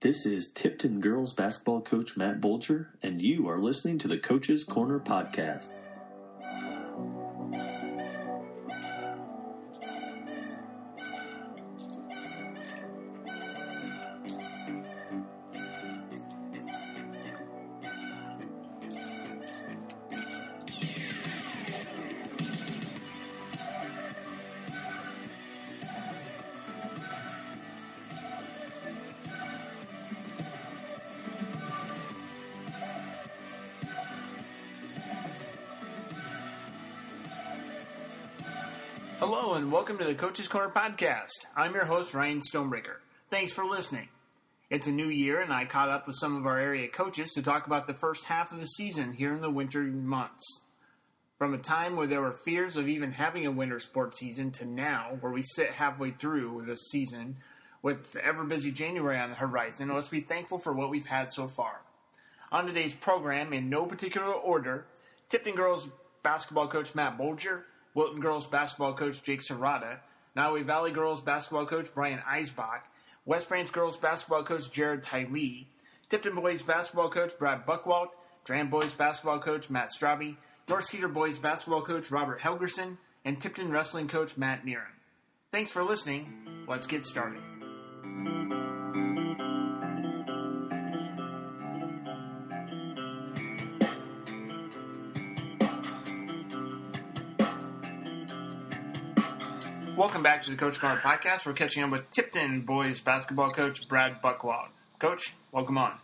This is Tipton girls basketball coach Matt Bolger, and you are listening to the Coach's Corner podcast. Coach's Corner podcast. I'm your host, Ryan Stonebreaker. Thanks for listening. It's a new year, and I caught up with some of our area coaches to talk about the first half of the season here in the winter months. From a time where there were fears of even having a winter sports season to now, where we sit halfway through the season with ever busy January on the horizon, let's be thankful for what we've had so far. On today's program, in no particular order, Tipton girls basketball coach Matt Bolger, Wilton girls basketball coach Jake Serrata, Nottoway Valley girls basketball coach Brian Eisbach, West Branch girls basketball coach Jared Tylee, Tipton boys basketball coach Brad Buckwalt, Durant boys basketball coach Matt Straube, North Cedar boys basketball coach Robert Helgerson, and Tipton wrestling coach Matt Neeren. Thanks for listening. Let's get started. Welcome back to the Coach Corner podcast. We're catching up with Tipton boys basketball coach Brad Buckwald. Coach, welcome on.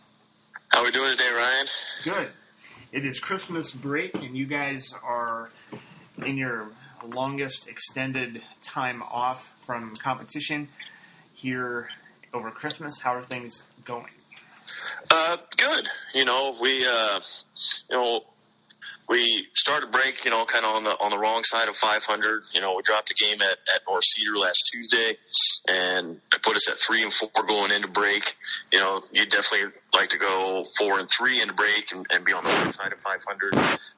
How are we doing today, Ryan? Good. It is Christmas break, and you guys are in your longest extended time off from competition here over Christmas. How are things going? Uh, good. You know, we uh, you know we started break, you know, kind of on the on the wrong side of 500. You know, we dropped a game at, at North Cedar last Tuesday, and it put us at three and four going into break. You know, you definitely like to go four and three into break and, and be on the wrong side of 500.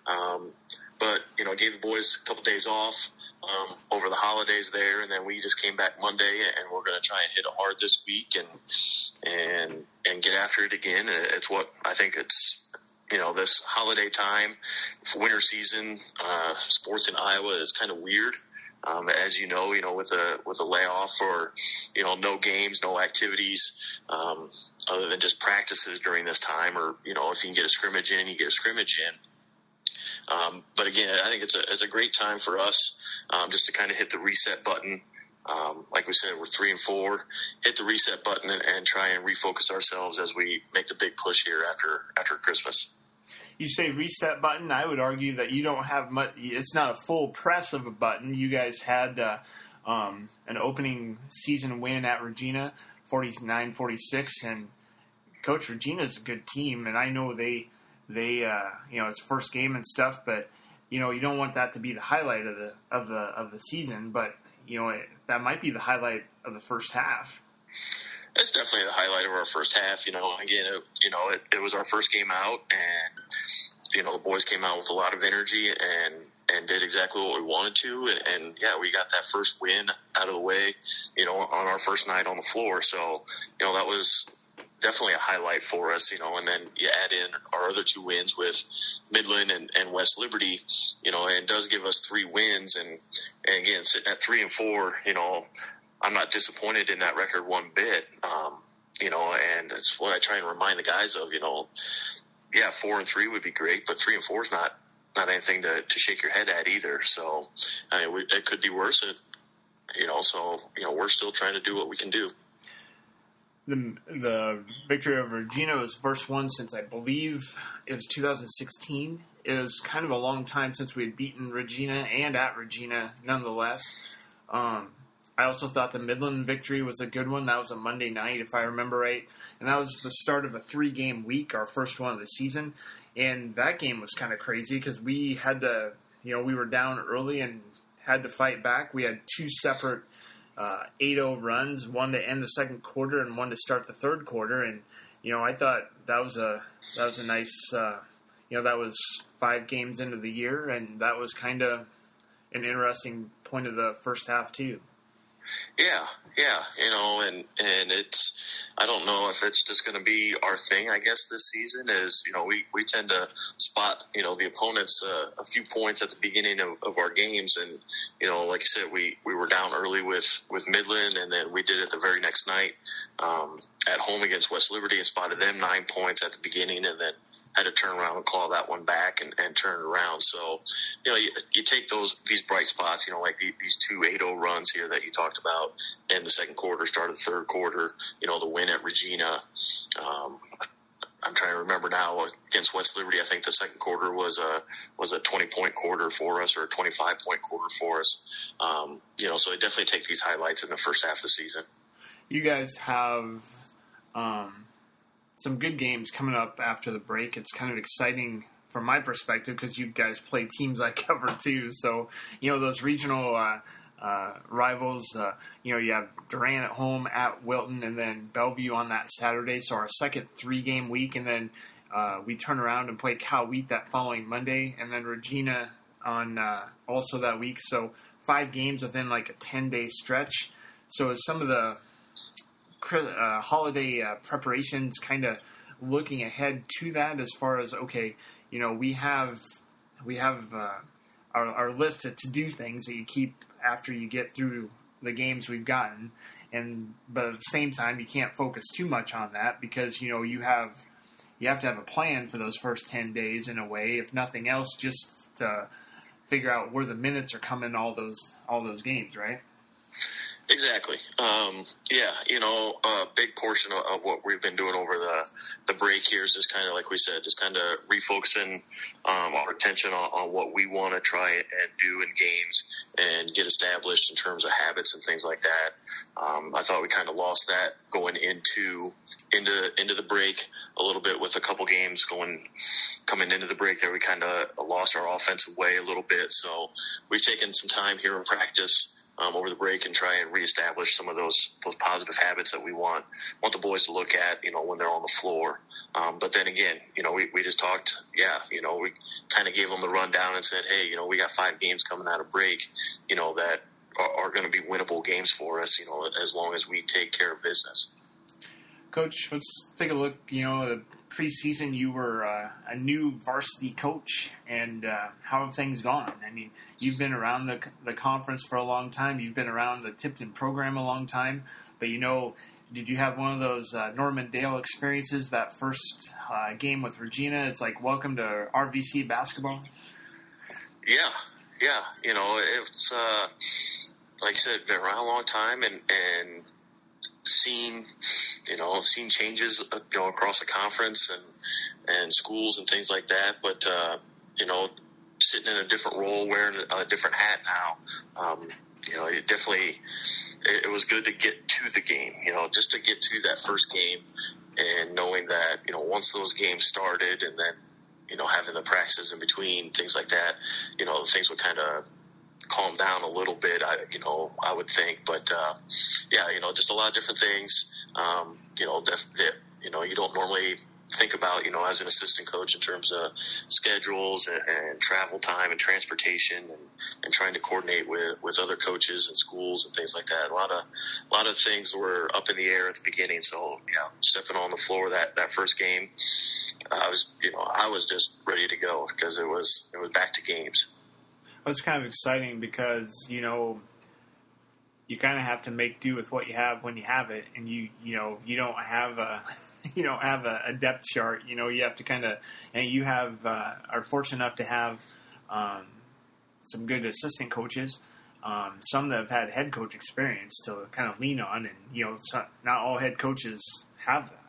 Um, but you know, gave the boys a couple days off um, over the holidays there, and then we just came back Monday, and we're going to try and hit it hard this week and and and get after it again. It's what I think it's you know, this holiday time, winter season, uh, sports in Iowa is kind of weird. Um, as you know, you know, with a with a layoff or you know, no games, no activities, um, other than just practices during this time, or you know, if you can get a scrimmage in, you get a scrimmage in. Um, but again, I think it's a it's a great time for us um, just to kind of hit the reset button. Um, like we said, we're three and four. Hit the reset button and, and try and refocus ourselves as we make the big push here after after Christmas you say reset button. I would argue that you don't have much. It's not a full press of a button. You guys had uh, um, an opening season win at Regina, 49-46, and Coach Regina's a good team, and I know they they uh, you know it's first game and stuff, but you know you don't want that to be the highlight of the of the of the season, but you know it, that might be the highlight of the first half it's definitely the highlight of our first half. You know, again, it, you know, it, it was our first game out, and you know, the boys came out with a lot of energy and and did exactly what we wanted to, and, and yeah, we got that first win out of the way. You know, on our first night on the floor, so you know that was definitely a highlight for us, you know, and then you add in our other two wins with Midland and, and West Liberty, you know, and it does give us three wins and, and again, sitting at three and four, you know, I'm not disappointed in that record one bit. Um, you know, and it's what I try and remind the guys of. You know, yeah, four and three would be great, but three and four is not not anything to, to shake your head at either. So, I mean, we, it could be worse. You know, so you know, we're still trying to do what we can do. The the victory over Regina is first one since I believe it was 2016. It was kind of a long time since we had beaten Regina and at Regina, nonetheless. Um, I also thought the Midland victory was a good one. That was a Monday night, if I remember right. And that was the start of a three game week, our first one of the season. And that game was kind of crazy because we had to, you know, we were down early and had to fight back. We had two separate uh, 8-0 runs, one to end the second quarter and one to start the third quarter. And you know, I thought that was a that was a nice, uh, you know, that was five games into the year, and that was kind of an interesting point of the first half too. Yeah, yeah, you know, and and it's I don't know if it's just going to be our thing. I guess this season is you know we we tend to spot you know the opponents uh, a few points at the beginning of, of our games, and you know like I said we we were down early with with Midland, and then we did it the very next night um, at home against West Liberty and spotted them nine points at the beginning, and then had to turn around and claw that one back and, and turn it around. So, you know, you, you take those these bright spots, you know, like the, these two 8-0 runs here that you talked about in the second quarter, started the third quarter, you know, the win at Regina. Um, I'm trying to remember now against West Liberty. I think the second quarter was a was a 20 point quarter for us or a 25 point quarter for us. Um, you know, so I definitely take these highlights in the first half of the season. You guys have um, some good games coming up after the break. It's kind of exciting from my perspective because you guys play teams I cover too. So you know those regional uh, uh, rivals. Uh, you know you have Durant at home at Wilton, and then Bellevue on that Saturday. So our second three game week, and then uh, we turn around and play Cal Wheat that following Monday, and then Regina on uh, also that week. So five games within like a ten day stretch. So some of the uh, holiday uh, preparations, kind of looking ahead to that as far as okay, you know, we have we have uh, our, our list of to do things that you keep after you get through the games we've gotten, and but at the same time, you can't focus too much on that because you know you have you have to have a plan for those first ten days in a way, if nothing else, just to figure out where the minutes are coming all those all those games, right? Exactly. Um, yeah, you know, a big portion of, of, what we've been doing over the the break here is just kind of like we said, just kind of refocusing um, our attention on, on what we want to try and do in games and get established in terms of habits and things like that. Um, I thought we kind of lost that going into into into the break a little bit with a couple games going coming into the break there we kind of lost our offensive way a little bit so we've taken some time here in practice um, over the break and try and reestablish some of those those positive habits that we want want the boys to look at, you know, when they're on the floor. Um, but then again, you know, we, we just talked, yeah, you know, we kind of gave them the rundown and said, hey, you know, we got five games coming out of break, you know, that are, are going to be winnable games for us, you know, as long as we take care of business. Coach, let's take a look. You know, preseason you were uh, a new varsity coach, and uh, how have things gone? I mean, you've been around the the conference for a long time. You've been around the Tipton program a long time, but you know, did you have one of those uh, Norman Dale experiences? That first uh, game with Regina, it's like welcome to RVC basketball. Yeah, yeah. You know, it's uh, like I said, been around a long time, and and seen, you know, seen changes, uh, you know, across the conference and and schools and things like that. But uh, you know, sitting in a different role, wearing a different hat now, um, you know, it definitely it, it was good to get to the game. You know, just to get to that first game and knowing that you know once those games started and then you know having the practices in between things like that, you know, things would kind of calm down a little bit. I, you know, I would think, but uh, yeah, you know, just a lot of different things. Um, you know, that, that you know you don't normally think about, you know, as an assistant coach in terms of schedules and, and travel time and transportation and, and trying to coordinate with, with other coaches and schools and things like that. A lot of, a lot of things were up in the air at the beginning. So, yeah, stepping on the floor that, that first game, I was, you know, I was just ready to go because it was, it was back to games it's kind of exciting because you know you kind of have to make do with what you have when you have it, and you you know you don't have a you don't have a, a depth chart. You know you have to kind of and you have uh, are fortunate enough to have um, some good assistant coaches. Um, some that have had head coach experience to kind of lean on, and you know, not all head coaches have that.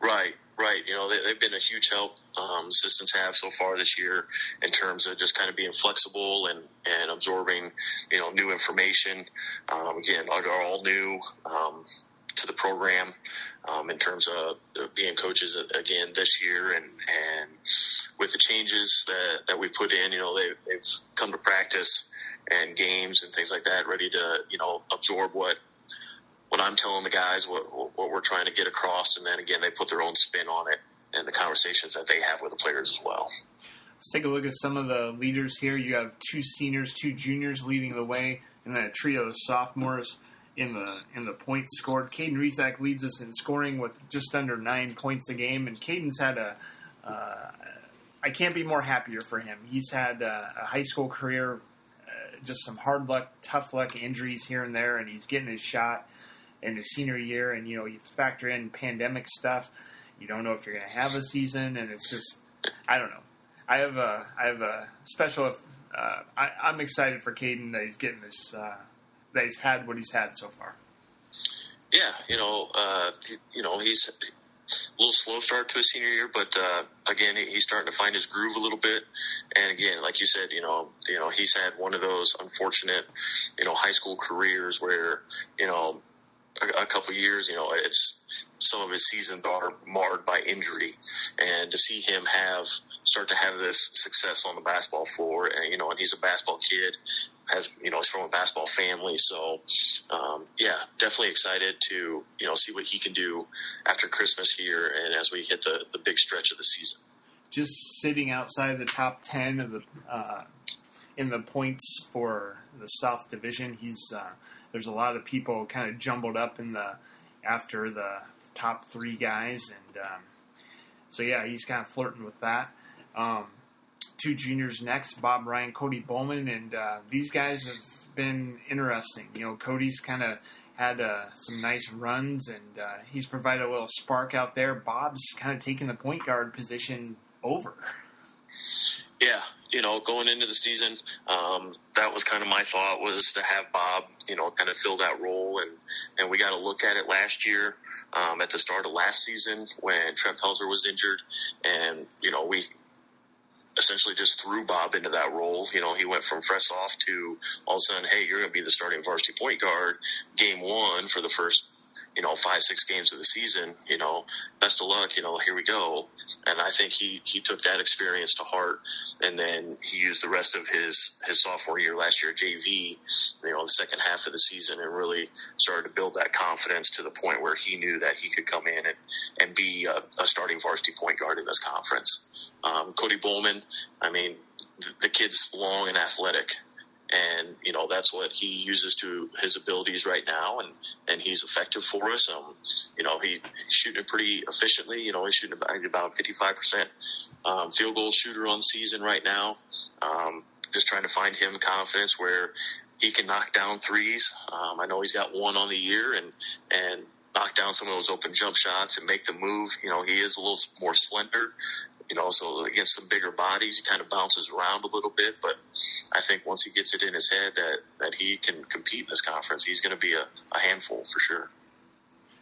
Right, right. You know, they, have been a huge help um, assistants have so far this year in terms of just kind of being flexible and, and absorbing, you know, new information. Um, again, are, are all new um, to the program um, in terms of being coaches again this year, and and with the changes that, that we put in, you know, they, they've come to practice and games and things like that, ready to you know absorb what what I'm telling the guys, what what we're trying to get across, and then again they put their own spin on it and the conversations that they have with the players as well. Let's take a look at some of the leaders here. You have two seniors, two juniors leading the way, and then a trio of sophomores. in the in the points scored. Caden Rezac leads us in scoring with just under nine points a game, and Caden's had a. Uh, I can't be more happier for him. He's had a, a high school career, uh, just some hard luck, tough luck injuries here and there, and he's getting his shot in his senior year. And you know, you factor in pandemic stuff. You don't know if you're going to have a season, and it's just I don't know. I have a I have a special. Uh, I, I'm excited for Caden that he's getting this. Uh, that he's had what he's had so far. Yeah, you know, uh, you know, he's a little slow start to his senior year, but uh, again, he's starting to find his groove a little bit. And again, like you said, you know, you know, he's had one of those unfortunate, you know, high school careers where, you know, a, a couple years, you know, it's some of his seasons are marred by injury, and to see him have start to have this success on the basketball floor, and you know, and he's a basketball kid, has you know, he's from a basketball family, so um, yeah, definitely excited to you know see what he can do after Christmas here, and as we hit the the big stretch of the season. Just sitting outside the top ten of the uh, in the points for the South Division, he's uh, there's a lot of people kind of jumbled up in the after the top three guys, and um, so yeah, he's kind of flirting with that. Um, two juniors next, Bob Ryan, Cody Bowman, and uh, these guys have been interesting. You know, Cody's kind of had uh, some nice runs, and uh, he's provided a little spark out there. Bob's kind of taken the point guard position over. Yeah, you know, going into the season, um, that was kind of my thought was to have Bob, you know, kind of fill that role, and and we got to look at it last year um, at the start of last season when Trent Pelzer was injured, and you know we essentially just threw Bob into that role. You know, he went from fresh off to all of a sudden, hey, you're going to be the starting varsity point guard game one for the first, you know, five, six games of the season. You know, best of luck. You know, here we go. And I think he, he took that experience to heart. And then he used the rest of his, his sophomore year last year, JV, you know, the second half of the season and really started to build that confidence to the point where he knew that he could come in and, and be a, a starting varsity point guard in this conference. Um, Cody Bowman, I mean, the, the kid's long and athletic and you know that's what he uses to his abilities right now, and and he's effective for us. Um, you know he, he's shooting it pretty efficiently. You know he's shooting about, he's about fifty five percent um, field goal shooter on season right now. Um, just trying to find him confidence where he can knock down threes. Um, I know he's got one on the year, and and knock down some of those open jump shots and make the move. You know, he is a little more slender, you know, so against some bigger bodies, he kind of bounces around a little bit. But I think once he gets it in his head that, that he can compete in this conference, he's going to be a, a handful for sure.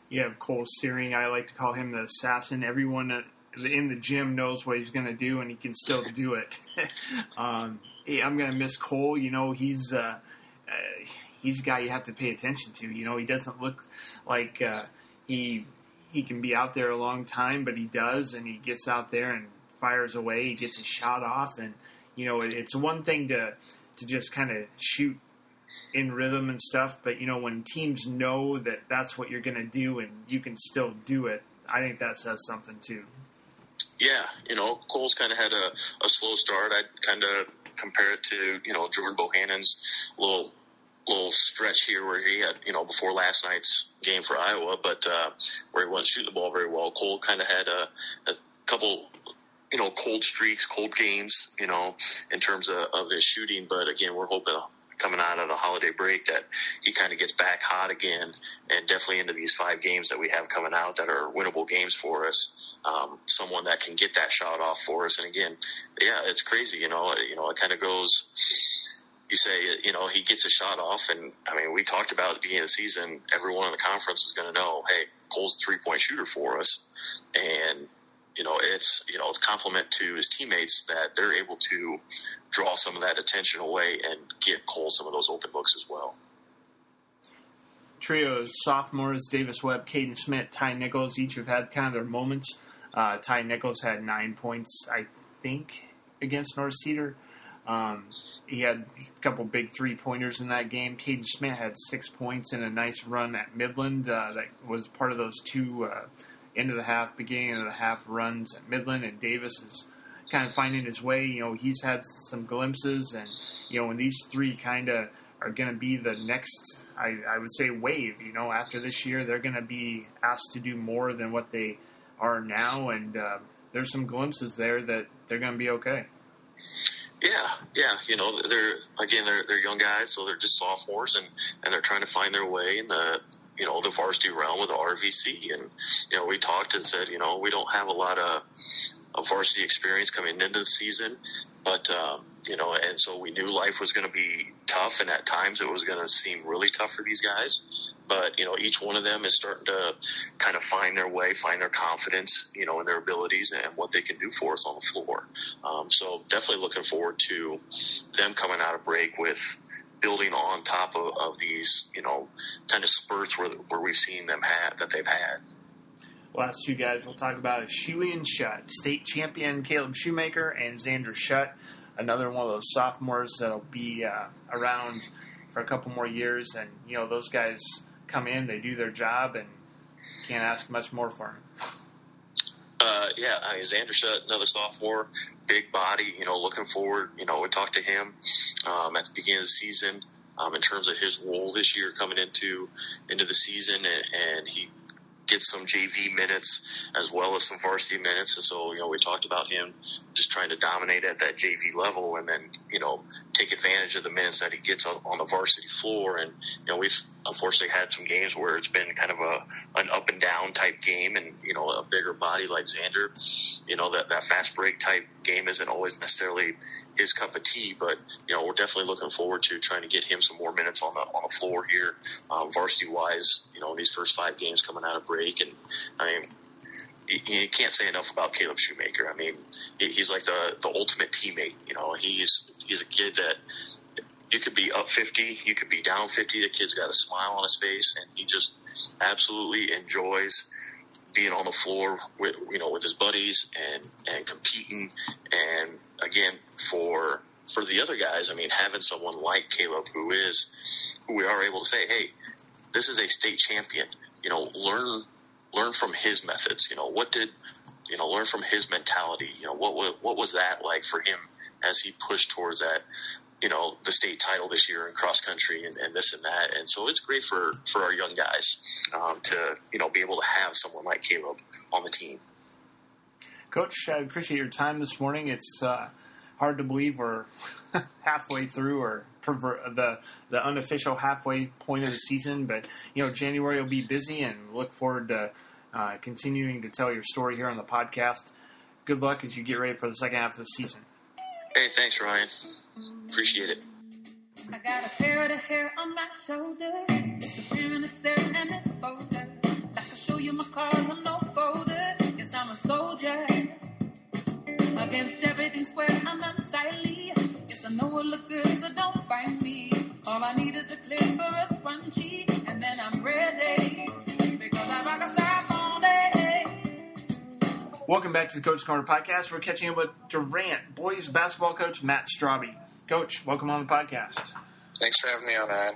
You have Cole Searing. I like to call him the assassin. Everyone in the gym knows what he's going to do, and he can still do it. um, I'm going to miss Cole. You know, he's uh, uh, he's a guy you have to pay attention to. You know, he doesn't look like uh, he he can be out there a long time, but he does, and he gets out there and fires away. He gets his shot off, and you know it's one thing to to just kind of shoot in rhythm and stuff, but you know when teams know that that's what you're going to do and you can still do it, I think that says something too. Yeah, you know Cole's kind of had a, a slow start. I'd kind of compare it to you know Jordan Bohannon's little little stretch here where he had, you know, before last night's game for Iowa, but uh, where he wasn't shooting the ball very well. Cole kind of had a, a couple you know, cold streaks, cold games, you know, in terms of, of his shooting. But again, we're hoping coming out of the holiday break that he kind of gets back hot again and definitely into these five games that we have coming out that are winnable games for us. Um, someone that can get that shot off for us. And again, yeah, it's crazy. You know, you know, it kind of goes, you say, you know, he gets a shot off. And I mean, we talked about at the beginning of the season, everyone in the conference is going to know, hey, Cole's a three point shooter for us. And you know, it's you know, it's compliment to his teammates that they're able to draw some of that attention away and get Cole some of those open looks as well. Trios sophomores Davis Webb, Caden Smith, Ty Nichols each have had kind of their moments. Uh, Ty Nichols had nine points, I think, against North Cedar. Um, he had a couple big three pointers in that game. Caden Smith had six points in a nice run at Midland uh, that was part of those two uh, end of the half, beginning of the half runs at Midland, and Davis is kind of finding his way. You know, he's had some glimpses, and you know, when these three kind of are going to be the next, I, I would say, wave. You know, after this year, they're going to be asked to do more than what they are now, and uh, there's some glimpses there that they're going to be okay. Yeah, yeah. You know, they're again they're they're young guys, so they're just sophomores, and and they're trying to find their way in the you know the varsity realm with the RVC. And you know, we talked and said, you know, we don't have a lot of, of varsity experience coming into the season, but um, you know, and so we knew life was going to be tough, and at times it was going to seem really tough for these guys. But you know, each one of them is starting to kind of find their way, find their confidence, you know, in their abilities and what they can do for us on the floor. Um, so definitely looking forward to them coming out of break with building on top of, of these, you know, kind of spurts where where we've seen them have that they've had. Last two guys we'll talk about is Shuey and Shutt, state champion Caleb Shoemaker and Xander Shutt, another one of those sophomores that'll be uh, around for a couple more years. And you know, those guys come in, they do their job, and can't ask much more for them. Uh, yeah, I mean, Xander Shutt, another sophomore, big body. You know, looking forward. You know, we talked to him um, at the beginning of the season um, in terms of his role this year coming into into the season, and, and he gets some JV minutes as well as some varsity minutes. And so, you know, we talked about him just trying to dominate at that JV level and then, you know, take advantage of the minutes that he gets on, the varsity floor. And, you know, we've unfortunately had some games where it's been kind of a, an up and down type game and, you know, a bigger body like Xander, you know, that, that fast break type game isn't always necessarily his cup of tea, but, you know, we're definitely looking forward to trying to get him some more minutes on the, on the floor here, um, varsity wise, you know, these first five games coming out of break. And I mean, you can't say enough about Caleb Shoemaker. I mean, he's like the the ultimate teammate. You know, he's he's a kid that you could be up fifty, you could be down fifty. The kid's got a smile on his face, and he just absolutely enjoys being on the floor with you know with his buddies and and competing. And again, for for the other guys, I mean, having someone like Caleb who is who we are able to say, hey, this is a state champion. You know, learn learn from his methods. You know, what did you know learn from his mentality? You know, what what was that like for him as he pushed towards that? You know, the state title this year in cross country and, and this and that. And so it's great for for our young guys um, to you know be able to have someone like Caleb on the team. Coach, I appreciate your time this morning. It's uh, hard to believe we're halfway through or the the unofficial halfway point of the season, but you know January will be busy, and look forward to uh, continuing to tell your story here on the podcast. Good luck as you get ready for the second half of the season. Hey, thanks, Ryan. Appreciate it. I got a parrot of hair on my shoulder. It's it's there and it's Like I show you my I'm no folder. Yes, I'm a soldier. Against everything square, I'm unsightly. Yes, I know it look good, so don't find me. All I need is a clip for a scrunchie, and then I'm ready. Because I rock a Welcome back to the Coach Corner podcast. We're catching up with Durant boys basketball coach Matt Straube. Coach, welcome on the podcast. Thanks for having me on, man.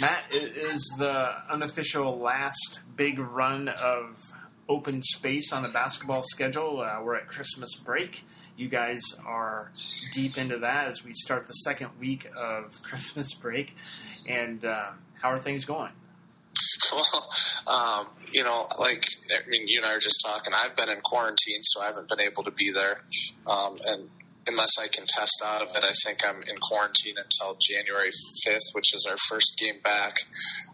Matt, it is the unofficial last big run of open space on the basketball schedule. Uh, we're at Christmas break. You guys are deep into that as we start the second week of Christmas break. And uh, how are things going? Well, um, you know, like I mean, you and I are just talking. I've been in quarantine, so I haven't been able to be there. Um, and unless I can test out of it, I think I'm in quarantine until January 5th, which is our first game back.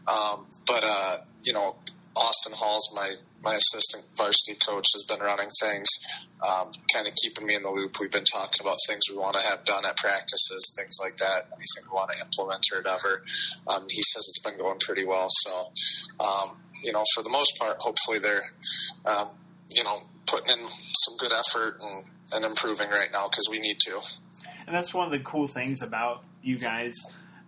Um, but uh, you know, Austin Hall's my my assistant varsity coach has been running things, um, kind of keeping me in the loop. We've been talking about things we want to have done at practices, things like that, anything we want to implement or whatever. Um, he says it's been going pretty well. So, um, you know, for the most part, hopefully they're, um, you know, putting in some good effort and, and improving right now because we need to. And that's one of the cool things about you guys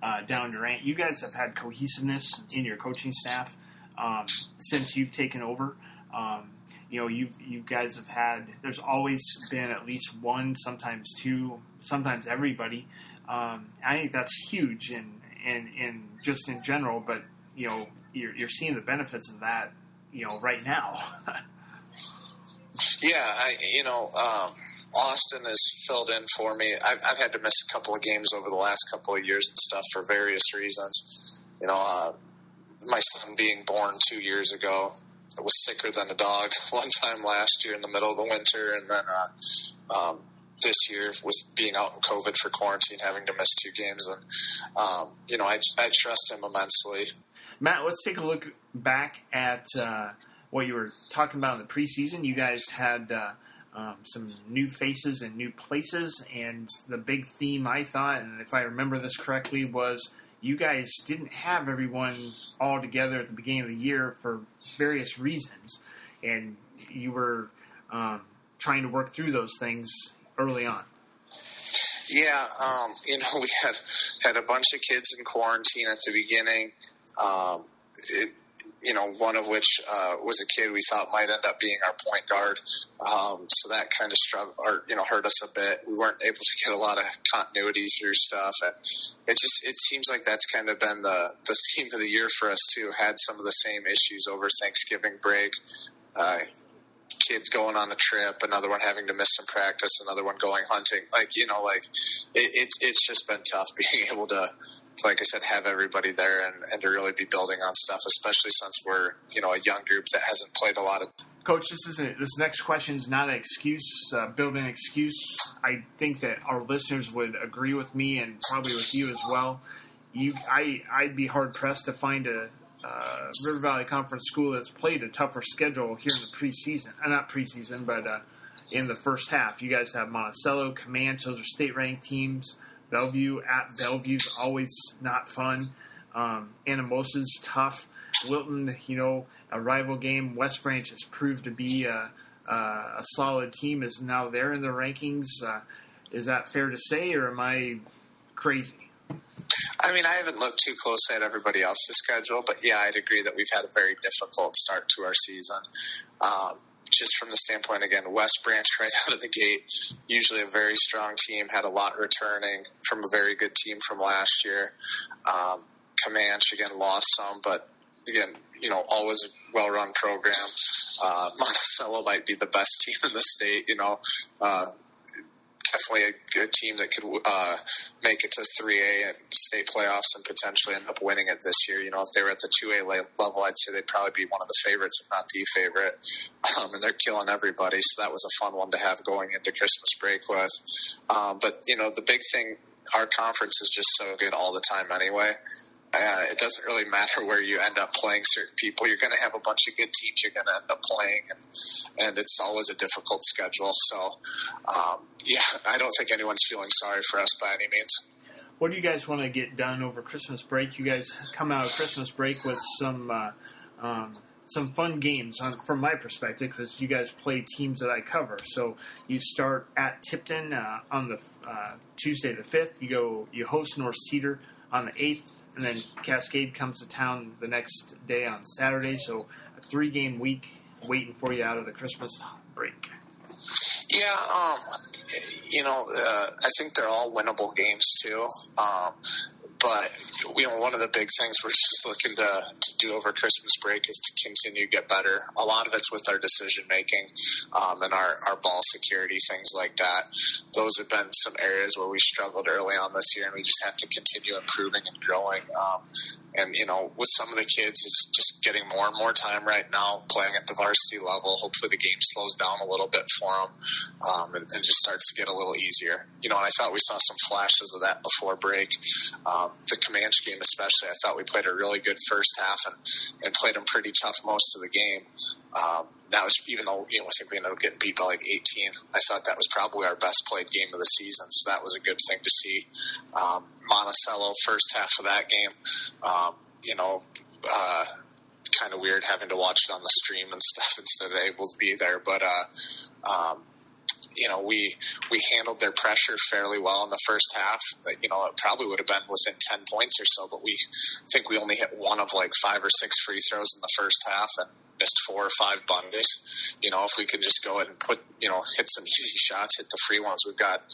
uh, down Durant. You guys have had cohesiveness in your coaching staff um, since you've taken over. Um, you know, you you guys have had. There's always been at least one, sometimes two, sometimes everybody. Um, I think that's huge, and and and just in general. But you know, you're, you're seeing the benefits of that. You know, right now. yeah, I you know. Um, Austin has filled in for me. I've, I've had to miss a couple of games over the last couple of years and stuff for various reasons. You know, uh, my son being born two years ago, Was sicker than a dog one time last year in the middle of the winter, and then uh, um, this year with being out in COVID for quarantine, having to miss two games, and um, you know, I, I trust him immensely. Matt, let's take a look back at uh, what you were talking about in the preseason. You guys had uh, um, some new faces and new places, and the big theme I thought, and if I remember this correctly, was you guys didn't have everyone all together at the beginning of the year for various reasons, and you were um, trying to work through those things early on. Yeah, um, you know, we had had a bunch of kids in quarantine at the beginning. Um, it, you know, one of which uh, was a kid we thought might end up being our point guard. Um, so that kind of struggle, or you know, hurt us a bit. We weren't able to get a lot of continuity through stuff, and it just it seems like that's kind of been the the theme of the year for us too. Had some of the same issues over Thanksgiving break. Uh, kids going on a trip, another one having to miss some practice, another one going hunting. Like you know, like it, it's it's just been tough being able to like I said, have everybody there and, and to really be building on stuff, especially since we're you know a young group that hasn't played a lot of. Coach, this isn't this next question is not an excuse, uh, build an excuse. I think that our listeners would agree with me and probably with you as well. You, I, I'd be hard pressed to find a uh, River Valley Conference school that's played a tougher schedule here in the preseason. Uh, not preseason, but uh, in the first half. You guys have Monticello, Camanche, those are state ranked teams. Bellevue at Bellevue's always not fun. Um, Anamosa's tough. Wilton, you know, a rival game. West Branch has proved to be a, a, a solid team. Is now there in the rankings. Uh, is that fair to say, or am I crazy? I mean, I haven't looked too closely at everybody else's schedule, but yeah, I'd agree that we've had a very difficult start to our season. Um, just from the standpoint again, West Branch right out of the gate, usually a very strong team, had a lot returning from a very good team from last year. Um, Camanche again lost some, but again, you know, always a well-run program. Uh, Monticello might be the best team in the state. You know, uh, definitely a good team that could uh, make it to 3A and state playoffs and potentially end up winning it this year. You know, if they were at the 2A level, I'd say they'd probably be one of the favorites, if not the favorite. Um, and they're killing everybody, so that was a fun one to have going into Christmas break with. Um, but, you know, the big thing, our conference is just so good all the time anyway uh, it doesn't really matter where you end up playing certain people. You're going to have a bunch of good teams you're going to end up playing, and, and it's always a difficult schedule. So, um, yeah, I don't think anyone's feeling sorry for us by any means. What do you guys want to get done over Christmas break? You guys come out of Christmas break with some uh, um, some fun games on, from my perspective because you guys play teams that I cover. So you start at Tipton uh, on the uh, Tuesday the fifth. You go you host North Cedar on the 8th, and then Cascade comes to town the next day on Saturday. So a three game week waiting for you out of the Christmas break. Yeah, um, you know, uh, I think they're all winnable games too. Um, but you know, one of the big things we're just looking to, to do over Christmas break is to continue to get better. A lot of it's with our decision making um, and our, our ball security, things like that. Those have been some areas where we struggled early on this year, and we just have to continue improving and growing. Um, and you know, with some of the kids, it's just getting more and more time right now playing at the varsity level. Hopefully, the game slows down a little bit for them um, and, and, just starts to get a little easier. You know, and I thought we saw some flashes of that before break. Um, the Camanche game, especially, I thought we played a really good first half and, and played them pretty tough most of the game. Um, that was even though you know I think we ended up getting beat by like 18. I thought that was probably our best played game of the season, so that was a good thing to see. Um, Monticello first half of that game, um, you know, uh, kind of weird having to watch it on the stream and stuff instead of able to be there, but. Uh, um, you know, we we handled their pressure fairly well in the first half. You know, it probably would have been within ten points or so, but we think we only hit one of like five or six free throws in the first half and missed four or five bunnies. You know, if we could just go ahead and put, you know, hit some easy shots, hit the free ones, we've got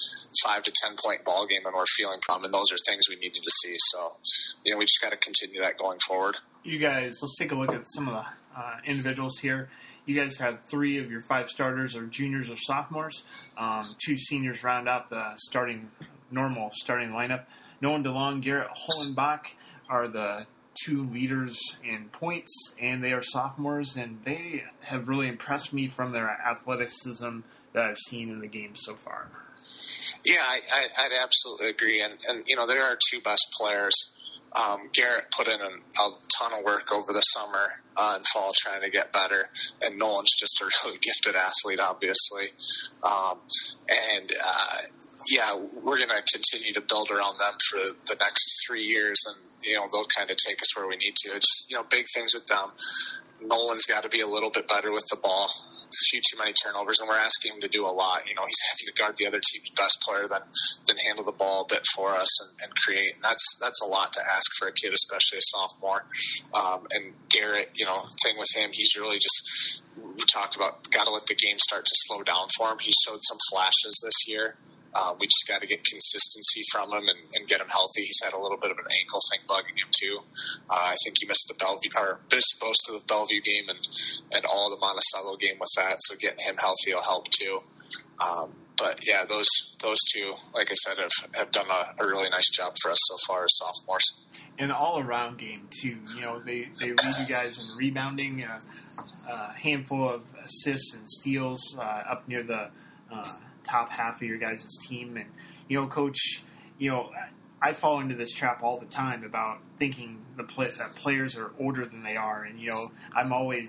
five to ten point ball game, and we're feeling calm. And those are things we needed to see. So, you know, we just got to continue that going forward. You guys, let's take a look at some of the uh, individuals here you guys have three of your five starters are juniors or sophomores. Um, two seniors round out the starting normal starting lineup. Nolan DeLong, Garrett Hollenbach are the two leaders in points, and they are sophomores, and they have really impressed me from their athleticism that I've seen in the game so far. Yeah, I, would absolutely agree, and and you know there are two best players. Um, Garrett put in an, a ton of work over the summer uh, and fall trying to get better, and Nolan's just a really gifted athlete, obviously. Um, and uh, yeah, we're going to continue to build around them for the next three years, and you know they'll kind of take us where we need to. It's you know big things with them. Nolan's got to be a little bit better with the ball. A few too many turnovers, and we're asking him to do a lot. You know, he's having to guard the other team's best player, then then handle the ball a bit for us and, and create. And that's that's a lot to ask for a kid, especially a sophomore. Um, and Garrett, you know, thing with him, he's really just we talked about got to let the game start to slow down for him. He showed some flashes this year. Um, we just got to get consistency from him and, and, get him healthy. He's had a little bit of an ankle thing bugging him too. Uh, I think he missed the Bellevue or missed most of the Bellevue game and and all the Monticello game with that. So getting him healthy will help too. Um, but yeah, those those two, like I said, have, have done a, a, really nice job for us so far as sophomores. An all around game too. You know, they they lead you guys in rebounding, uh, a handful of assists and steals uh, up near the. Top half of your guys' team. And, you know, coach, you know, I fall into this trap all the time about thinking the that players are older than they are. And, you know, I'm always,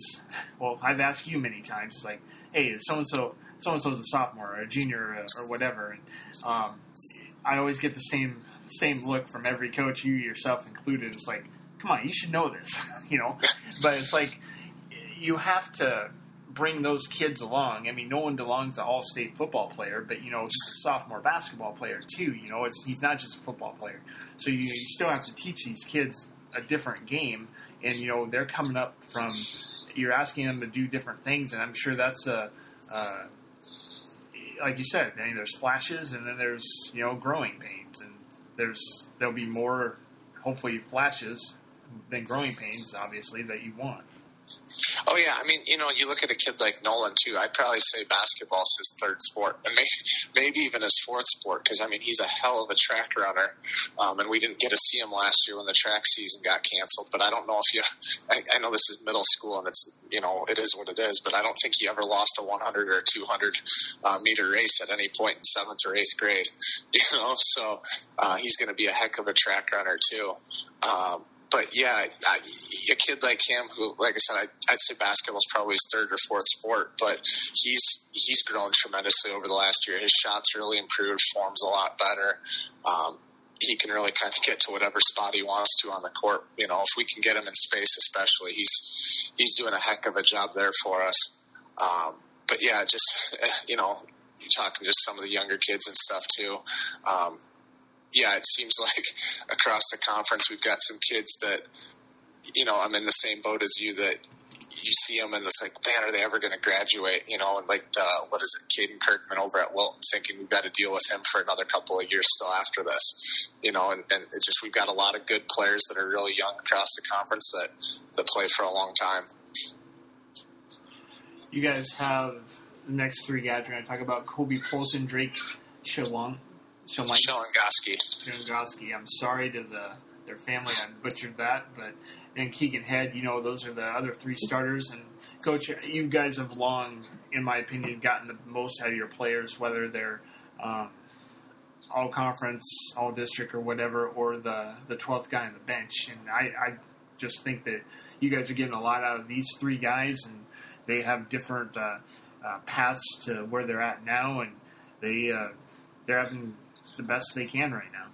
well, I've asked you many times, it's like, hey, so and so, so and so's a sophomore or a junior or, or whatever. And um, I always get the same same look from every coach, you yourself included. It's like, come on, you should know this, you know. But it's like you have to bring those kids along. I mean, Nolan DeLong's the all-state football player, but you know, sophomore basketball player too. You know, it's he's not just a football player. So you, you still have to teach these kids a different game, and you know, they're coming up from. You're asking them to do different things, and I'm sure that's a. Uh, like you said, I mean, there's flashes, and then there's you know growing pains, and there's there'll be more, hopefully, flashes than growing pains, obviously, that you want. Oh yeah, I mean, you know, you look at a kid like Nolan too. I'd probably say basketball's his third sport, and maybe maybe even his fourth sport because I mean he's a hell of a track runner, um, and we didn't get to see him last year when the track season got canceled. But I don't know if you, I, I know this is middle school and it's you know it is what it is, but I don't think he ever lost a 100 or 200 uh, meter race at any point in seventh or eighth grade. You know, so uh, he's going to be a heck of a track runner too. Um, but yeah, I, a kid like him, who, like I said, I, would say basketball is probably his third or fourth sport, but he's he's grown tremendously over the last year. His shots really improved, forms a lot better. Um, he can really kind of get to whatever spot he wants to on the court. You know, if we can get him in space, especially, he's he's doing a heck of a job there for us. Um, but yeah, just you know, talking just some of the younger kids and stuff too. Um, yeah, it seems like across the conference we've got some kids that, you know, I'm in the same boat as you that you see them and it's like, man, are they ever going to graduate? You know, and like, what is it, Caden Kirkman over at Wilton thinking we've got to deal with him for another couple of years still after this, you know, and, and it's just, we've got a lot of good players that are really young across the conference that, that play for a long time. You guys have the next three guys. We're going to talk about Kobe Polson, Drake Shalangoski. Shalangoski. I'm sorry to the their family. I butchered that, but and Keegan Head. You know, those are the other three starters. And coach, you guys have long, in my opinion, gotten the most out of your players, whether they're um, all conference, all district, or whatever, or the the twelfth guy on the bench. And I, I just think that you guys are getting a lot out of these three guys, and they have different uh, uh, paths to where they're at now, and they uh, they're having the best they can right now.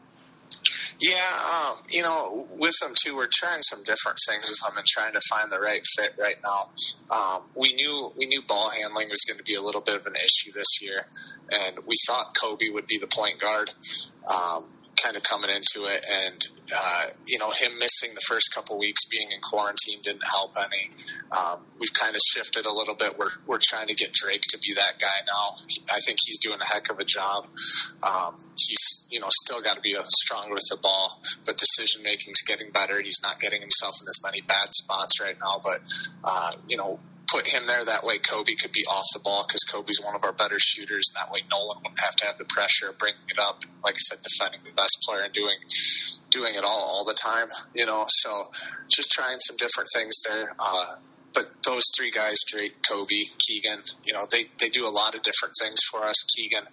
Yeah, um, you know, with them too, we're trying some different things with them and trying to find the right fit right now. Um, we knew we knew ball handling was going to be a little bit of an issue this year, and we thought Kobe would be the point guard. Um, kind of coming into it, and uh, you know him missing the first couple weeks being in quarantine didn't help any. Um, we've kind of shifted a little bit. We're we're trying to get Drake to be that guy now. I think he's doing a heck of a job. Um, he's you know still got to be stronger with the ball, but decision making's getting better. He's not getting himself in as many bad spots right now, but uh, you know put him there. That way, Kobe could be off the ball because Kobe's one of our better shooters, and that way Nolan wouldn't have to have the pressure of bringing it up. And like I said, defending the best player and doing doing it all all the time. You know, so just trying some different things there. Uh, but those three guys, Drake, Kobe, Keegan, you know, they, they do a lot of different things for us. Keegan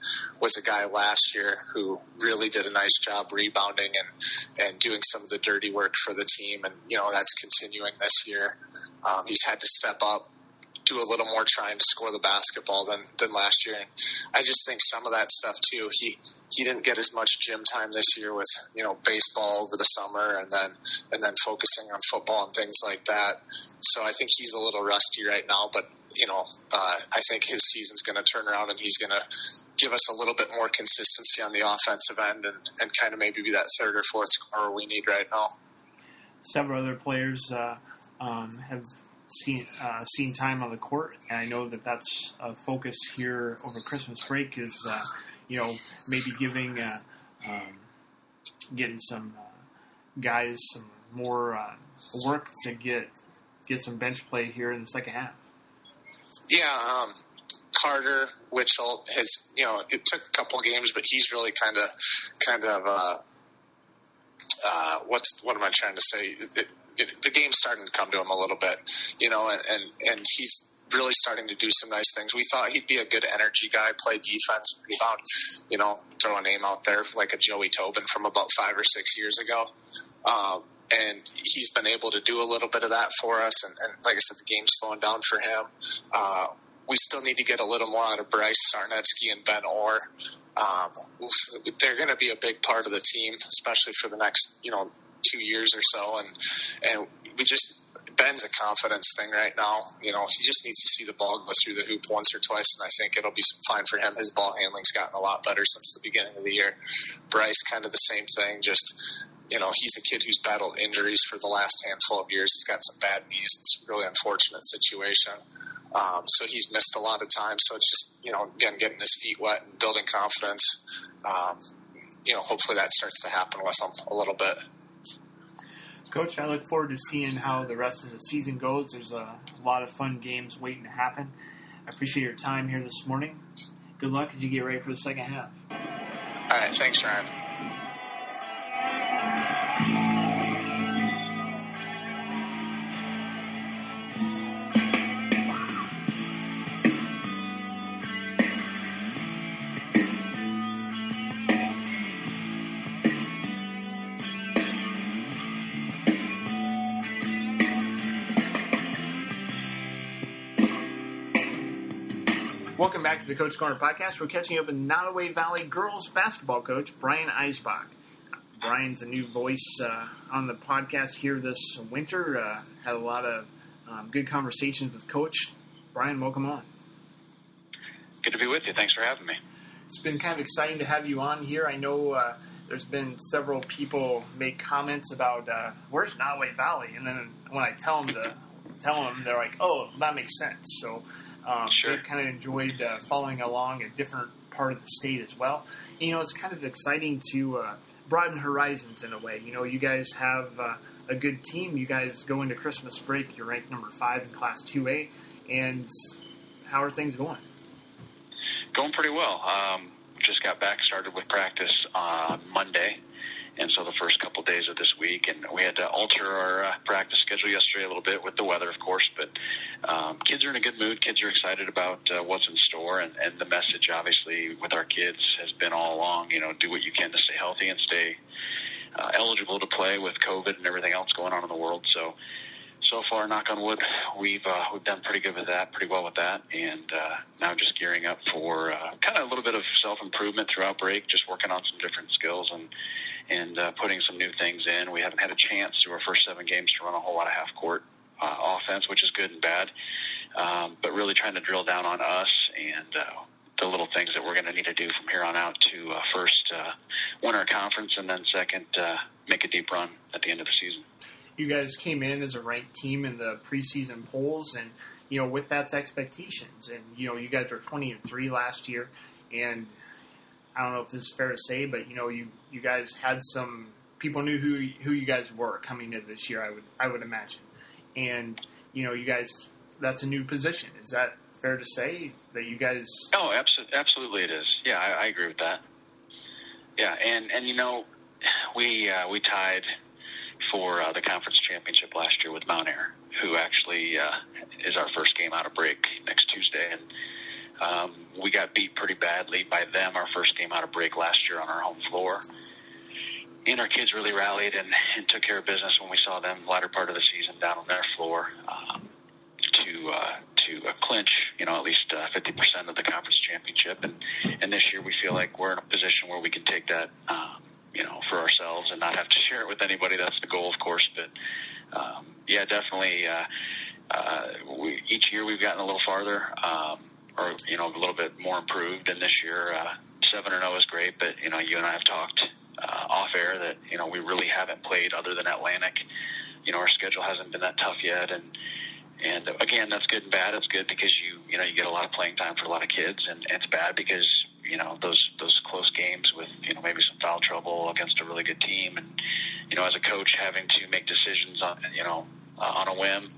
was a guy last year who really did a nice job rebounding and, and doing some of the dirty work for the team. And, you know, that's continuing this year. Um, he's had to step up do a little more trying to score the basketball than, than last year. And I just think some of that stuff too. He he didn't get as much gym time this year with you know baseball over the summer and then and then focusing on football and things like that. So I think he's a little rusty right now, but. You know, uh, I think his season's going to turn around, and he's going to give us a little bit more consistency on the offensive end, and, and kind of maybe be that third or fourth scorer we need right now. Several other players uh, um, have seen uh, seen time on the court, and I know that that's a focus here over Christmas break. Is uh, you know maybe giving uh, um, getting some uh, guys some more uh, work to get get some bench play here in the second half. Yeah, um, Carter Witchell has you know it took a couple games, but he's really kind of kind of uh, uh, what's what am I trying to say? It, the game's starting to come to him a little bit, you know, and, and, and he's really starting to do some nice things. We thought he'd be a good energy guy, play defense, rebound, you know, throw a name out there like a Joey Tobin from about five or six years ago. Um, and he's been able to do a little bit of that for us. And, and like I said, the game's slowing down for him. Uh, we still need to get a little more out of Bryce Sarnetsky and Ben Orr. Um, they're going to be a big part of the team, especially for the next, you know, two years or so, and and we just Ben's a confidence thing right now. You know, he just needs to see the ball go through the hoop once or twice, and I think it'll be fine for him. His ball handling's gotten a lot better since the beginning of the year. Bryce, kind of the same thing. Just you know, he's a kid who's battled injuries for the last handful of years. He's got some bad knees. It's a really unfortunate situation. Um, so he's missed a lot of time. So it's just you know, again, getting his feet wet and building confidence. Um, you know, hopefully that starts to happen with him a little bit. Coach, I look forward to seeing how the rest of the season goes. There's a lot of fun games waiting to happen. I appreciate your time here this morning. Good luck as you get ready for the second half. All right. Thanks, Ryan. Welcome back to the Coach Corner podcast. We're catching up with Nodaway Valley girls basketball coach Brian Eisbach. Brian's a new voice uh, on the podcast here this winter. Uh, had a lot of um, good conversations with Coach. Brian, welcome on. Good to be with you. Thanks for having me. It's been kind of exciting to have you on here. I know uh, there's been several people make comments about uh, where's Nodaway Valley, and then when I tell them to tell them, they're like, "Oh, that makes sense." So um, Sure. They've kind of enjoyed uh, following along a different part of the state as well. You know, it's kind of exciting to uh, broaden horizons in a way. You know, you guys have uh, a good team. You guys go into Christmas break. You're ranked number five in Class 2A. And how are things going? Going pretty well. Um, just got back started with practice on Monday, and so the first couple of days of this week, and we had to alter our uh, practice schedule yesterday a little bit with the weather, of course. But um, kids are in a good mood. Kids are excited about uh, what's in store, and, and the message, obviously, with our kids has been all along. You know, do what you can to stay healthy and stay uh, eligible to play with COVID and everything else going on in the world. So. So far, knock on wood, we've uh, we've done pretty good with that, pretty well with that, and uh, now just gearing up for uh, kind of a little bit of self improvement throughout break, just working on some different skills and and uh, putting some new things in. We haven't had a chance through our first seven games to run a whole lot of half court uh, offense, which is good and bad, um, but really trying to drill down on us and. Uh, the little things that we're going to need to do from here on out to uh, first uh, win our conference and then second uh, make a deep run at the end of the season. You guys came in as a ranked team in the preseason polls, and you know with that's expectations. And you know you guys were twenty and three last year, and I don't know if this is fair to say, but you know you you guys had some people knew who who you guys were coming into this year. I would I would imagine, and you know you guys that's a new position. Is that fair to say that you guys? Oh, absolutely, absolutely, it is. Yeah, I, I agree with that. Yeah, and and you know, we uh, we tied for uh, the conference championship last year with Mount Ayr, who actually uh, is our first game out of break next Tuesday, and um, we got beat pretty badly by them our first game out of break last year on our home floor. And our kids really rallied and, and took care of business when we saw them latter part of the season down on their floor um, to uh, to uh, clinch, you know, at least uh, fifty uh, percent of the conference championship. And and this year we feel like we're in a position where we can take that, um, you know, for ourselves and not have to share it with anybody. That's the goal, of course. But um, yeah, definitely. Uh, uh, we, each year we've gotten a little farther. Um, or you know a little bit more improved. And this year, uh, seven or zero is great. But you know, you and I have talked uh, off air that you know we really haven't played other than Atlantic. You know, our schedule hasn't been that tough yet, and and again, that's good and bad. It's good because you you know you get a lot of playing time for a lot of kids, and, and it's bad because you know those those close games with you know maybe some foul trouble against a really good team, and you know as a coach having to make decisions on you know uh, on a whim.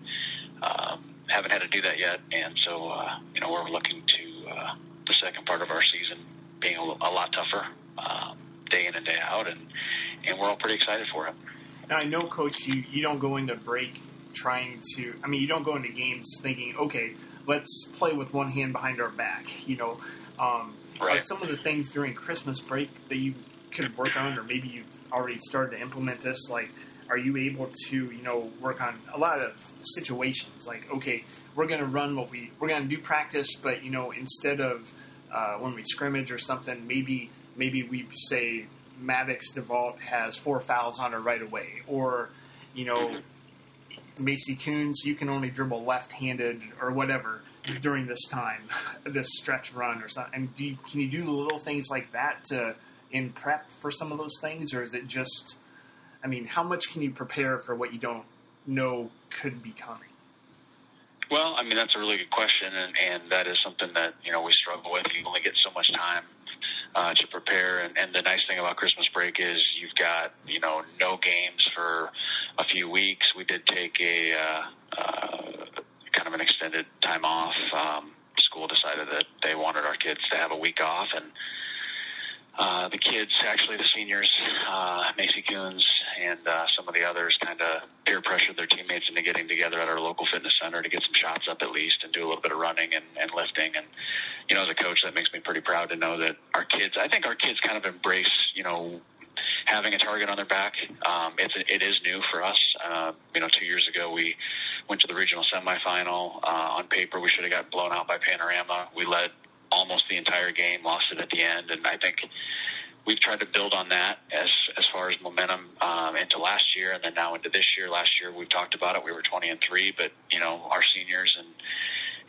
Um, haven't had to do that yet, and so uh, you know we're looking to uh, the second part of our season being a, a lot tougher, um, day in and day out, and and we're all pretty excited for it. Now I know, Coach, you you don't go into break trying to. I mean, you don't go into games thinking, okay, let's play with one hand behind our back. You know, um, right. are some of the things during Christmas break that you could work on, or maybe you've already started to implement this, like are you able to you know work on a lot of situations? Like okay we're going to run what we we're going to do practice but you know instead of uh, when we scrimmage or something maybe maybe we say Maddox DeVault has four fouls on her right away. Or you know mm-hmm. Macy Coons you can only dribble left-handed or whatever during this time this stretch run or something. And do you, can you do little things like that to in prep for some of those things? Or is it just I mean, how much can you prepare for what you don't know could be coming? Well, I mean, that's a really good question, and, and that is something that you know we struggle with. You only get so much time uh, to prepare, and, and the nice thing about Christmas break is you've got you know no games for a few weeks. We did take a uh, uh, kind of an extended time off. Um, school decided that they wanted our kids to have a week off, and uh, the kids, actually the seniors, uh, Macy Coons and uh, some of the others kind of peer pressured their teammates into getting together at our local fitness center to get some shots up at least and do a little bit of running and, and lifting. And, you know, as a coach, that makes me pretty proud to know that our kids, I think our kids kind of embrace, you know, having a target on their back. Um, it's, it is new for us. Uh, you know, two years ago, we went to the regional semifinal. Uh, on paper, we should have got blown out by Panorama. We led almost the entire game, lost it at the end, and I think we've tried to build on that as as far as momentum um, into last year, and then now into this year. Last year we've talked about it; we were twenty and three, but you know our seniors and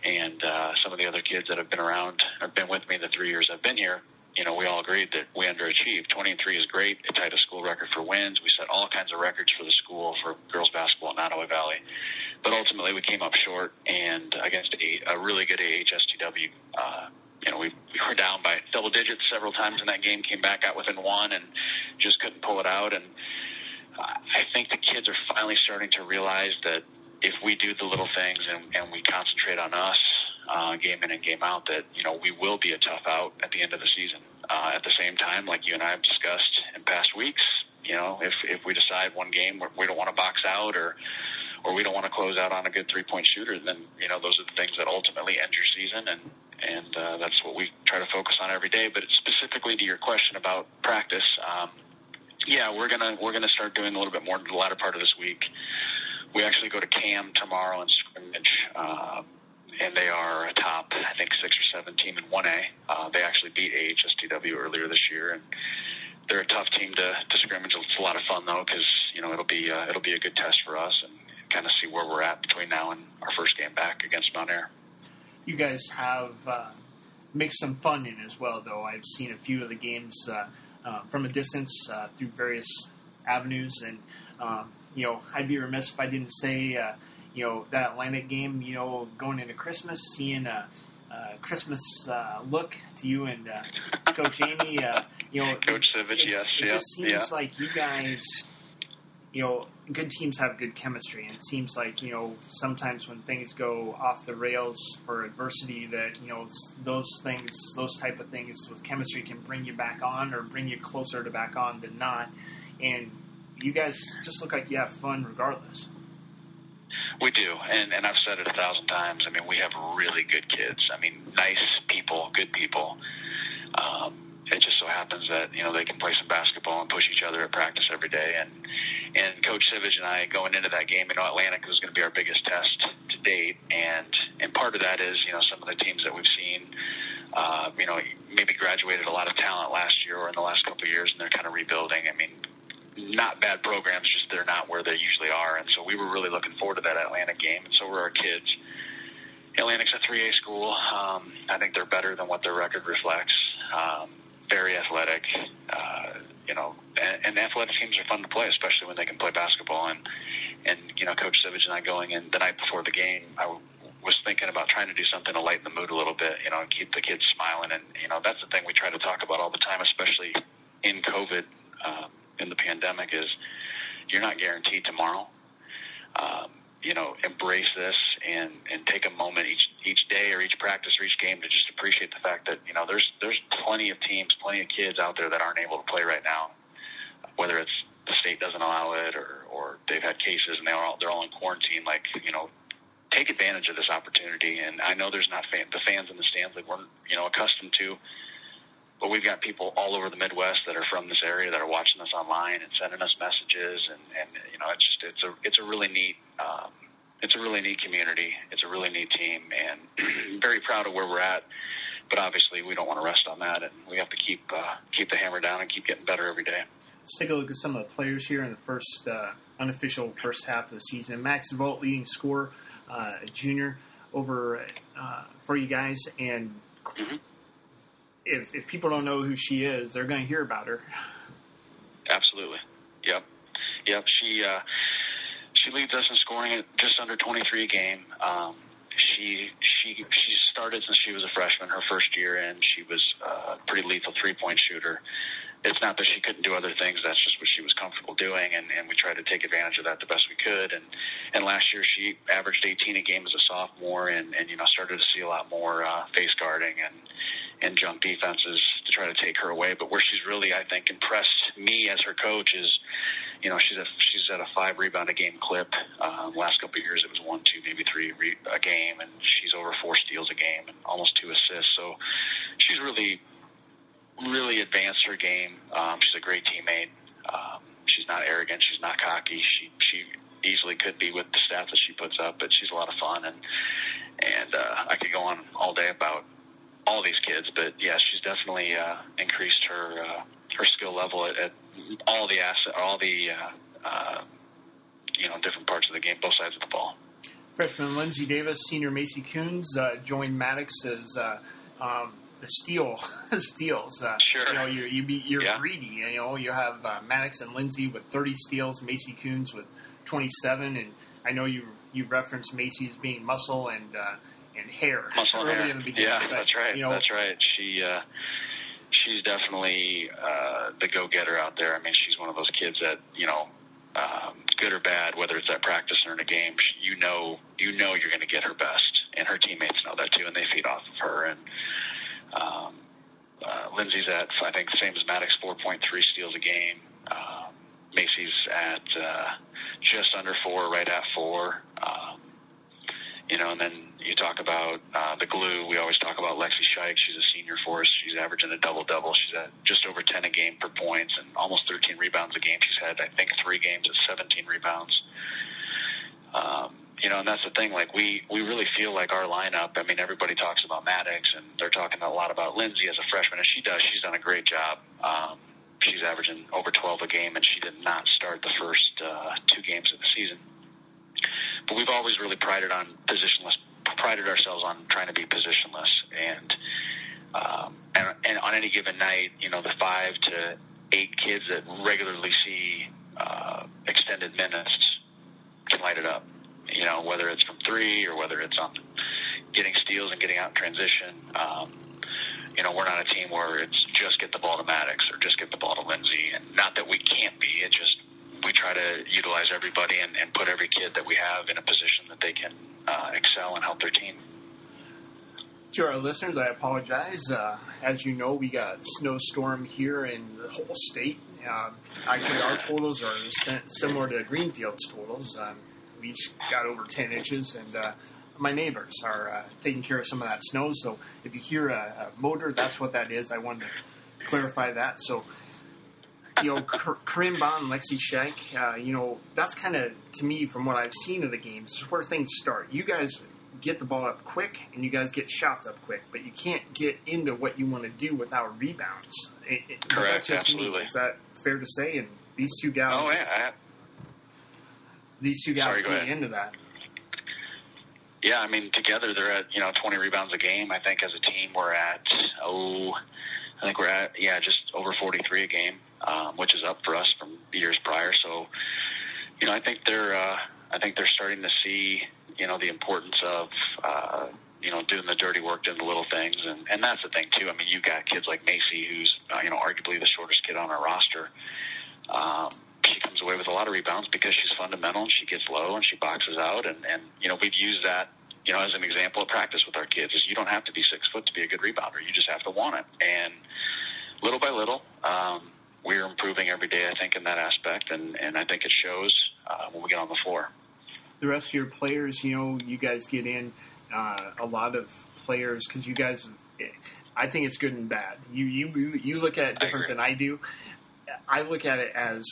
and uh, some of the other kids that have been around have been with me the three years I've been here. You know, we all agreed that we underachieved. Twenty and three is great. It tied a school record for wins. We set all kinds of records for the school for girls basketball in Nodaway Valley but ultimately we came up short and against a, a really good AHSTW uh, you know, we, we were down by double digits several times in that game, came back out within one, and just couldn't pull it out. And I think the kids are finally starting to realize that if we do the little things and, and we concentrate on us, uh, game in and game out, that you know we will be a tough out at the end of the season. Uh, at the same time, like you and I have discussed in past weeks, you know, if if we decide one game we don't want to box out or or we don't want to close out on a good three point shooter, then you know those are the things that ultimately end your season and and uh, that's what we try to focus on every day. But specifically to your question about practice, um, yeah, we're gonna we're gonna start doing a little bit more in the latter part of this week. We actually go to Cam tomorrow and scrimmage. Uh, and they are a top, I think, six or seven team in 1A. Uh, they actually beat AHSTW earlier this year, and they're a tough team to, to scrimmage. It's a lot of fun though, because you know it'll be uh, it'll be a good test for us and kind of see where we're at between now and our first game back against Mount Ayr you guys have uh, mixed some fun in as well, though. I've seen a few of the games uh, uh, from a distance uh, through various avenues, and um, you know, I'd be remiss if I didn't say, uh, you know, that Atlantic game. You know, going into Christmas, seeing a. Christmas uh, look to you and Coach Amy. you know, Coach Savage, it, yes, it yeah, just seems yeah. like you guys you know, good teams have good chemistry, and it seems like you know sometimes when things go off the rails for adversity, that you know those things, those type of things with chemistry can bring you back on or bring you closer to back on than not. And you guys just look like you have fun regardless. We do, and and I've said it a thousand times. I mean, we have really good kids. I mean, nice people, good people. Um, it just so happens that you know they can play some basketball and push each other at practice every day. And and Coach Savage and I going into that game, you know, Atlantic was going to be our biggest test to date, and and part of that is you know some of the teams that we've seen. Uh, you know, maybe graduated a lot of talent last year or in the last couple of years, and they're kind of rebuilding. I mean, not bad programs, just they're not where they usually are. And so we were really looking forward to that Atlantic game, and so were our kids. Atlantic's a 3A school. Um, I think they're better than what their record reflects. Um, very athletic, uh, you know, and, and athletic teams are fun to play, especially when they can play basketball. And and you know, Coach Savage and I going in the night before the game, I w- was thinking about trying to do something to lighten the mood a little bit, you know, and keep the kids smiling. And you know, that's the thing we try to talk about all the time, especially in COVID. Um, in the pandemic is you're not guaranteed tomorrow. Um, you know, embrace this and and take a moment each each day or each practice or each game to just appreciate the fact that you know there's there's plenty of teams, plenty of kids out there that aren't able to play right now, whether it's the state doesn't allow it or or they've had cases and they're all they're all in quarantine. Like you know, take advantage of this opportunity. And I know there's not fan, the fans in the stands that we're you know accustomed to but we've got people all over the Midwest that are from this area that are watching us online and sending us messages, and, and you know, it's just it's a it's a really neat um, it's a really neat community. It's a really neat team, and very proud of where we're at. But obviously, we don't want to rest on that, and we have to keep uh, keep the hammer down and keep getting better every day. Let's take a look at some of the players here in the first uh, unofficial first half of the season. Maddox DeVault, leading scorer, uh, junior, over uh, for you guys, and mm-hmm if, if people don't know who she is, they're going to hear about her. Absolutely. Yep. Yep. She uh, she leads us in scoring at just under 23 a game. Um, she she she started since she was a freshman. Her first year in, she was a pretty lethal three point shooter. It's not that she couldn't do other things. That's just what she was comfortable doing, and, and we tried to take advantage of that the best we could. And and last year she averaged 18 a game as a sophomore, and and you know started to see a lot more uh, face guarding and and jump defenses to try to take her away. But where she's really, I think, impressed me as her coach is, you know, she's a she's at a five rebound a game clip. Um, last couple of years, it was one, two, maybe three re- a game, and she's over four steals a game and almost two assists. So she's really, really advanced her game. Um, she's a great teammate. Um, she's not arrogant. She's not cocky. She she easily could be with the stats that she puts up, but she's a lot of fun and and uh, I could go on all day about all these kids, but yeah, she's definitely uh, increased her uh, her skill level at, at all the asset, all the uh, uh, you know different parts of the game, both sides of the ball. Freshman Lindsay Davis, senior Macy Coons uh, joined Maddox as uh, um, the steal steals. Uh, sure. You know, you're you be, you're yeah. greedy. You know, you have uh, Maddox and Lindsay with 30 steals, Macy Coons with 27, and I know you you referenced Macy as being muscle and uh, and hair Muscle early hair. in the beginning. Yeah, but, that's right. You know, that's right. She uh, she's definitely uh, the go getter out there. I mean, she's one of those kids that you know. Um, good or bad, whether it's at practice or in a game, you know you know you're going to get her best, and her teammates know that too, and they feed off of her. And um, uh, Lindsay's at I think the same as Maddox, 4.3 steals a game. Um, Macy's at uh, just under four, right at four. Um, you know, and then you talk about uh, the glue. We always talk about Lexi Shike. She's a senior for us. She's averaging a double double. She's at just over 10 a game per points and almost 13 rebounds a game. She's had, I think, three games at 17 rebounds. Um, you know, and that's the thing. Like we we really feel like our lineup. I mean, everybody talks about Maddox, and they're talking a lot about Lindsay as a freshman, and she does. She's done a great job. Um, she's averaging over 12 a game, and she did not start the first uh, two games of the season. But we've always really prided on positionless, prided ourselves on trying to be positionless, and um, and, and on any given night, you know, the five to eight kids that regularly see uh, extended minutes can light it up. You know, whether it's from three or whether it's on getting steals and getting out in transition. Um, you know, we're not a team where it's just get the ball to Maddox or just get the ball to Lindsay. And not that we can't be, it just we try to utilize everybody and, and put every kid that we have in a position that they can uh, excel and help their team. To our listeners, I apologize. Uh, as you know, we got a snowstorm here in the whole state. Uh, actually, our totals are similar to Greenfield's totals. Um, we got over 10 inches, and uh, my neighbors are uh, taking care of some of that snow. So if you hear a, a, motor, that's what that is. I wanted to clarify that. So, you know, Bond, Lexi Shank, uh, you know, that's kind of, to me, from what I've seen of the games, is where things start. You guys get the ball up quick and you guys get shots up quick, but you can't get into what you want to do without rebounds. It, it, Correct, absolutely. Me. Is that fair to say? And these two guys. Oh yeah. These two guys Sorry, get into that. Yeah, I mean, together they're at you know 20 rebounds a game. I think as a team we're at oh, I think we're at yeah just over 43 a game, um, which is up for us from years prior. So, you know, I think they're uh, I think they're starting to see you know the importance of uh, you know doing the dirty work, doing the little things, and and that's the thing too. I mean, you got kids like Macy, who's uh, you know arguably the shortest kid on our roster. Um, she comes away with a lot of rebounds because she's fundamental and she gets low and she boxes out and and you know we've used that you know as an example of practice with our kids is you don't have to be six foot to be a good rebounder you just have to want it and little by little um, we're improving every day I think in that aspect and and I think it shows uh, when we get on the floor the rest of your players, you know, you guys get in uh, a lot of players because you guys. I think it's good and bad. You you you look at it different I than I do. I look at it as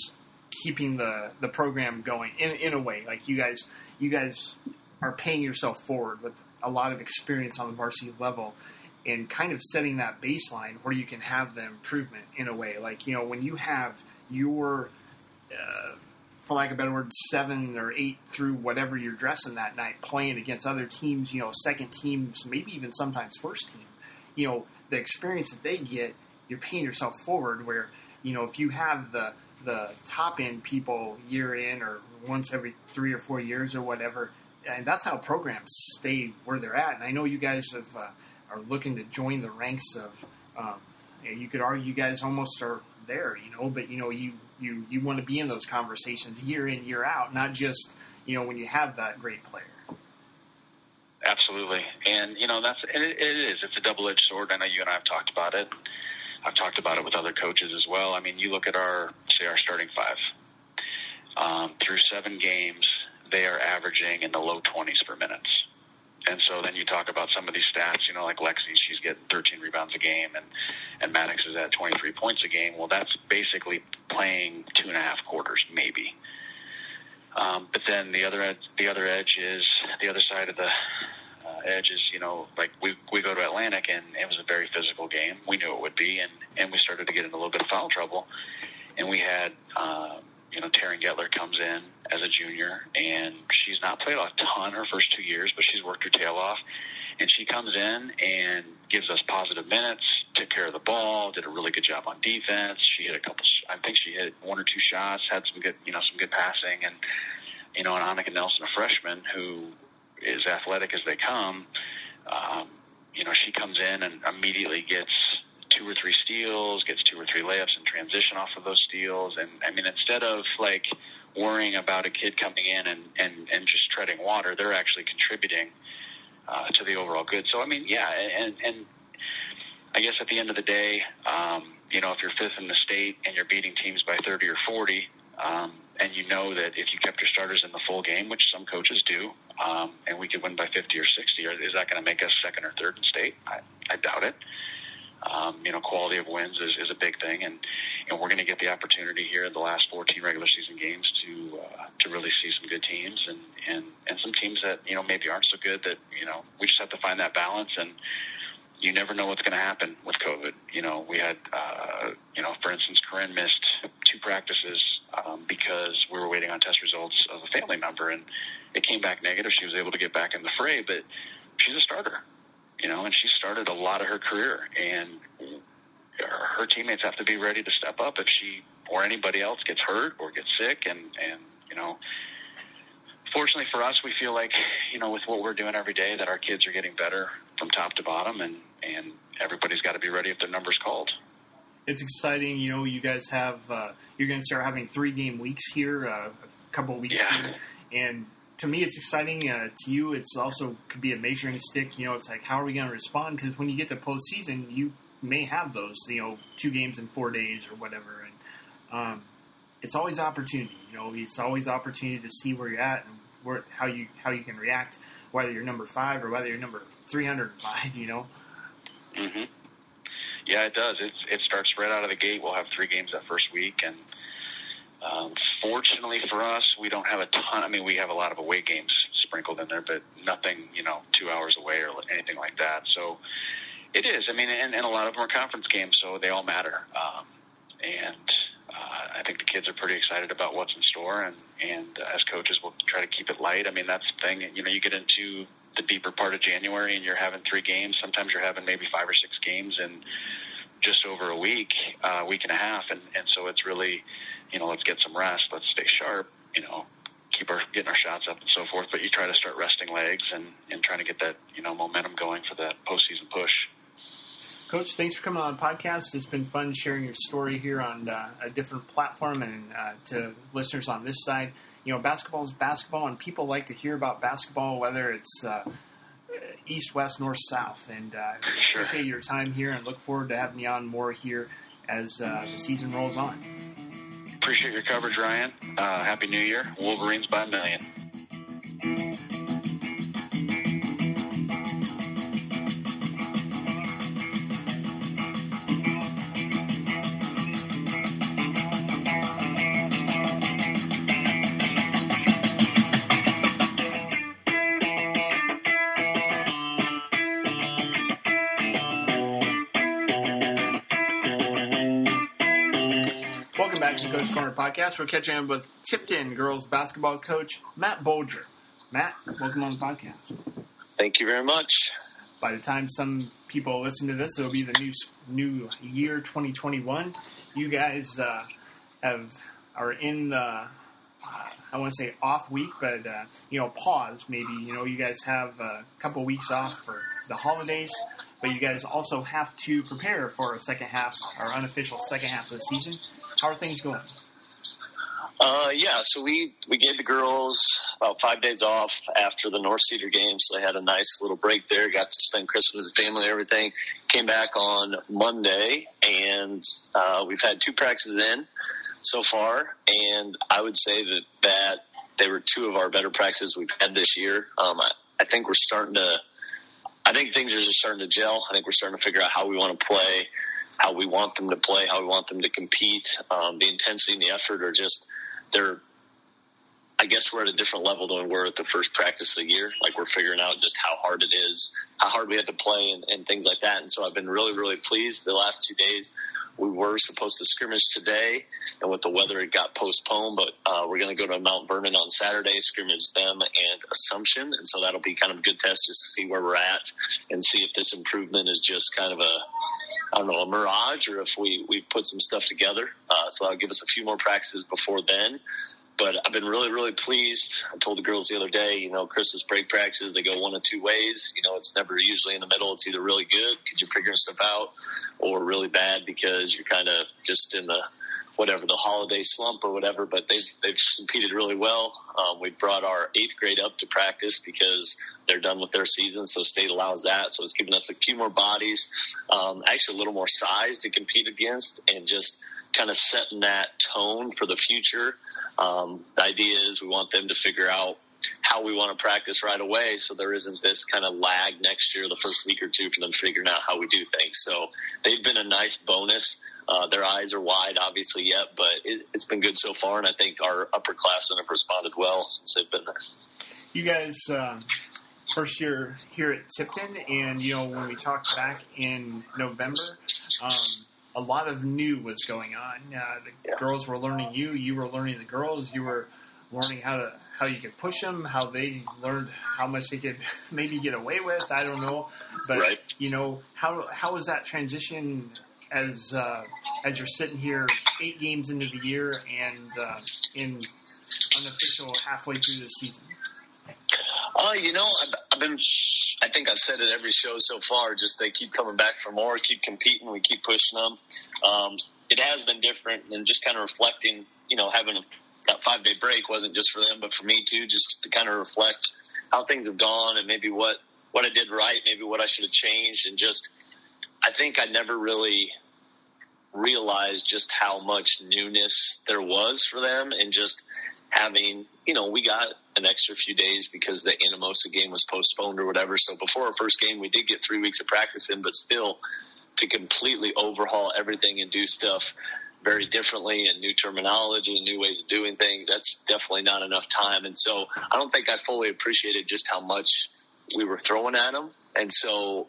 keeping the the program going in in a way. Like you guys you guys are paying yourself forward with a lot of experience on the varsity level and kind of setting that baseline where you can have the improvement in a way. Like you know when you have your uh, for lack of a better word, seven or eight through whatever you're dressing that night, playing against other teams, you know, second teams, maybe even sometimes first team. You know, the experience that they get, you're paying yourself forward. Where you know, if you have the the top end people year in or once every three or four years or whatever, and that's how programs stay where they're at. And I know you guys have uh, are looking to join the ranks of. Um, you could argue you guys almost are there, you know, but you know you you you want to be in those conversations year in year out, not just you know when you have that great player. Absolutely, and you know that's it, it is. It's a double edged sword. I know you and I have talked about it. I've talked about it with other coaches as well. I mean, you look at our say our starting five um, through seven games, they are averaging in the low twenties per minutes. And so then you talk about some of these stats, you know, like Lexi, she's getting 13 rebounds a game, and and Maddox is at 23 points a game. Well, that's basically playing two and a half quarters, maybe. Um, but then the other the other edge is the other side of the uh, edge is you know like we we go to Atlantic and it was a very physical game. We knew it would be, and and we started to get in a little bit of foul trouble, and we had. Um, you know, Taryn Getler comes in as a junior, and she's not played a ton her first two years, but she's worked her tail off. And she comes in and gives us positive minutes, took care of the ball, did a really good job on defense. She hit a couple, I think she hit one or two shots, had some good, you know, some good passing, and you know, and Annika Nelson, a freshman who is athletic as they come, um, you know, she comes in and immediately gets two or three steals, gets two or three layups in transition off of those steals. And I mean, instead of like worrying about a kid coming in and, and, and just treading water, they're actually contributing uh, to the overall good. So, I mean, yeah. And, and I guess at the end of the day, um, you know, if you're fifth in the state and you're beating teams by 30 or 40, um, and you know that if you kept your starters in the full game, which some coaches do, um, and we could win by 50 or 60, is that going to make us second or third in state? I, I doubt it. Um, you know, quality of wins is, is a big thing, and and we're going to get the opportunity here in the last 14 regular season games to uh, to really see some good teams and and and some teams that you know maybe aren't so good that you know we just have to find that balance and you never know what's going to happen with COVID. You know, we had, uh, you know, for instance, Corinne missed two practices um, because we were waiting on test results of a family member, and it came back negative. She was able to get back in the fray, but she's a starter you know, and she started a lot of her career, and her teammates have to be ready to step up if she or anybody else gets hurt or gets sick, and and you know. Fortunately for us, we feel like you know with what we're doing every day that our kids are getting better from top to bottom, and and everybody's got to be ready if their number's called. it's exciting. You know, you guys have uh, you're going to start having three game weeks here, uh, a couple of weeks Yeah. here, and to me, it's exciting. Uh, to you, it's also could be a measuring stick. You know, it's like how are we going to respond? Because when you get to postseason, you may have those, you know, two games in four days or whatever, and um, it's always opportunity. You know, it's always opportunity to see where you're at and where how you how you can react, whether you're number five or whether you're number three hundred five. You know. Mm-hmm. Yeah, it does. It's it starts right out of the gate. We'll have three games that first week, and um, fortunately for us, we don't have a ton. I mean, we have a lot of away games sprinkled in there, but nothing, you know, two hours away or anything like that. So it is. I mean, and, and a lot of them are conference games, so they all matter. Um, and uh, I think the kids are pretty excited about what's in store, and and uh, as coaches, we'll try to keep it light. I mean, that's the thing. You know, you get into the deeper part of January, and you're having three games. Sometimes you're having maybe five or six games in just over a week, uh, week and a half, and and so it's really, you know, let's get some rest, let's stay sharp, you know, keep our getting our shots up and so forth. But you try to start resting legs and and trying to get that you know momentum going for the postseason push. Coach, thanks for coming on the podcast. It's been fun sharing your story here on uh, a different platform and uh, to listeners on this side. You know, basketball is basketball, and people like to hear about basketball, whether it's uh, east, west, north, south. And uh, Sure. appreciate your time here, and look forward to having you on more here as uh, the season rolls on. Appreciate your coverage, Ryan. Uh, Happy New Year, Wolverines by a million. Welcome back to the Coach Corner podcast. We're catching up with Tipton girls basketball coach Matt Bolger. Matt, welcome on the podcast. Thank you very much. by the time some people listen to this, it'll be the new new year 2021. You guys uh, have are in the uh, I want to say off week, but uh, you know pause maybe. You know you guys have a couple weeks off for the holidays, but you guys also have to prepare for a second half or unofficial second half of the season. How are things going? Uh, yeah, so we, we gave the girls about five days off after the North Cedar game, so they had a nice little break there. Got to spend Christmas with family and everything. Came back on Monday, and uh, we've had two practices in so far, and I would say that that they were two of our better practices we've had this year. Um, I, I think we're starting to. I think things are just starting to gel. I think we're starting to figure out how we want to play, how we want them to play, how we want them to compete. Um, the intensity and the effort are just they're I guess we're at a different level than we were at the first practice of the year. Like we're figuring out just how hard it is, how hard we have to play, and, and things like that. And so I've been really, really pleased. The last two days, we were supposed to scrimmage today, and with the weather, it got postponed. But uh, we're going to go to Mount Vernon on Saturday, scrimmage them and Assumption, and so that'll be kind of a good test just to see where we're at and see if this improvement is just kind of a I don't know, a mirage or if we, we put some stuff together. Uh, so that'll give us a few more practices before then. But I've been really, really pleased. I told the girls the other day, you know, Christmas break practices, they go one of two ways. You know, it's never usually in the middle. It's either really good because you're figuring stuff out or really bad because you're kind of just in the whatever the holiday slump or whatever. But they've, they've competed really well. Um, we brought our eighth grade up to practice because they're done with their season, so state allows that. So it's giving us a few more bodies, um, actually a little more size to compete against, and just kind of setting that tone for the future. Um, the idea is we want them to figure out how we want to practice right away, so there isn't this kind of lag next year, the first week or two, for them figuring out how we do things. So they've been a nice bonus. Uh, their eyes are wide, obviously, yet, but it, it's been good so far, and I think our upperclassmen have responded well since they've been there. You guys, um, first year here at Tipton, and you know when we talked back in November, um, a lot of new was going on. Uh, the Yeah. girls were learning you, you were learning the girls, you were learning how to how you could push them, how they learned how much they could maybe get away with. I don't know, but Right. you know how how was that transition as uh, as you're sitting here eight games into the year and uh, in unofficial halfway through the season? Oh, you know, I've, I've been. I think I've said it every show so far. Just they keep coming back for more, keep competing, we keep pushing them. Um, it has been different, and just kind of reflecting. You know, having that five day break wasn't just for them, but for me too, just to kind of reflect how things have gone and maybe what what I did right, maybe what I should have changed, and just. I think I never really realized just how much newness there was for them, and just having, you know, we got an extra few days because the Anamosa game was postponed or whatever. So before our first game, we did get three weeks of practice in, but still to completely overhaul everything and do stuff very differently and new terminology and new ways of doing things, that's definitely not enough time. And so I don't think I fully appreciated just how much we were throwing at them. And so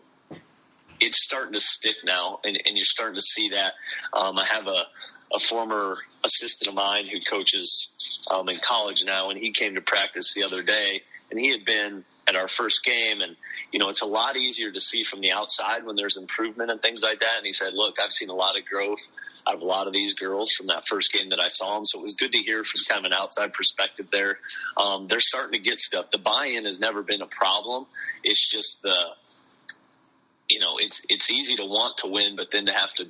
it's starting to stick now, and, and you're starting to see that. Um, I have a, a former assistant of mine who coaches um, in college now, and he came to practice the other day, and he had been at our first game, and you know it's a lot easier to see from the outside when there's improvement and things like that. And he said, "Look, I've seen a lot of growth." Out of a lot of these girls from that first game that I saw them, so it was good to hear from kind of an outside perspective. There, um, they're starting to get stuff. The buy-in has never been a problem. It's just the, you know, it's it's easy to want to win, but then to have to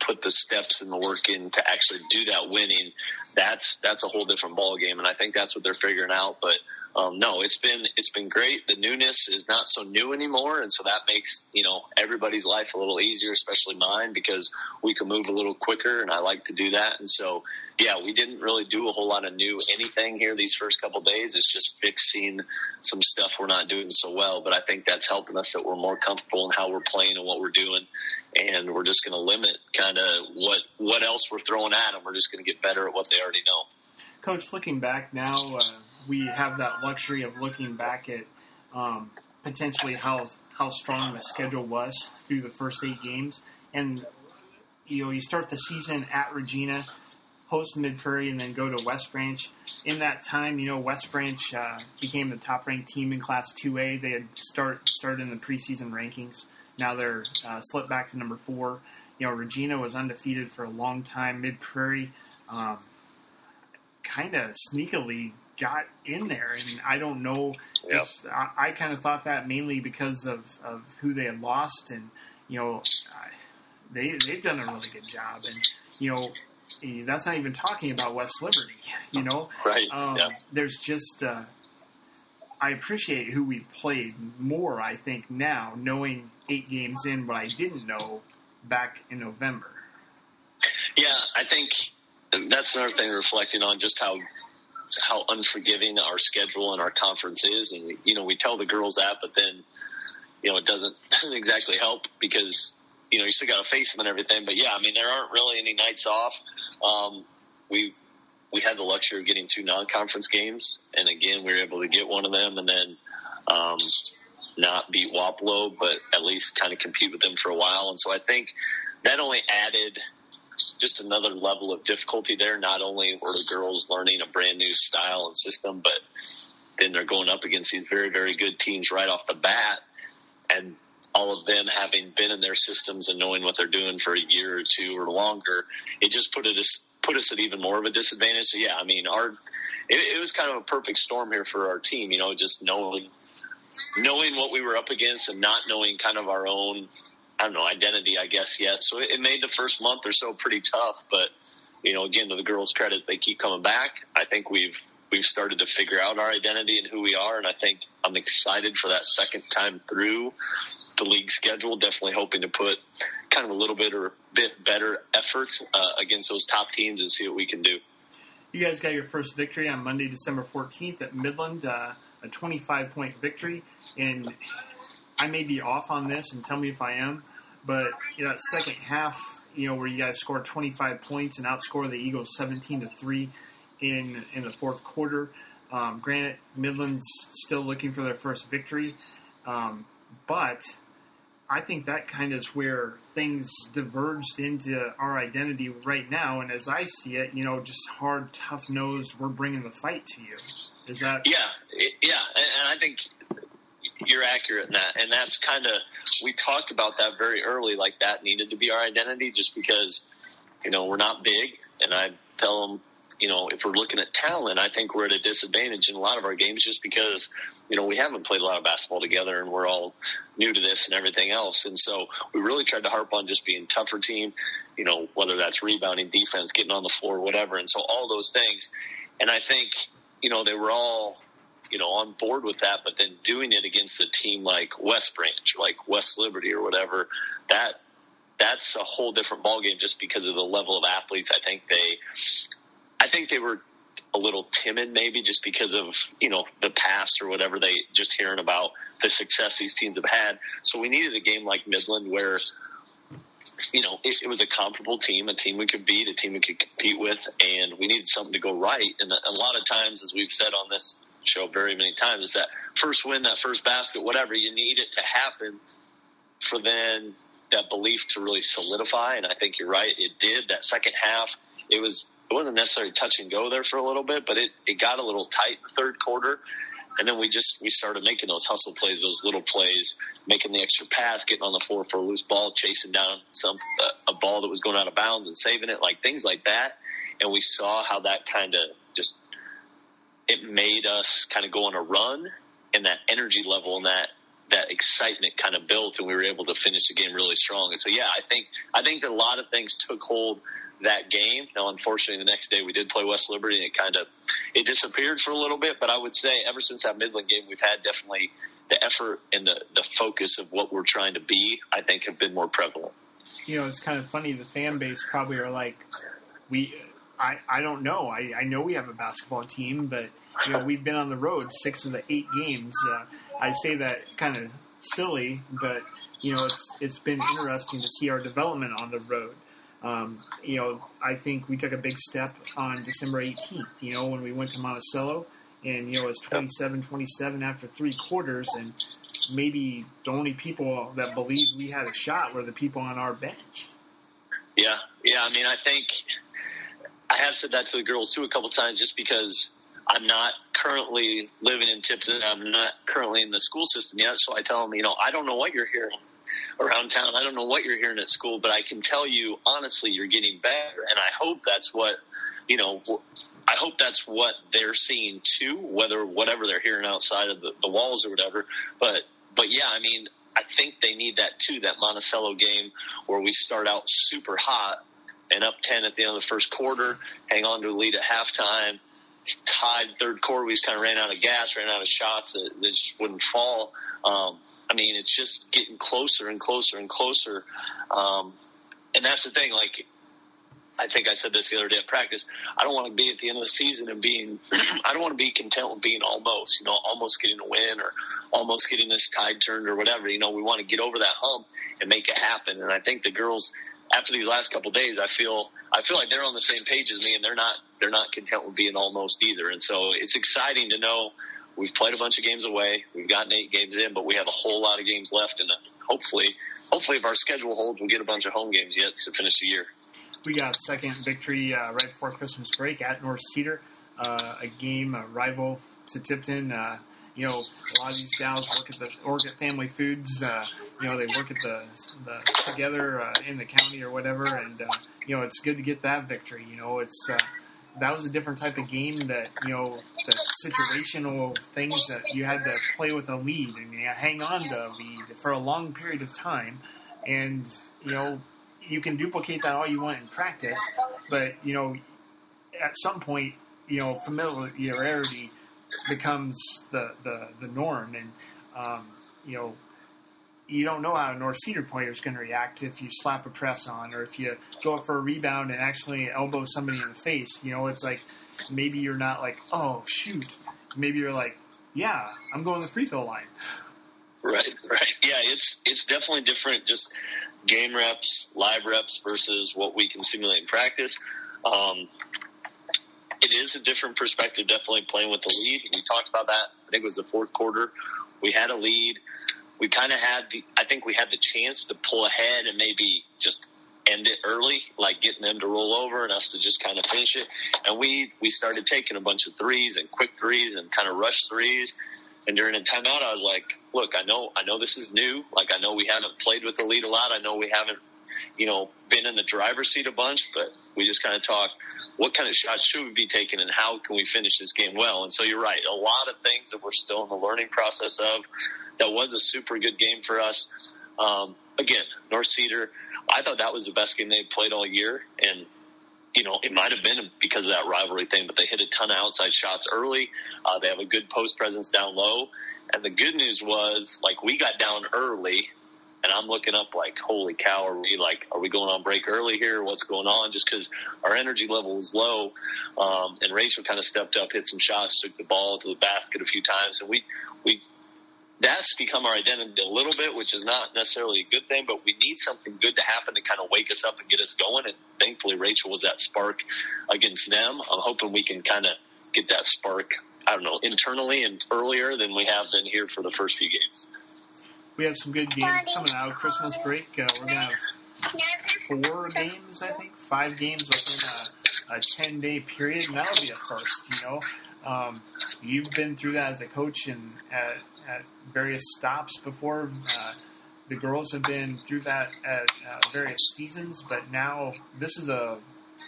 put the steps and the work in to actually do that winning, that's that's a whole different ball game, and I think that's what they're figuring out. But um, no, it's been it's been great. The newness is not so new anymore, and so that makes you know everybody's life a little easier, especially mine, because we can move a little quicker, and I like to do that. And so, yeah, we didn't really do a whole lot of new anything here these first couple days. It's just fixing some stuff we're not doing so well, but I think that's helping us that we're more comfortable in how we're playing and what we're doing, and we're just going to limit kind of what what else we're throwing at them. We're just going to get better at what they already know. Coach, looking back now. Uh we have that luxury of looking back at um, potentially how how strong the schedule was through the first eight games, and you know you start the season at Regina, host Mid Prairie, and then go to West Branch. In that time, you know West Branch uh, became the top ranked team in Class Two A. They had start started in the preseason rankings. Now they're uh, slipped back to number four. You know Regina was undefeated for a long time. Mid Prairie. Um, kind of sneakily got in there, and I don't know. Just yep. I, I kind of thought that mainly because of, of who they had lost, and you know, they they've done a really good job, and you know. That's not even talking about West Liberty, you know. Right. Um, yeah. There's just uh, I appreciate who we've played more. I think now, knowing eight games in, what I didn't know back in November. Yeah, I think that's another thing reflecting on just how how unforgiving our schedule and our conference is. And, you know, we tell the girls that, but then, you know, it doesn't, exactly help because, you know, you still got to face them and everything. But yeah, I mean, there aren't really any nights off. Um, we, we had the luxury of getting two non-conference games. And again, we were able to get one of them and then, um, not beat Wapello, but at least kind of compete with them for a while. And so I think that only added just another level of difficulty there. Not only were the girls learning a brand new style and system, but then they're going up against these very, very good teams right off the bat. And all of them having been in their systems and knowing what they're doing for a year or two or longer, it just put us put us at even more of a disadvantage. So yeah, I mean, our it, it was kind of a perfect storm here for our team. You know, just knowing knowing what we were up against and not knowing kind of our own I don't know identity, I guess yet. So it, made the first month or so pretty tough. But you know, again, to the girls' credit, they keep coming back. I think we've we've started to figure out our identity and who we are, and I think I'm excited for that second time through the league schedule. Definitely hoping to put kind of a little bit or bit better effort uh, against those top teams and see what we can do. You guys got your first victory on Monday, December 14th at Midland, uh, a 25 point victory. And I may be off on this, and tell me if I am. But you know, that second half, you know, where you guys scored 25 points and outscored the Eagles 17 to three in in the fourth quarter. Um, granted, Midland's still looking for their first victory, um, but I think that kind of is where things diverged into our identity right now. And as I see it, you know, just hard, tough nosed, we're bringing the fight to you. Is that? Yeah, yeah, and I think you're accurate in that, and that's kind of we talked about that very early. Like that needed to be our identity, just because you know we're not big, and I tell them, you know, if we're looking at talent, I think we're at a disadvantage in a lot of our games just because you know, we haven't played a lot of basketball together and we're all new to this and everything else. And so we really tried to harp on just being tougher team, you know, whether that's rebounding, defense, getting on the floor, whatever. And so all those things. And I think, you know, they were all, you know, on board with that, but then doing it against a team like West Branch, like West Liberty or whatever, that that's a whole different ballgame just because of the level of athletes. I think they, I think they were a little timid, maybe just because of you know the past or whatever. They just hearing about the success these teams have had. So we needed a game like Midland where you know it, it was a comparable team, a team we could beat, a team we could compete with, and we needed something to go right. And a lot of times, as we've said on this show very many times, is that first win, that first basket, whatever you need it to happen for then that belief to really solidify. And I think you're right, it did. That second half, it was it wasn't necessarily touch and go there for a little bit, but it, it got a little tight in the third quarter. And then we just we started making those hustle plays, those little plays, making the extra pass, getting on the floor for a loose ball, chasing down some a, a ball that was going out of bounds and saving it, like things like that. And we saw how that kind of just it made us kind of go on a run, and that energy level and that that excitement kind of built, and we were able to finish the game really strong. And so, yeah, I think I think that a lot of things took hold that game. Now, unfortunately, the next day we did play West Liberty, and it kind of it disappeared for a little bit. But I would say ever since that Midland game, we've had definitely the effort and the the focus of what we're trying to be. I think have been more prevalent. You know, it's kind of funny. The fan base probably are like, we. I, I don't know. I, I know we have a basketball team, but you know we've been on the road six of the eight games. Uh, I say that kind of silly, but you know it's it's been interesting to see our development on the road. Um, you know, I think we took a big step on December 18th, you know, when we went to Monticello and, you know, it was 27 27 after three quarters. And maybe the only people that believed we had a shot were the people on our bench. Yeah. Yeah. I mean, I think I have said that to the girls too a couple times just because I'm not currently living in Tipton. I'm not currently in the school system yet. So I tell them, you know, I don't know what you're hearing around town. I don't know what you're hearing at school, but I can tell you honestly, you're getting better, and I hope that's what you know. I hope that's what they're seeing too, whether whatever they're hearing outside of the, the walls or whatever. But but yeah, I mean, I think they need that too. That Monticello game where we start out super hot and up ten at the end of the first quarter, hang on to a lead at halftime. Tied third quarter, we just kind of ran out of gas, ran out of shots that, that just wouldn't fall. Um, I mean, it's just getting closer and closer and closer. Um, and that's the thing. Like, I think I said this the other day at practice. I don't want to be at the end of the season and being, I don't want to be content with being almost, you know, almost getting a win or almost getting this tide turned or whatever. You know, we want to get over that hump and make it happen. And I think the girls, after these last couple days, I feel, I feel like they're on the same page as me and they're not, they're not content with being almost either. And so it's exciting to know we've played a bunch of games away. We've gotten eight games in, but we have a whole lot of games left, and hopefully, hopefully, if our schedule holds, we'll get a bunch of home games yet to finish the year. We got a second victory uh, right before Christmas break at North Cedar, uh, a game a rival to Tipton. Uh, you know, a lot of these gals work at the work at Family Foods. Uh, you know, they work at the, the together uh, in the county or whatever, and uh, you know, it's good to get that victory. You know, it's that was a different type of game that you know the situational things that you had to play with a lead and you hang on to a lead for a long period of time and you know you can duplicate that all you want in practice but you know at some point you know familiarity becomes the the, the norm and um, you know you don't know how a North Cedar player is going to react if you slap a press on or if you go up for a rebound and actually elbow somebody in the face. You know, it's like maybe you're not like, oh shoot. Maybe you're like, yeah, I'm going to the free throw line. Right, right. Yeah, it's it's definitely different. Just game reps, live reps versus what we can simulate in practice. Um, it is a different perspective. Definitely playing with the lead. We talked about that. I think it was the fourth quarter. We had a lead we kind of had the, I think we had the chance to pull ahead and maybe just end it early, like getting them to roll over and us to just kind of finish it. And we, we started taking a bunch of threes and quick threes and kind of rush threes. And during a timeout, I was like, look, I know, I know this is new. Like, I know we haven't played with the lead a lot. I know we haven't, you know, been in the driver's seat a bunch, but we just kind of talked. What kind of shots should we be taking and how can we finish this game well? And so you're right, a lot of things that we're still in the learning process of. That was a super good game for us. Um, again, North Cedar, I thought that was the best game they played all year, and you know, it might have been because of that rivalry thing, but they hit a ton of outside shots early. Uh, they have a good post presence down low. And the good news was, like, we got down early, and I'm looking up, like, holy cow, are we, like, are we going on break early here? What's going on? Just because our energy level was low. Um, and Rachel kind of stepped up, hit some shots, took the ball to the basket a few times, and we, we that's become our identity a little bit, which is not necessarily a good thing, but we need something good to happen to kind of wake us up and get us going. And thankfully, Rachel was that spark against them. I'm hoping we can kind of get that spark, I don't know, internally and earlier than we have been here for the first few games. We have some good games coming out. Christmas break, uh, we're going to have four games, I think, five games within a, a 10 day period, and that'll be a first, you know. Um, you've been through that as a coach and at, at various stops before. Uh, the girls have been through that at uh, various seasons, but now this is a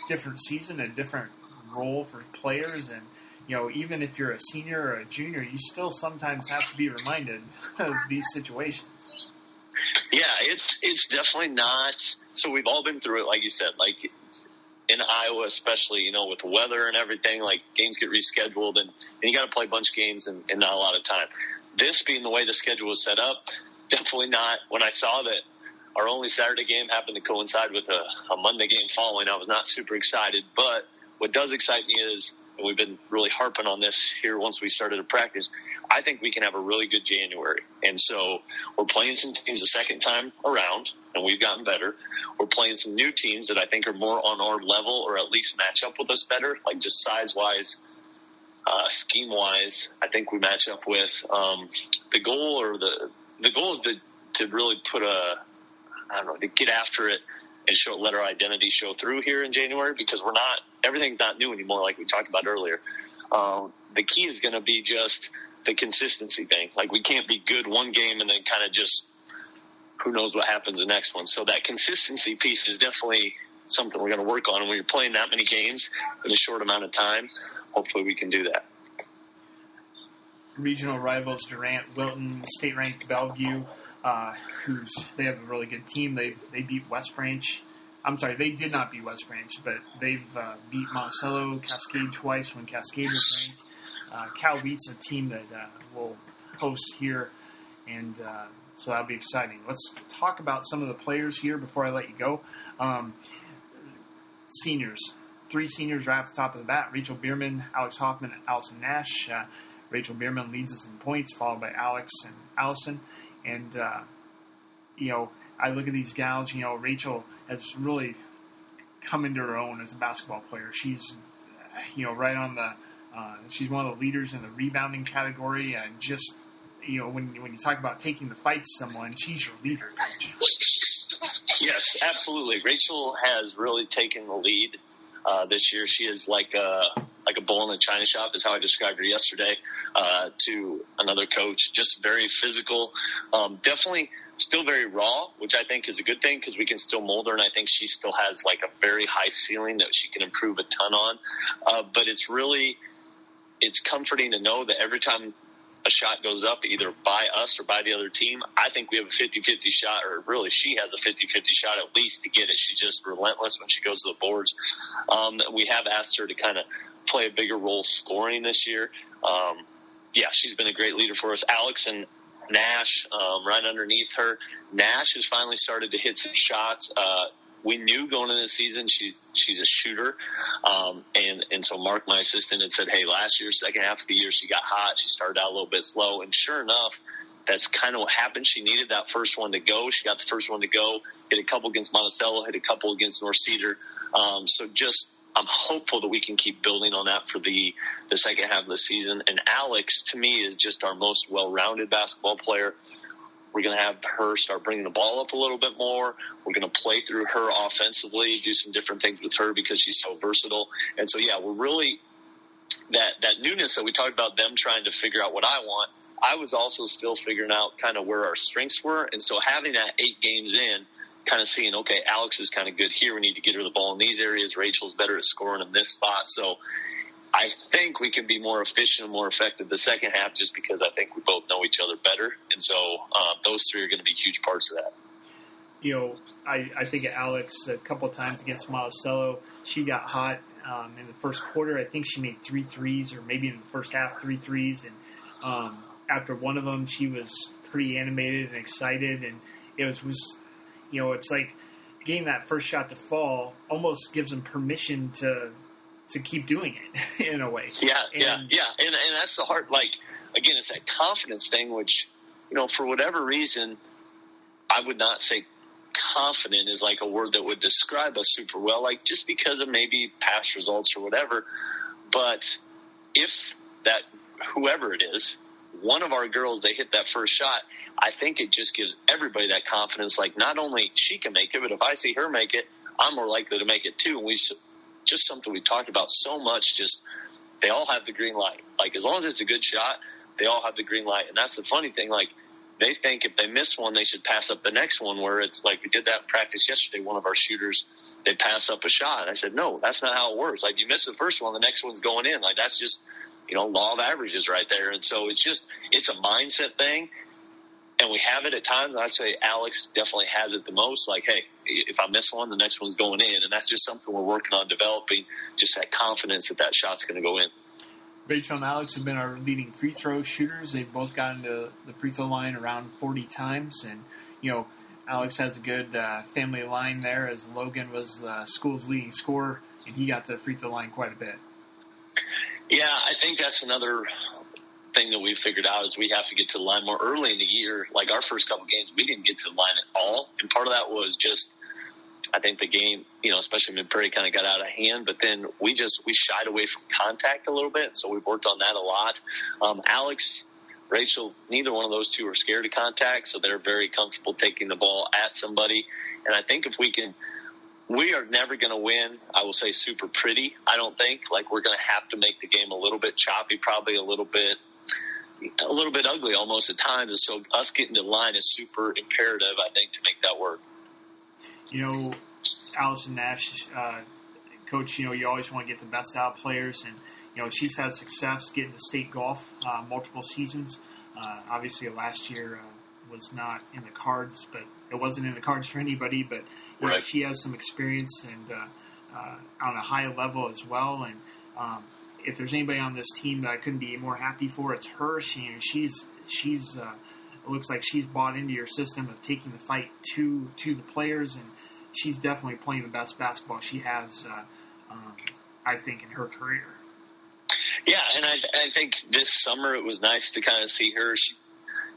different season, a different role for players, and you know, even if you're a senior or a junior, you still sometimes have to be reminded of these situations. Yeah, it's it's definitely not. So we've all been through it, like you said. Like in Iowa, especially, you know, with the weather and everything, like games get rescheduled, and, and you got to play a bunch of games and, and not a lot of time this being the way the schedule was set up, definitely not. When I saw that our only Saturday game happened to coincide with a, a Monday game following, I was not super excited. But what does excite me is, we've been really harping on this here once we started to practice, I think we can have a really good January. And so we're playing some teams the second time around, and we've gotten better. We're playing some new teams that I think are more on our level or at least match up with us better, like just size wise uh, scheme wise, I think we match up with um, the goal or the the goal is to to really put a I don't know to get after it and show let our identity show through here in January because we're not everything's not new anymore like we talked about earlier. Um, the key is going to be just the consistency thing. Like we can't be good one game and then kind of just who knows what happens the next one. So that consistency piece is definitely something we're going to work on. And when you're playing that many games in a short amount of time, hopefully we can do that. Regional rivals Durant, Wilton, state ranked Bellevue, uh, who's they have a really good team. They they beat West Branch. I'm sorry, they did not beat West Branch, but they've uh, beat Monticello, Cascade twice when Cascade was ranked. Uh, Cal Wheat's a team that uh, will host here, and uh, so that'll be exciting. Let's talk about some of the players here before I let you go. Um, seniors three seniors right off the top of the bat Rachel Bierman, Alex Hoffman, and Allison Nash. Uh, Rachel Bierman leads us in points, followed by Alex and Allison. And, uh, you know, I look at these gals, you know, Rachel has really come into her own as a basketball player. She's, you know, right on the, uh, she's one of the leaders in the rebounding category. And just, you know, when, when you talk about taking the fight to someone, she's your leader, coach. Yes, absolutely. Rachel has really taken the lead uh, this year. She is like a like a bull in a china shop, is how I described her yesterday uh, to another coach. Just very physical, um, definitely still very raw, which I think is a good thing because we can still mold her, and I think she still has like a very high ceiling that she can improve a ton on. Uh, but it's really it's comforting to know that every time a shot goes up either by us or by the other team, I think we have a 50 50 shot, or really she has a 50 50 shot at least to get it. She's just relentless when she goes to the boards. Um, we have asked her to kind of play a bigger role scoring this year. Um, yeah, she's been a great leader for us. Alex and Nash um, right underneath her. Nash has finally started to hit some shots. Uh, we knew going into the season she she's a shooter, um, and and so Mark, my assistant, had said, hey, last year, second half of the year, she got hot. She started out a little bit slow, and sure enough, that's kind of what happened. She needed that first one to go. She got the first one to go. Hit a couple against Monticello. Hit a couple against North Cedar. Um, so just I'm hopeful that we can keep building on that for the the second half of the season. And Alex, to me, is just our most well-rounded basketball player. We're going to have her start bringing the ball up a little bit more. We're going to play through her offensively, do some different things with her because she's so versatile. And so, yeah, we're really that that newness that we talked about them trying to figure out what I want. I was also still figuring out kind of where our strengths were, and so having that eight games in kind of seeing, okay, Alex is kind of good here. We need to get her the ball in these areas. Rachel's better at scoring in this spot. So I think we can be more efficient and more effective the second half just because I think we both know each other better. And so uh, those three are going to be huge parts of that. You know, I, I think Alex a couple of times against Monticello, she got hot um, in the first quarter. I think she made three threes, or maybe in the first half, three threes. And um, after one of them, she was pretty animated and excited. And it was, was, you know, it's like getting that first shot to fall almost gives them permission to to keep doing it in a way. Yeah, and, yeah, yeah. And, and that's the hard, like, again, it's that confidence thing, which, you know, for whatever reason, I would not say confident is like a word that would describe us super well, like just because of maybe past results or whatever. But if that, whoever it is, one of our girls, they hit that first shot, I think it just gives everybody that confidence. Like, not only she can make it, but if I see her make it, I'm more likely to make it too. And we just something we talked about so much. Just they all have the green light. Like as long as it's a good shot, they all have the green light. And that's the funny thing. Like they think if they miss one, they should pass up the next one. Where it's like we did that practice yesterday. One of our shooters, they pass up a shot. And I said, no, that's not how it works. Like you miss the first one, the next one's going in. Like that's just you know law of averages right there. And so it's just it's a mindset thing and we have it at times. I'd say Alex definitely has it the most. Like, hey, if I miss one, the next one's going in, and that's just something we're working on developing. Just that confidence that that shot's going to go in. Rachel and Alex have been our leading free throw shooters. They've both gotten to the free throw line around 40 times, and you know, Alex has a good uh, family line there, as Logan was uh, school's leading scorer, and he got to the free throw line quite a bit. Yeah, I think that's another thing that we figured out is we have to get to the line more early in the year. Like our first couple games, we didn't get to the line at all, and part of that was just I think the game, you know, especially mid Prairie, kind of got out of hand. But then we just we shied away from contact a little bit, so we've worked on that a lot. Um, Alex, Rachel, neither one of those two are scared of contact, so they're very comfortable taking the ball at somebody. And I think if we can. We are never going to win. I will say super pretty. I don't think like we're going to have to make the game a little bit choppy, probably a little bit a little bit ugly almost at times. And so us getting to line is super imperative, I think, to make that work. You know, Allison Nash, uh, coach, you know, you always want to get the best out of players. And, you know, she's had success getting to state golf uh, multiple seasons. Uh, obviously, last year uh, was not in the cards, but it wasn't in the cards for anybody. But, you right. know, she has some experience and uh, uh, on a high level as well. And, um, if there's anybody on this team that I couldn't be more happy for, it's her. She she's she's uh, looks like she's bought into your system of taking the fight to to the players, and she's definitely playing the best basketball she has, uh, um, I think, in her career. Yeah, and I, I think this summer it was nice to kind of see her. She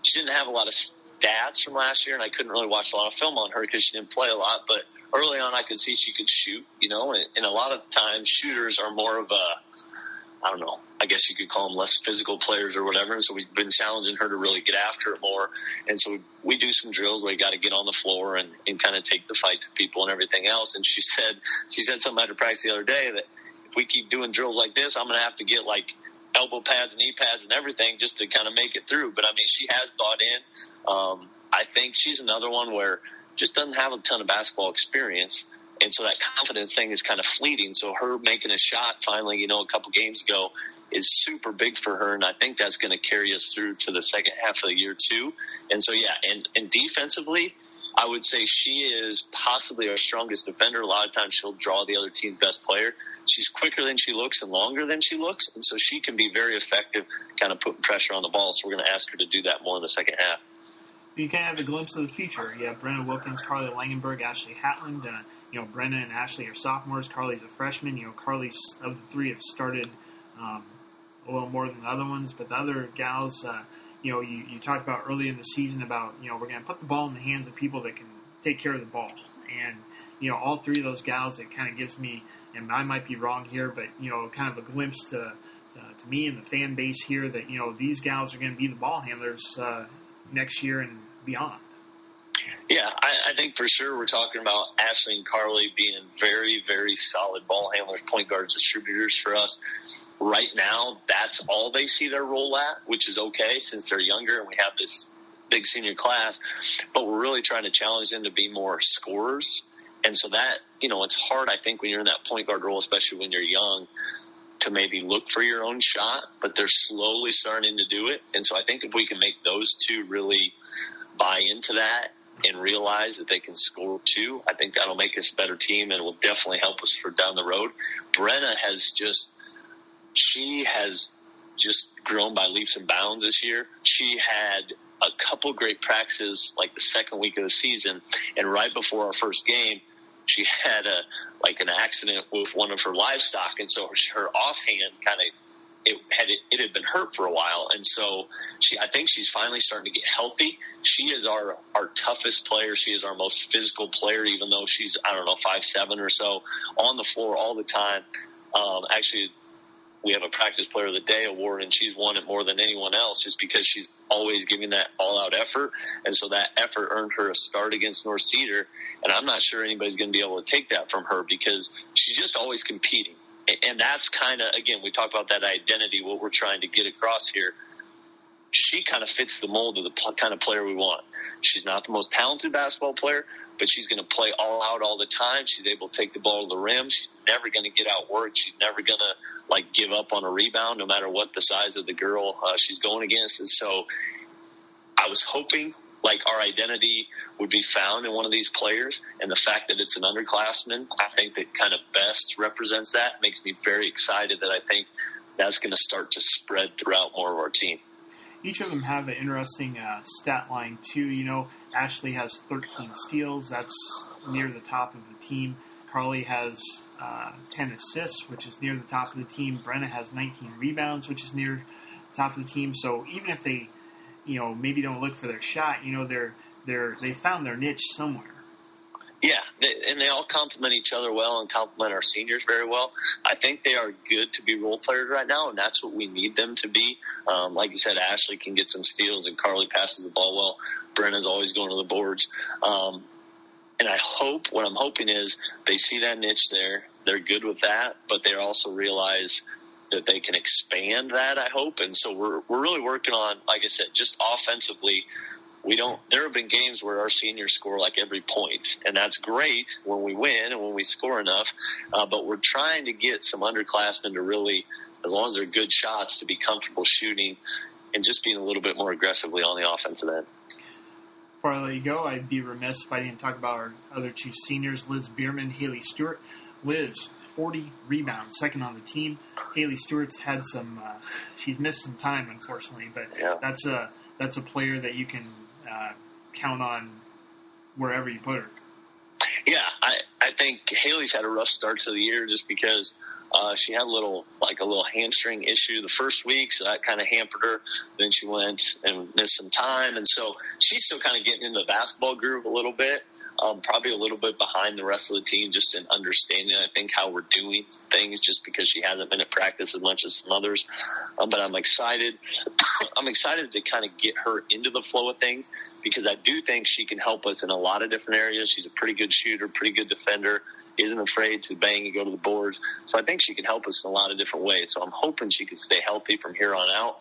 she didn't have a lot of stats from last year, and I couldn't really watch a lot of film on her because she didn't play a lot. But early on, I could see she could shoot. You know, and, and a lot of times shooters are more of a I don't know, I guess you could call them less physical players or whatever. And so we've been challenging her to really get after it more. And so we do some drills where you got to get on the floor and, and kind of take the fight to people and everything else. And she said, she said something at her practice the other day that if we keep doing drills like this, I'm going to have to get like elbow pads, and knee pads, and everything just to kind of make it through. But I mean, she has bought in. Um, I think she's another one where just doesn't have a ton of basketball experience and so that confidence thing is kind of fleeting. So her making a shot finally, you know, a couple games ago is super big for her, and I think that's going to carry us through to the second half of the year too. And so yeah, and and defensively, I would say she is possibly our strongest defender. A lot of times she'll draw the other team's best player. She's quicker than she looks and longer than she looks, and so she can be very effective, kind of putting pressure on the ball. So we're going to ask her to do that more in the second half. You of have a glimpse of the future. You have Brenna Wilkins, Carly Langenberg, Ashley Hatland. Uh, you know, Brenna and Ashley are sophomores. Carly's a freshman. You know, Carly's of the three have started um, a little more than the other ones, but the other gals, uh, you know, you, you talked about early in the season about you know we're going to put the ball in the hands of people that can take care of the ball, and you know all three of those gals. It kind of gives me, and I might be wrong here, but you know, kind of a glimpse to to, to me and the fan base here that you know these gals are going to be the ball handlers uh, next year and beyond. Yeah, I, I think for sure we're talking about Ashley and Carly being very, very solid ball handlers, point guards, distributors for us. Right now, that's all they see their role at, which is okay since they're younger and we have this big senior class, but we're really trying to challenge them to be more scorers. And so that, you know, it's hard, I think, when you're in that point guard role, especially when you're young, to maybe look for your own shot, but they're slowly starting to do it. And so I think if we can make those two really buy into that and realize that they can score too, I think that'll make us a better team and will definitely help us for down the road. Brenna has just, she has just grown by leaps and bounds this year. She had a couple great practices like the second week of the season, and right before our first game, she had a like an accident with one of her livestock, and so her offhand kind of it had it had been hurt for a while, and so she I think she's finally starting to get healthy. She is our our toughest player. She is our most physical player, even though she's I don't know five seven or so on the floor all the time. Um, actually, we have a practice player of the day award and she's won it more than anyone else just because she's always giving that all out effort and so that effort earned her a start against north cedar and i'm not sure anybody's going to be able to take that from her because she's just always competing and that's kind of again we talk about that identity what we're trying to get across here she kind of fits the mold of the kind of player we want she's not the most talented basketball player but she's going to play all out all the time. She's able to take the ball to the rim. She's never going to get outworked. She's never going to like give up on a rebound, no matter what the size of the girl uh, she's going against. And so, I was hoping like our identity would be found in one of these players, and the fact that it's an underclassman, I think that kind of best represents that. Makes me very excited that I think that's going to start to spread throughout more of our team. Each of them have an interesting uh, stat line too. You know, Ashley has 13 steals. That's near the top of the team. Carly has uh, 10 assists, which is near the top of the team. Brenna has 19 rebounds, which is near the top of the team. So even if they, you know, maybe don't look for their shot, you know, they're they're they found their niche somewhere. Yeah, and they all complement each other well and complement our seniors very well. I think they are good to be role players right now, and that's what we need them to be. Um, like you said, Ashley can get some steals, and Carly passes the ball well. Brenna's always going to the boards. Um, and I hope what I'm hoping is they see that niche there. They're good with that, but they also realize that they can expand that. I hope, and so we're we're really working on, like I said, just offensively. We don't. There have been games where our seniors score like every point, and that's great when we win and when we score enough. Uh, but we're trying to get some underclassmen to really, as long as they're good shots, to be comfortable shooting and just being a little bit more aggressively on the offensive end before I let you go, I'd be remiss if I didn't talk about our other two seniors, Liz Bierman, Haley Stewart. Liz, 40 rebounds, second on the team. Haley Stewart's had some, uh, she's missed some time, unfortunately, but yeah. that's a that's a player that you can uh, count on wherever you put her. Yeah, I, I think Haley's had a rough start to the year just because uh, she had a little, like a little hamstring issue the first week, so that kind of hampered her. Then she went and missed some time, and so she's still kind of getting into the basketball groove a little bit. Um, probably a little bit behind the rest of the team, just in understanding, I think, how we're doing things, just because she hasn't been at practice as much as some others. Um, but I'm excited. I'm excited to kind of get her into the flow of things because I do think she can help us in a lot of different areas. She's a pretty good shooter, pretty good defender isn't afraid to bang and go to the boards. So I think she can help us in a lot of different ways. So I'm hoping she can stay healthy from here on out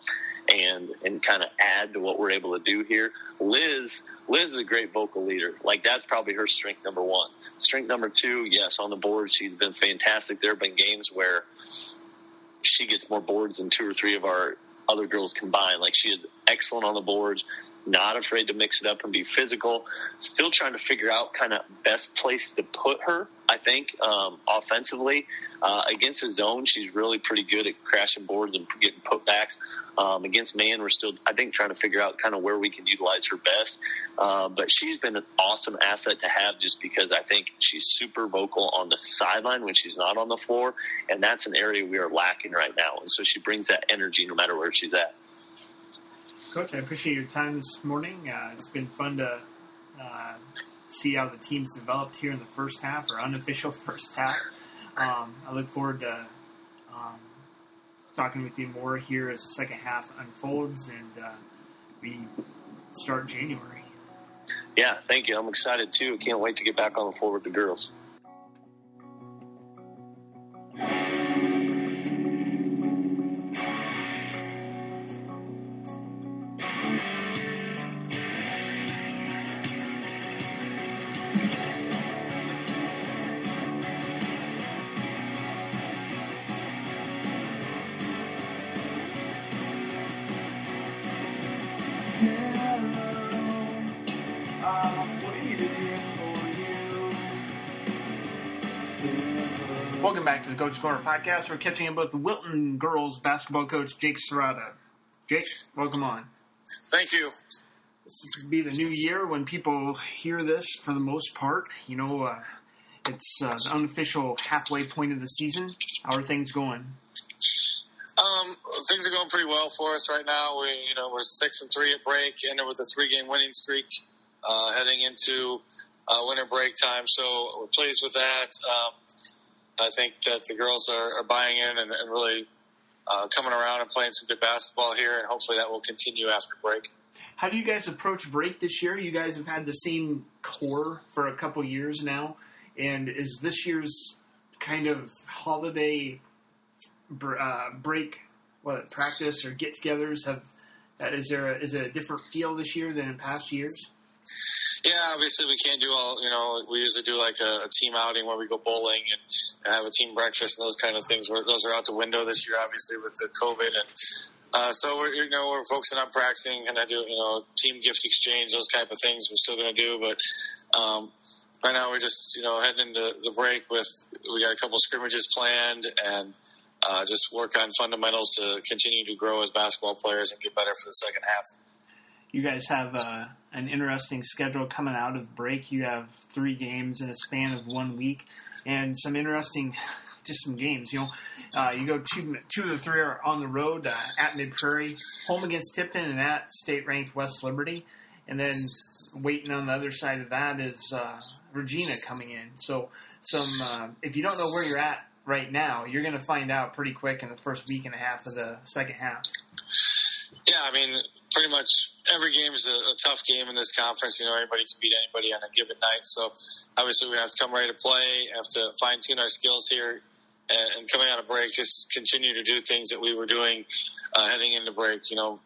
and and kind of add to what we're able to do here. Liz Liz is a great vocal leader. Like that's probably her strength number one. Strength number two, yes, on the board she's been fantastic. There have been games where she gets more boards than two or three of our other girls combined. Like she is excellent on the boards not afraid to mix it up and be physical. Still trying to figure out kind of best place to put her. I think um, offensively uh, against the zone, she's really pretty good at crashing boards and getting putbacks. Um, against man, we're still I think trying to figure out kind of where we can utilize her best. Uh, but she's been an awesome asset to have just because I think she's super vocal on the sideline when she's not on the floor, and that's an area we are lacking right now. And so she brings that energy no matter where she's at. Coach, I appreciate your time this morning. Uh, it's been fun to uh, see how the team's developed here in the first half, or unofficial first half. Um, I look forward to um, talking with you more here as the second half unfolds and uh, we start January. Yeah, thank you. I'm excited too. Can't wait to get back on the floor with the girls. The Coach Corner podcast. We're catching up with Wilton girls basketball coach Jake Serrata. Jake, welcome on. Thank you. This will be the new year when people hear this for the most part. You know, uh, it's uh, the unofficial halfway point of the season. How are things going? Um, things are going pretty well for us right now. We, you know, we're six and three at break, ended with a three-game winning streak, uh, heading into uh, winter break time. So we're pleased with that. Um, I think that the girls are, are buying in and, and really uh, coming around and playing some good basketball here, and hopefully that will continue after break. How do you guys approach break this year? You guys have had the same core for a couple years now, and is this year's kind of holiday uh, break, what practice or get-togethers have? Uh, is there a, is it a different feel this year than in past years? Yeah, obviously we can't do all. You know, we usually do like a, a team outing where we go bowling and, have a team breakfast and those kind of things. Where those are out the window this year, obviously with the COVID, and uh, so we're you know we're focusing on practicing and I do you know team gift exchange, those type of things. We're still going to do, but um, right now we're just you know heading into the break with we got a couple scrimmages planned and. Uh, just work on fundamentals to continue to grow as basketball players and get better for the second half you guys have uh, an interesting schedule coming out of break. You have three games in a span of one week, and some interesting, just some games. You know, uh, you go two, two of the three are on the road uh, at Mid Prairie, home against Tipton, and at state-ranked West Liberty, and then waiting on the other side of that is uh, Regina coming in. So, some uh, if you don't know where you're at right now, you're going to find out pretty quick in the first week and a half of the second half. Yeah, I mean, pretty much every game is a, a, tough game in this conference. You know, anybody can beat anybody on a given night. So obviously, we have to come ready to play. Have to fine tune our skills here, and, coming out of break, just continue to do things that we were doing uh, heading into break. You know,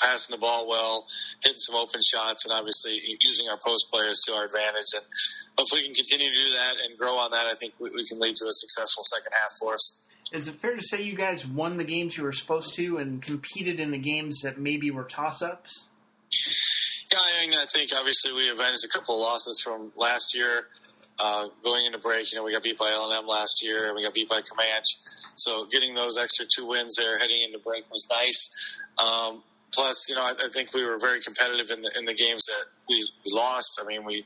passing the ball well, hitting some open shots, and obviously using our post players to our advantage. And if we can continue to do that and grow on that, I think we, we can lead to a successful second half for us. Is it fair to say you guys won the games you were supposed to and competed in the games that maybe were toss ups? Yeah, I, mean, I think obviously we avenged a couple of losses from last year. Uh, going into break, you know, we got beat by L&M last year, and we got beat by Camanche. So getting those extra two wins there heading into break was nice. Um, plus, you know, I, I, think we were very competitive in the in the games that we, lost. I mean, we,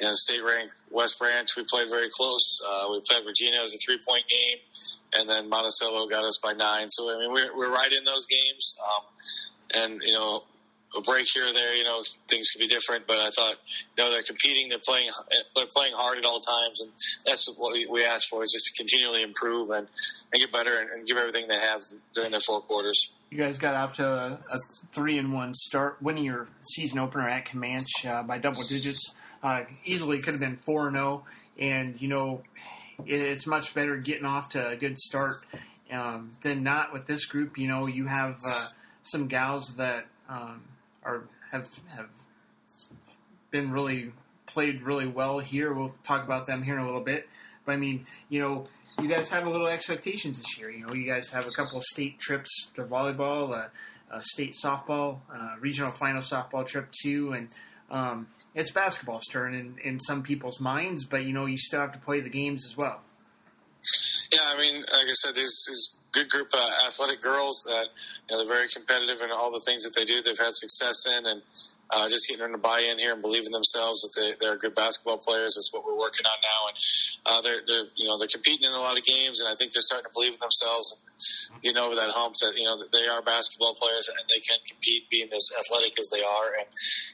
you know, state ranked West Branch, we played very close. Uh, we played Regina, it was a three point game, and then Monticello got us by nine. So I mean, we're we're right in those games. Um, and you know, a break here or there, you know, things could be different. But I thought, you know, they're competing, they're playing, they're playing hard at all times, and that's what we, we ask for is just to continually improve and, and get better and, and give everything they have during their four quarters. You guys got off to a, a three and one start, winning your season opener at Camanche uh, by double digits. Uh, easily could have been four and zero, oh, and you know, it's much better getting off to a good start um, than not with this group. You know, you have uh, some gals that. Um, are have have been really played really well here. We'll talk about them here in a little bit. But I mean, you know, you guys have a little expectations this year. You know, you guys have a couple of state trips to volleyball, a, a state softball, a regional final softball trip too, and um, it's basketball's turn in, in some people's minds. But you know, you still have to play the games as well. Yeah, I mean, like I said, these, these good group of athletic girls that you know, they're very competitive in all the things that they do. They've had success in, and uh, just getting them to buy in here and believe in themselves that they, they're good basketball players is what we're working on now. And uh, they're, they're you know they're competing in a lot of games, and I think they're starting to believe in themselves. And, getting over that hump that you know that they are basketball players and they can compete, being as athletic as they are, and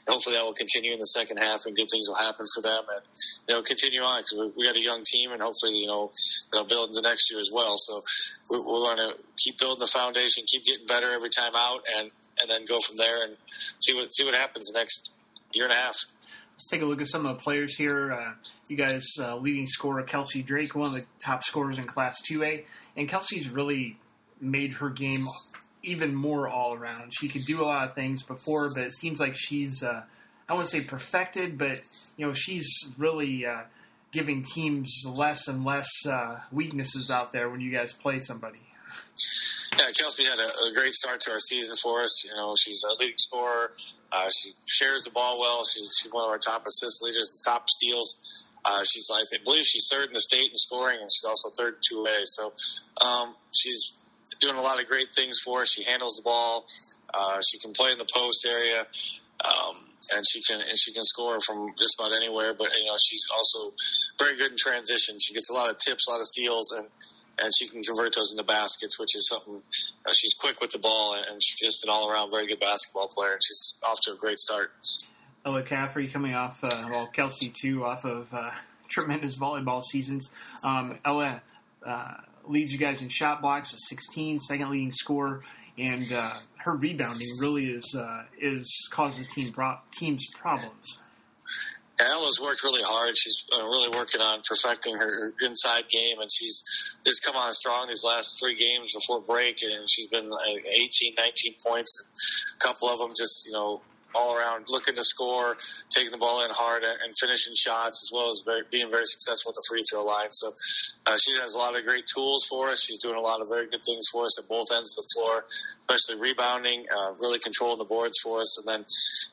hopefully that will continue in the second half, and good things will happen for them, and you know continue on because we, we got a young team, and hopefully you know they'll build into next year as well. So we, we're going to keep building the foundation, keep getting better every time out, and and then go from there and see what see what happens next year and a half. Let's take a look at some of the players here. Uh, you guys, uh, leading scorer Kelsey Drake, one of the top scorers in Class 2A. And Kelsey's really made her game even more all around. She could do a lot of things before, but it seems like she's uh, I wouldn't say perfected, but you know she's really uh, giving teams less and less uh, weaknesses out there when you guys play somebody. Yeah, Kelsey had a, a, great start to our season for us. You know, she's a leading scorer, Uh, she shares the ball well. She's, she's one of our top assist leaders, top steals. Uh, she's, I believe she's third in the state in scoring, and she's also third two A. So um, she's doing a lot of great things for us. She handles the ball. Uh, she can play in the post area. Um, and she can and she can score from just about anywhere. But you know, she's also very good in transition. She gets a lot of tips, a lot of steals, and and she can convert those into baskets, which is something. Uh, she's quick with the ball, and, she's just an all around very good basketball player. And she's off to a great start. Ella Caffrey coming off, uh, well, Kelsey too, off of uh, tremendous volleyball seasons. Um, Ella uh, leads you guys in shot blocks with 16, second leading scorer, and uh, her rebounding really is uh, is causes team pro- teams problems. Ella's worked really hard. She's uh, really working on perfecting her, her inside game, and she's just come on strong these last three games before break, and she's been like 18, 19 points. A couple of them just, you know, all around looking to score, taking the ball in hard, and finishing shots, as well as very, being very successful at the free throw line. So uh, she has a lot of great tools for us. She's doing a lot of very good things for us at both ends of the floor, especially rebounding, uh, really controlling the boards for us, and then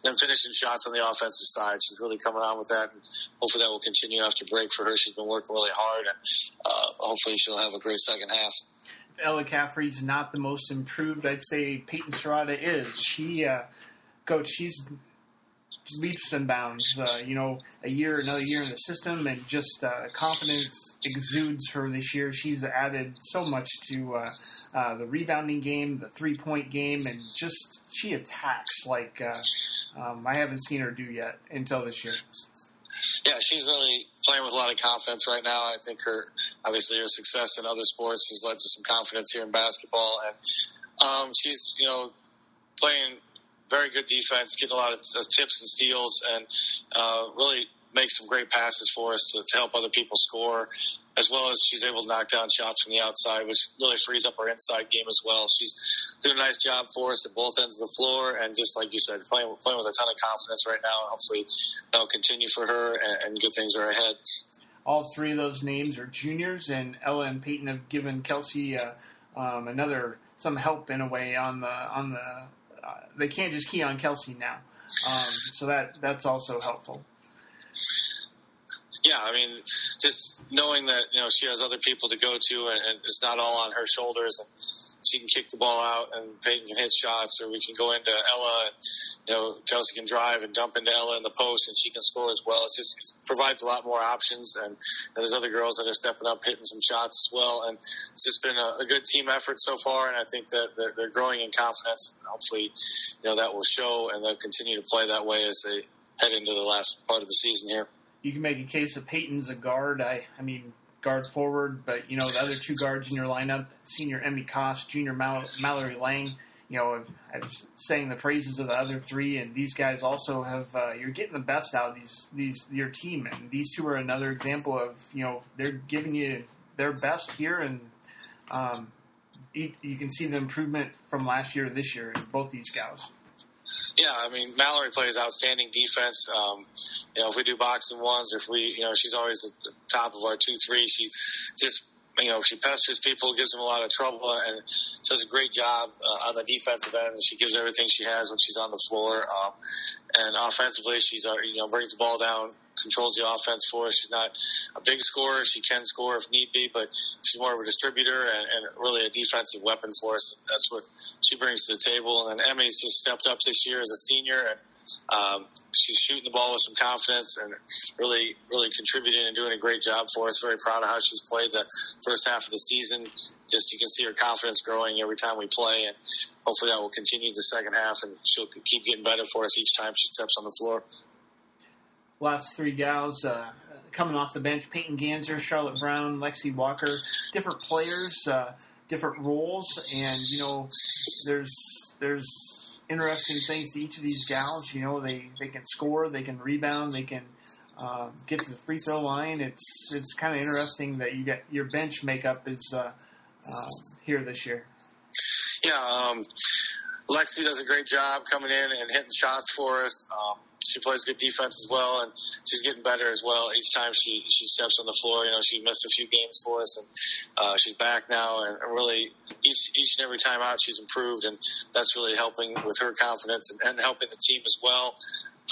then finishing shots on the offensive side. She's really coming on with that, and hopefully that will continue after break for her. She's been working really hard, and uh, hopefully she'll have a great second half. If Ella Caffrey's not the most improved. I'd say Peyton Serrata is. She uh, coach, she's leaps and bounds. Uh, you know, a year, another year in the system, and just uh, confidence exudes her this year. She's added so much to uh, uh the rebounding game, the three point game, and just she attacks like uh, um, I haven't seen her do yet until this year. Yeah, she's really playing with a lot of confidence right now. I think her, obviously, her success in other sports has led to some confidence here in basketball, and um, she's you know playing very good defense, getting a lot of tips and steals, and uh, really makes some great passes for us to, to, help other people score, as well as she's able to knock down shots from the outside, which really frees up our inside game as well. She's doing a nice job for us at both ends of the floor, and just like you said, playing, playing with a ton of confidence right now. Hopefully, that'll continue for her, and, and good things are ahead. All three of those names are juniors, and Ella and Peyton have given Kelsey uh, um, another some help in a way on the on the uh, they can't just key on Kelsey now. Um, so that that's also helpful. Yeah, I mean, just knowing that you know she has other people to go to, and, and it's not all on her shoulders, and she can kick the ball out, and Peyton can hit shots, or we can go into Ella, and you know Kelsey can drive and dump into Ella in the post, and she can score as well. It just it provides a lot more options, and, and, there's other girls that are stepping up, hitting some shots as well, and it's just been a, a good team effort so far, and I think that they're, they're growing in confidence. And hopefully, you know that will show, and they'll continue to play that way as they head into the last part of the season here. You can make a case of Peyton's a guard. I, I mean, guard forward, but you know the other two guards in your lineup, senior Emmy Koss, junior Mal- Mallory Lang. You know, I've, I've saying the praises of the other three, and these guys also have. Uh, you're getting the best out of these these your team, and these two are another example of you know they're giving you their best here, and um, you, you can see the improvement from last year to this year in both these gals. Yeah, I mean Mallory plays outstanding defense. Um, you know, if we do boxing ones, if we, you know, she's always at the top of our two three. She just you know, she pesters people, gives them a lot of trouble, and does a great job uh, on the defensive end. She gives everything she has when she's on the floor. Um, and offensively, she's uh, you know brings the ball down, controls the offense for us. She's not a big scorer; she can score if need be, but she's more of a distributor and, and really a defensive weapon for us. That's what she brings to the table. And then Emmy's just stepped up this year as a senior and um, she's shooting the ball with some confidence and really, really contributing and doing a great job for us. Very proud of how she's played the first half of the season. Just you can see her confidence growing every time we play, and hopefully that will continue the second half, and she'll keep getting better for us each time she steps on the floor. Last three gals. Uh, coming off the bench, Peyton Ganser, Charlotte Brown, Lexi Walker, different players, uh, different roles, and you know, there's there's interesting things to each of these gals. You know, they, they can score, they can rebound, they can uh, get to the free throw line. It's it's kind of interesting that you get your bench makeup is uh, uh, here this year. Yeah, um, Lexi does a great job coming in and hitting shots for us. Um, she plays good defense as well, and she's getting better as well each time she she steps on the floor. You know, she missed a few games for us, and uh, she's back now, and really each each and every time out she's improved, and that's really helping with her confidence and, and helping the team as well.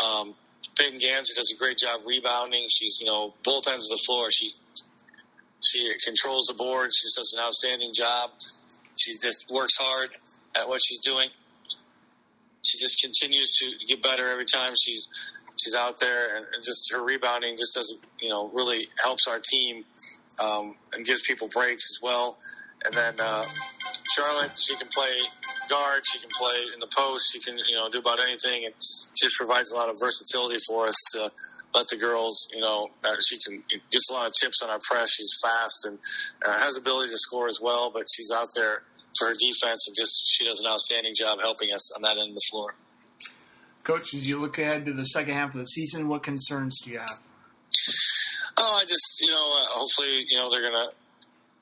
Um, Peyton Ganser does a great job rebounding. She's you know both ends of the floor. She she controls the board. She does an outstanding job. She just works hard at what she's doing. She just continues to get better every time she's she's out there, and, just her rebounding just doesn't you know really helps our team um, and gives people breaks as well. And then uh, Charlotte, she can play guard, she can play in the post, she can you know do about anything, and just provides a lot of versatility for us to let the girls you know she can gets a lot of tips on our press. She's fast and uh, has ability to score as well, but she's out there for her defense and just she does an outstanding job helping us on that end of the floor. Coach, as you look ahead to the second half of the season, what concerns do you have? Oh, I just you know uh, hopefully you know they're gonna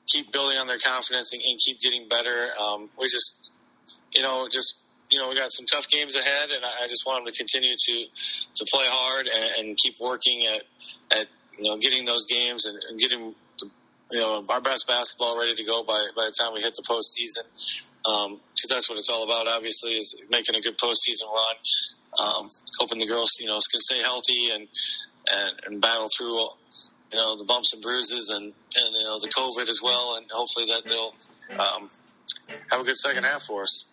keep building on their confidence and, and keep getting better. Um, we just you know just you know we got some tough games ahead, and I, I just want them to continue to to play hard and, and keep working at at you know getting those games and, and getting you know our best basketball ready to go by by the time we hit the postseason. Because um, that's what it's all about. Obviously, is making a good postseason run. Um, hoping the girls, you know, can stay healthy and and, and battle through, you know, the bumps and bruises and and you know the COVID as well, and hopefully that they'll um, have a good second half for us.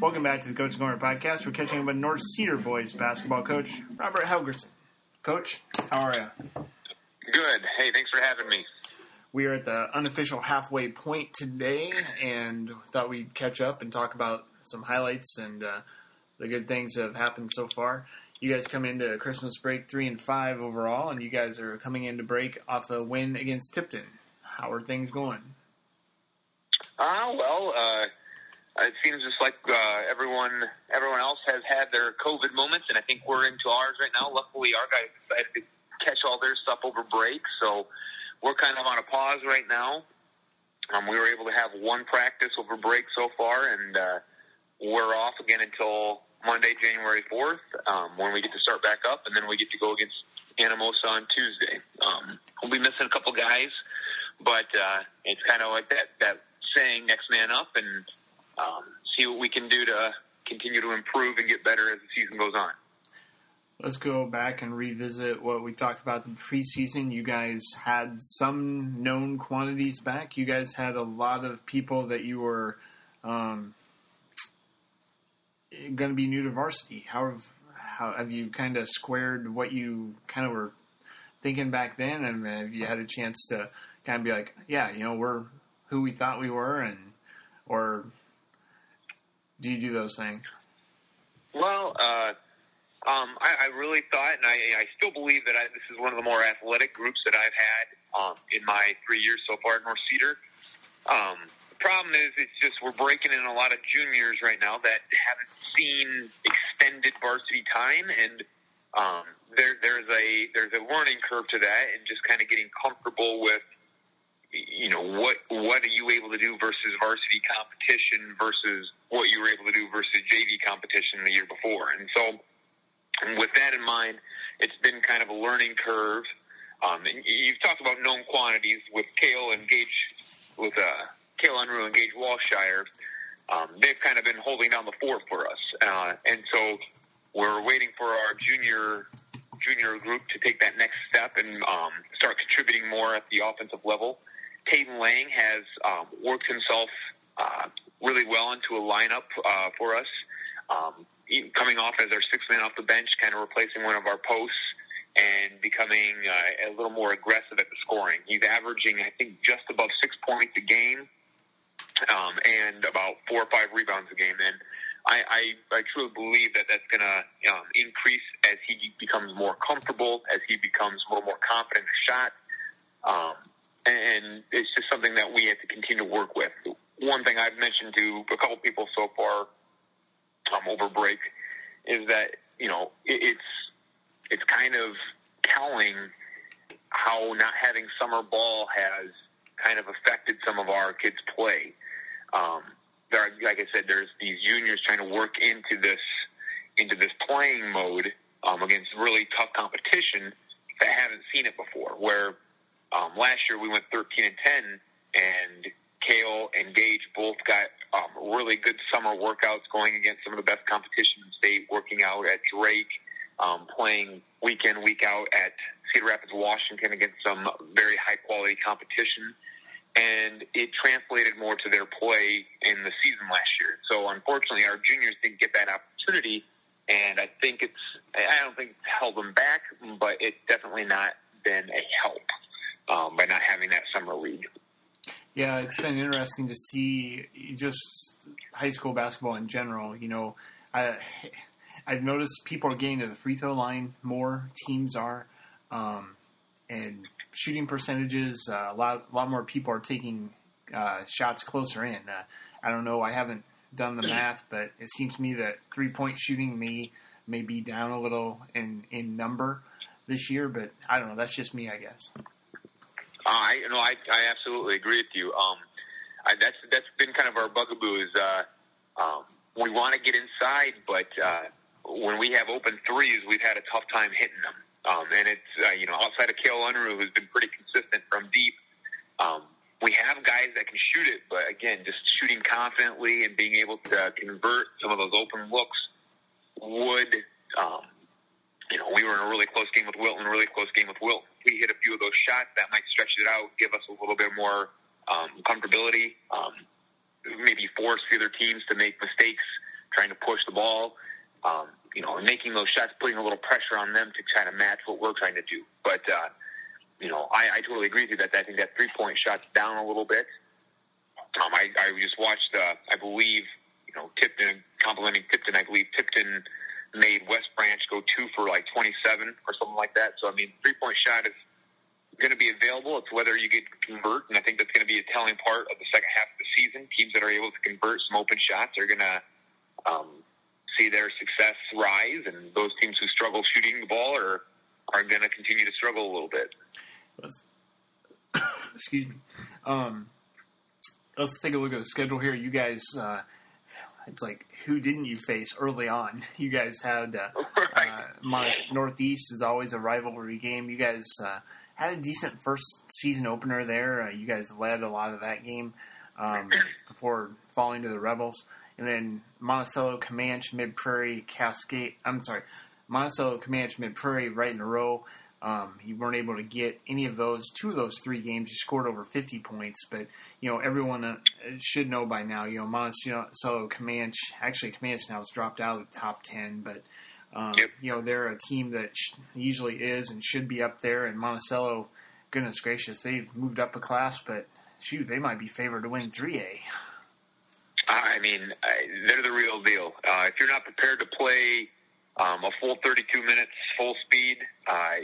Welcome back to the Coach Corner podcast. We're catching up with North Cedar boys basketball coach Robert Helgerson. Coach, how are you? Good. Hey, thanks for having me. We are at the unofficial halfway point today, and thought we'd catch up and talk about some highlights and uh, the good things that have happened so far. You guys come into Christmas break three and five overall, and you guys are coming into break off a win against Tipton. How are things going? Ah, uh, well, uh, it seems just like uh, everyone everyone else has had their COVID moments, and I think we're into ours right now. Luckily, our guys decided to catch all their stuff over break, so we're kind of on a pause right now. Um, we were able to have one practice over break so far, and uh, we're off again until Monday, January fourth, um, when we get to start back up, and then we get to go against Anamosa on Tuesday. Um, we'll be missing a couple guys, but uh, it's kind of like that that saying, "Next man up," and um, see what we can do to continue to improve and get better as the season goes on. Let's go back and revisit what we talked about in the preseason. You guys had some known quantities back. You guys had a lot of people that you were um, going to be new to varsity. How have, how have you kind of squared what you kind of were thinking back then? And have you had a chance to kind of be like, yeah, you know, we're who we thought we were, and or do you do those things? Well, uh, um, I, I really thought, and I, I still believe that I, this is one of the more athletic groups that I've had um, in my three years so far at North Cedar. Um, the problem is, it's just we're breaking in a lot of juniors right now that haven't seen extended varsity time, and um, there, there's a there's a learning curve to that, and just kind of getting comfortable with you know what what are you able to do versus varsity competition versus what you were able to do versus JV competition the year before, and so with that in mind, it's been kind of a learning curve. Um, and you've talked about known quantities with Kale and Gage, with uh, Kale Unruh and Gage Walshire. Um, they've kind of been holding down the fort for us, uh, and so we're waiting for our junior junior group to take that next step and um, start contributing more at the offensive level. Caden Lang has um, worked himself uh, really well into a lineup uh, for us. Um, coming off as our sixth man off the bench, kind of replacing one of our posts and becoming uh, a little more aggressive at the scoring. He's averaging, I think, just above six points a game um, and about four or five rebounds a game. And I, I, I truly believe that that's going to um, increase as he becomes more comfortable, as he becomes a little more confident in the shot. Um, and it's just something that we have to continue to work with. One thing I've mentioned to a couple people so far um, over break is that you know it, it's it's kind of telling how not having summer ball has kind of affected some of our kids' play. Um, there, are, like I said, there's these juniors trying to work into this into this playing mode um, against really tough competition that haven't seen it before. Where um, last year we went 13 and 10, and Kale and Gage both got um, really good summer workouts going against some of the best competition in state, working out at Drake, um, playing week in, week out at Cedar Rapids, Washington against some very high quality competition. And it translated more to their play in the season last year. So unfortunately, our juniors didn't get that opportunity. And I think it's, I don't think it's held them back, but it's definitely not been a help um, by not having that summer league. Yeah, it's been interesting to see just high school basketball in general. You know, I, I've noticed people are getting to the free throw line more. Teams are, um, and shooting percentages. Uh, a lot, a lot more people are taking uh, shots closer in. Uh, I don't know. I haven't done the math, but it seems to me that three point shooting may may be down a little in in number this year. But I don't know. That's just me, I guess. I know I I absolutely agree with you. Um, I, that's that's been kind of our bugaboo is uh, um, we want to get inside, but uh, when we have open threes, we've had a tough time hitting them. Um, and it's uh, you know outside of Kale Unruh, who's been pretty consistent from deep. Um, we have guys that can shoot it, but again, just shooting confidently and being able to convert some of those open looks would um, we were in a really close game with Wilton, really close game with Wilton. We hit a few of those shots that might stretch it out, give us a little bit more um, comfortability, um, maybe force the other teams to make mistakes trying to push the ball. Um, you know, making those shots, putting a little pressure on them to try to match what we're trying to do. But uh, you know, I, I totally agree with you that I think that three point shot's down a little bit. Um, I, I just watched, uh, I believe, you know, Tipton complimenting Tipton. I believe Tipton made West Branch go two for like 27 or something like that. So, I mean, three point shot is going to be available. It's whether you get convert, and I think that's going to be a telling part of the second half of the season. Teams that are able to convert some open shots are going to um, see their success rise, and those teams who struggle shooting the ball are are going to continue to struggle a little bit. Let's, excuse me. Um, let's take a look at the schedule here. You guys. Uh, it's like who didn't you face early on? You guys had uh, uh, Northeast is always a rivalry game. You guys uh, had a decent first season opener there. Uh, you guys led a lot of that game um, before falling to the Rebels, and then Monticello, Camanche, Mid Prairie, Cascade. I'm sorry, Monticello, Camanche, Mid Prairie, right in a row. Um, you weren't able to get any of those. Two of those three games, you scored over 50 points. But you know, everyone uh, should know by now. You know, Monticello, Camanche. Actually, Camanche now has dropped out of the top 10, but um, yep. you know they're a team that sh- usually is and should be up there. And Monticello, goodness gracious, they've moved up a class, but shoot, they might be favored to win 3A. I mean, they're the real deal. Uh, if you're not prepared to play um, a full 32 minutes, full speed, uh,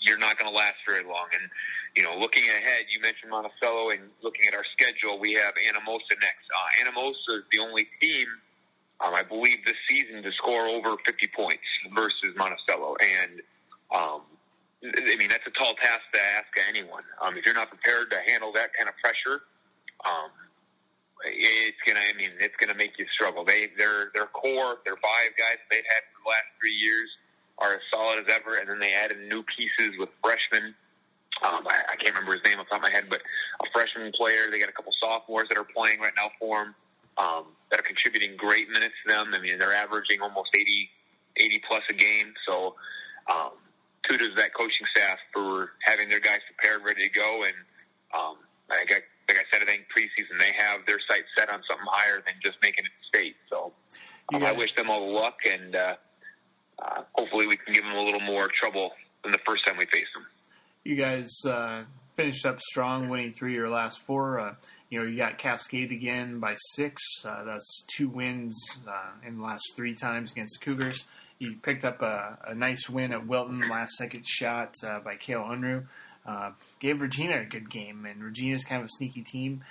you're not going to last very long. And you know, looking ahead, you mentioned Monticello, and looking at our schedule, we have Anamosa next. Uh, Anamosa is the only team, um, I believe, this season to score over 50 points versus Monticello, and um, I mean that's a tall task to ask anyone. Um, if you're not prepared to handle that kind of pressure, um, it's gonna. I mean, it's gonna make you struggle. They, their, their core, their five guys they've had the last three years are as solid as ever, and then they added new pieces with freshmen. Um, I, I can't remember his name off the top of my head, but a freshman player. They got a couple sophomores that are playing right now for them um, that are contributing great minutes to them. I mean, they're averaging almost 80, 80 plus a game. So, um, kudos to that coaching staff for having their guys prepared, ready to go. And um, I got like I said, I think preseason they have their sights set on something higher than just making it state. So um, I wish them all the luck, and uh, uh, hopefully we can give them a little more trouble than the first time we faced them. You guys uh, finished up strong, winning three of your last four. Uh, you know, you got Cascade again by six. Uh, that's two wins uh, in the last three times against the Cougars. You picked up a, a nice win at Wilton, last second shot by Kale Unruh uh, gave Regina a good game, and Regina's kind of a sneaky team.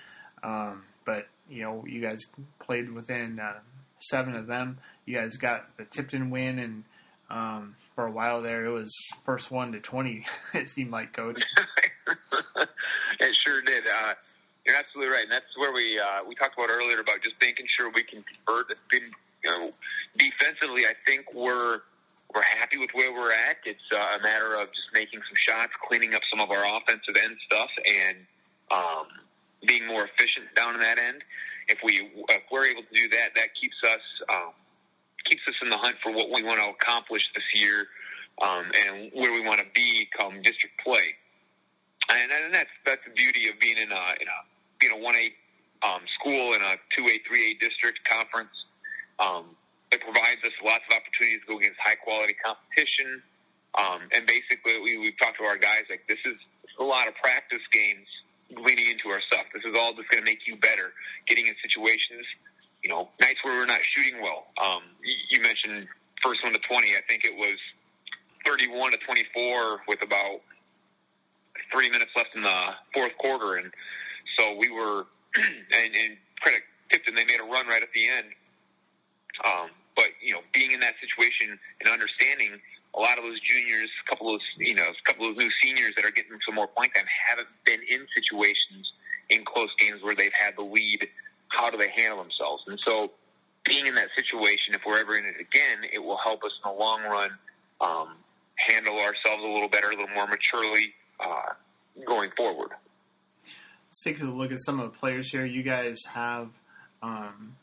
Um, but you know, you guys played within uh, seven of them. You guys got the Tipton win, and um, for a while there, it was first one to twenty. it seemed like, Coach. it sure did. Uh, you're absolutely right, and that's where we uh, we talked about earlier about just making sure we can convert. You know, defensively, I think we're we're happy with where we're at. It's uh, a matter of just making some shots, cleaning up some of our offensive end stuff, and um, being more efficient down in that end. If we if we're able to do that, that keeps us um, keeps us in the hunt for what we want to accomplish this year um, and where we want to be come district play. And, and that's that's the beauty of being in a in a being a one eight um, school in a two eight three eight district conference. Um, it provides us lots of opportunities to go against high quality competition. Um, and basically, we, we've talked to our guys like this is a lot of practice games leading into our stuff. This is all just going to make you better, getting in situations, you know, nights where we're not shooting well. Um, you, mentioned first one to 20. I think it was 31 to 24 with about three minutes left in the fourth quarter. And so we were, and, and credit Tipton, they made a run right at the end. Um, but you know, being in that situation and understanding a lot of those juniors, a couple of you know, a couple of new seniors that are getting some more playing time haven't been in situations in close games where they've had the lead. How do they handle themselves? And so, being in that situation, if we're ever in it again, it will help us in the long run um, handle ourselves a little better, a little more maturely uh, going forward. Let's take a look at some of the players here. You guys have um,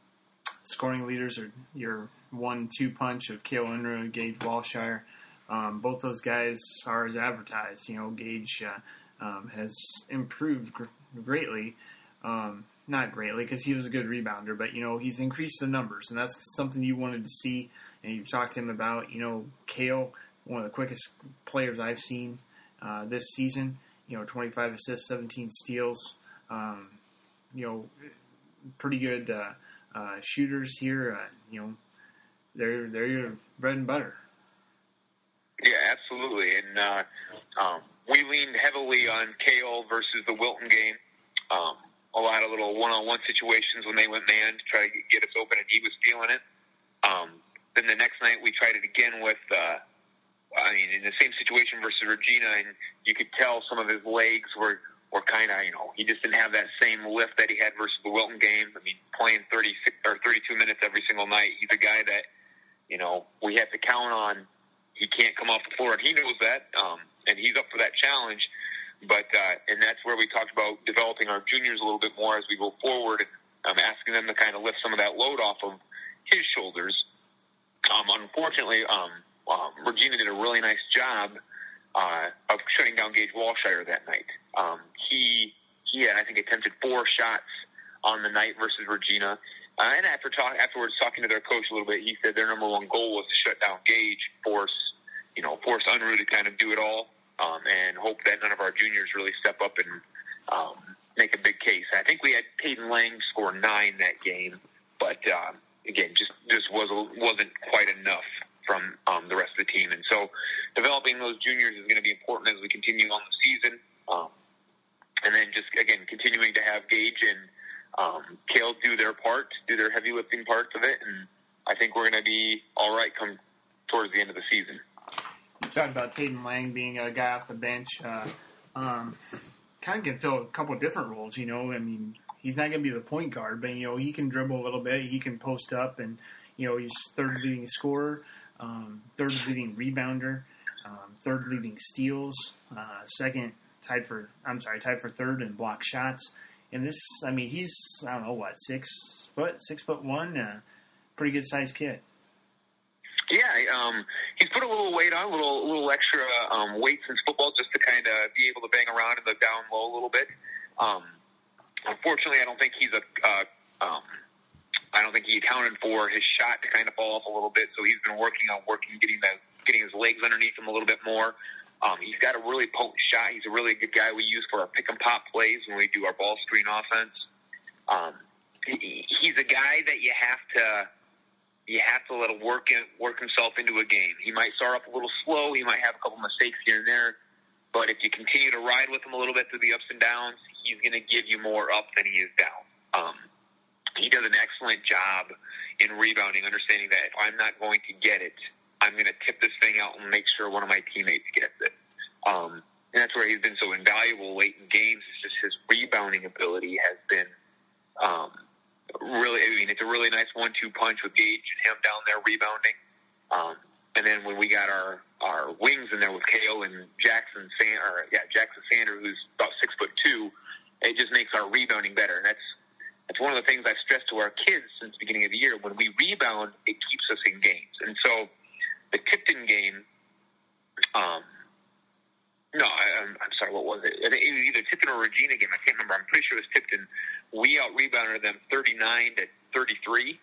scoring leaders or your one-two punch of Kale Unruh and Gage Walshire. Um, both those guys are as advertised. You know, Gage uh, um, has improved gr- greatly. Um, not greatly because he was a good rebounder, but you know he's increased the numbers, and that's something you wanted to see. And you've talked to him about. You know, Kale, one of the quickest players I've seen uh, this season. You know, 25 assists, 17 steals. Um, you know, pretty good uh, uh, shooters here. Uh, you know, they're they're your bread and butter. Yeah, absolutely. And uh, um, we leaned heavily on Kale versus the Wilton game. Um, a lot of little one-on-one situations when they went man to try to get us open, and he was feeling it. Um, then the next night we tried it again with, uh, I mean, in the same situation versus Regina, and you could tell some of his legs were were kind of, you know, he just didn't have that same lift that he had versus the Wilton game. I mean, playing 36 or 32 minutes every single night, he's a guy that, you know, we have to count on. He can't come off the floor, and he knows that, um, and he's up for that challenge. But uh, and that's where we talked about developing our juniors a little bit more as we go forward, um, asking them to kind of lift some of that load off of his shoulders. Um, unfortunately, um, um, Regina did a really nice job uh, of shutting down Gage Walshire that night. Um, he he had, I think, attempted four shots on the night versus Regina. Uh, and after talk, afterwards, talking to their coach a little bit, he said their number one goal was to shut down Gage, force you know, force Unruh to kind of do it all, um, and hope that none of our juniors really step up and um, make a big case. I think we had Peyton Lang score nine that game, but uh, again, just just was wasn't quite enough from um, the rest of the team. And so, developing those juniors is going to be important as we continue on the season. Um, and then just again continuing to have Gage and um, Kale do their part, do their heavy lifting parts of it, and I think we're going to be all right come towards the end of the season. Talked about Tatum Lang being a guy off the bench. Uh, um, kind of can fill a couple different roles. You know, I mean, he's not going to be the point guard, but you know, he can dribble a little bit. He can post up, and you know, he's third leading scorer, um, third leading rebounder, um, third leading steals, uh, second tied for I'm sorry, tied for third in block shots. And this, I mean, he's I don't know what six foot, six foot one, uh, pretty good sized kid. Yeah, um, he's put a little weight on, a little, little extra um, weight since football, just to kind of be able to bang around in the down low a little bit. Um, unfortunately, I don't think he's a. Uh, um, I don't think he accounted for his shot to kind of fall off a little bit. So he's been working on working, getting the, getting his legs underneath him a little bit more. Um, he's got a really potent shot. He's a really good guy we use for our pick and pop plays when we do our ball screen offense. Um, he, he's a guy that you have to you have to let him work in, work himself into a game. He might start off a little slow. He might have a couple mistakes here and there. But if you continue to ride with him a little bit through the ups and downs, he's going to give you more up than he is down. Um, he does an excellent job in rebounding, understanding that if I'm not going to get it, I'm going to tip this thing out and make sure one of my teammates gets it. Um, and that's where he's been so invaluable late in games. It's just his rebounding ability has been um, really. I mean, it's a really nice one-two punch with Gage and him down there rebounding. Um, and then when we got our our wings in there with Kale and Jackson San, or yeah, Jackson Sander, who's about six foot two, it just makes our rebounding better. And that's that's one of the things I've stressed to our kids since the beginning of the year. When we rebound, it keeps us in games. And so the Tipton game, um, no, I, I'm, I'm sorry, what was it? It was either Tipton or Regina game. I can't remember. I'm pretty sure it was Tipton. We out rebounded them 39 to 33,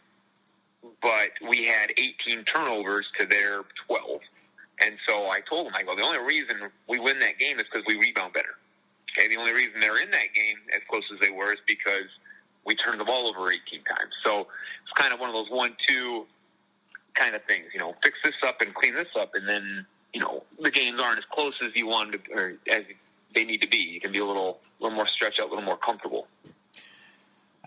but we had 18 turnovers to their 12. And so I told them, I go, the only reason we win that game is because we rebound better. Okay, the only reason they're in that game as close as they were is because we turned the ball over 18 times. So it's kind of one of those one-two kind of things. You know, fix this up and clean this up, and then you know the games aren't as close as you want to, or as they need to be. You can be a little, little more stretched out, a little more comfortable.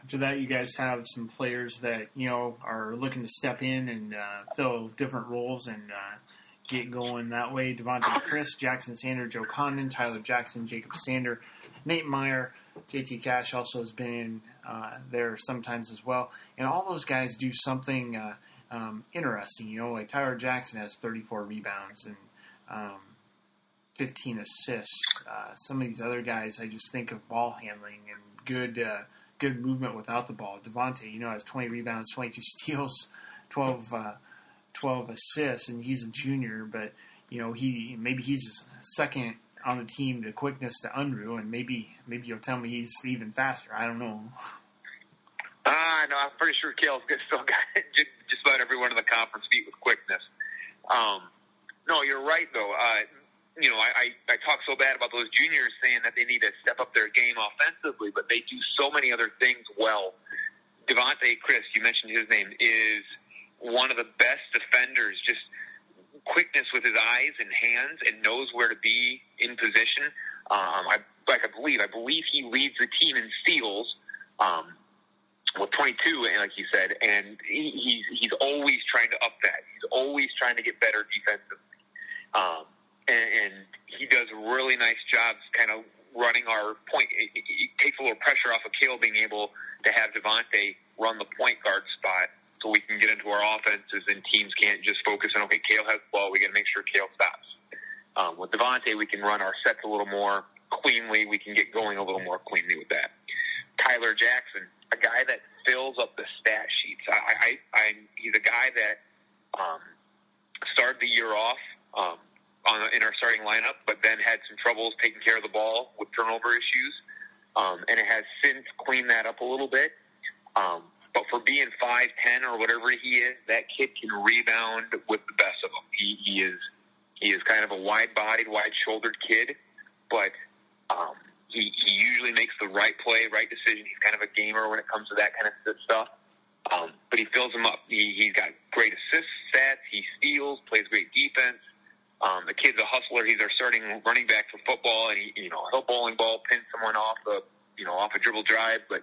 After that, you guys have some players that you know are looking to step in and uh, fill different roles and uh, get going that way. Devontae Chris, Jackson Sander, Joe Condon, Tyler Jackson, Jacob Sander, Nate Meyer, JT Cash also has been in uh, there sometimes as well. And all those guys do something uh, um, interesting. You know, like Tyler Jackson has 34 rebounds and um, 15 assists. Uh, some of these other guys, I just think of ball handling and good uh, good movement without the ball. Devontae, you know, has 20 rebounds, 22 steals, 12 uh, 12 assists, and he's a junior, but you know he maybe he's second on the team the quickness to Unruh, and maybe maybe you'll tell me he's even faster. I don't know. Uh, no, I'm pretty sure Kale's still got just about everyone in the conference beat with quickness. Um, no, you're right though. Uh, you know, I, I, I talk so bad about those juniors saying that they need to step up their game offensively, but they do so many other things well. Devontae Chris, you mentioned his name, is one of the best defenders. Just quickness with his eyes and hands, and knows where to be in position. Um, I like I believe I believe he leads the team in steals. Um, with 22, and like you said, and he, he's he's always trying to up that. He's always trying to get better defensively, um, and, and he does really nice jobs, kind of running our point. It, it, it takes a little pressure off of Kale being able to have Devontae run the point guard spot, so we can get into our offenses, and teams can't just focus on okay, Kale has the ball, we got to make sure Kale stops. Um, with Devontae, we can run our sets a little more cleanly. We can get going a little more cleanly with that. Tyler Jackson, a guy that fills up the stat sheets. I, I, I he's a guy that um, started the year off um, on in our starting lineup, but then had some troubles taking care of the ball with turnover issues, um, and it has since cleaned that up a little bit. Um, but for being five ten or whatever he is, that kid can rebound with the best of them. He, he is he is kind of a wide bodied, wide shouldered kid, but um, he, he usually makes the right play, right decision. He's kind of a gamer when it comes to that kind of stuff. Um, but he fills them up. He, he's got great assist stats. He steals, plays great defense. Um, the kid's a hustler. He's our starting running back for football, and he, you know, he'll bowling ball, pin someone off a, you know, off a dribble drive. But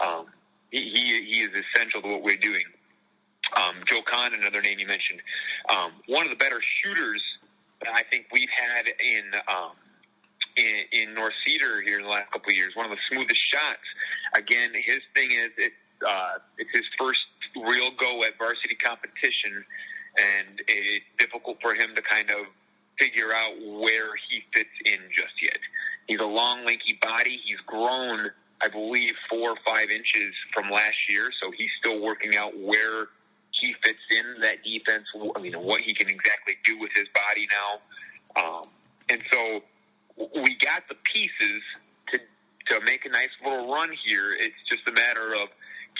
um, he, he he is essential to what we're doing. Um, Joe Kahn, another name you mentioned, um, one of the better shooters that I think we've had in um, in, in North Cedar here in the last couple of years. One of the smoothest shots. Again, his thing is it's uh, it's his first real go at varsity competition, and it's difficult for him to kind of figure out where he fits in just yet. He's a long, lanky body. He's grown, I believe, four or five inches from last year, so he's still working out where he fits in that defense. I mean, what he can exactly do with his body now, um, and so we got the pieces to to make a nice little run here. It's just a matter of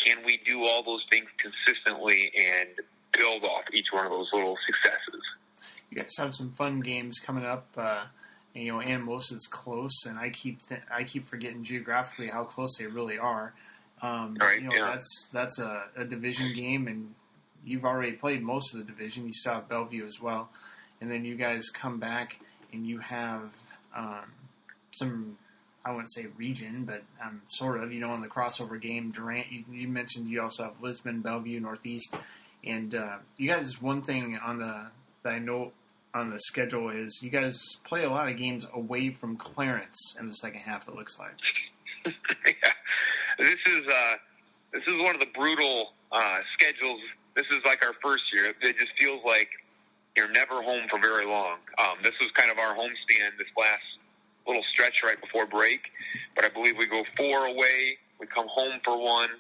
can we do all those things consistently and build off each one of those little successes. You guys have some fun games coming up. Uh, and, you know, most is close, and I keep th- I keep forgetting geographically how close they really are. Um, right, you know, yeah. that's that's a, a division game, and you've already played most of the division. You still have Bellevue as well, and then you guys come back and you have um, some I wouldn't say region, but um, sort of. You know, in the crossover game, Durant. You, you mentioned you also have Lisbon, Bellevue, Northeast, and uh, you guys. One thing on the that I know on the schedule is you guys play a lot of games away from Clarence in the second half. It looks like. yeah. This is uh, this is one of the brutal uh, schedules. This is like our first year. It just feels like you're never home for very long. Um, this was kind of our homestand this last little stretch right before break, but I believe we go four away. We come home for one,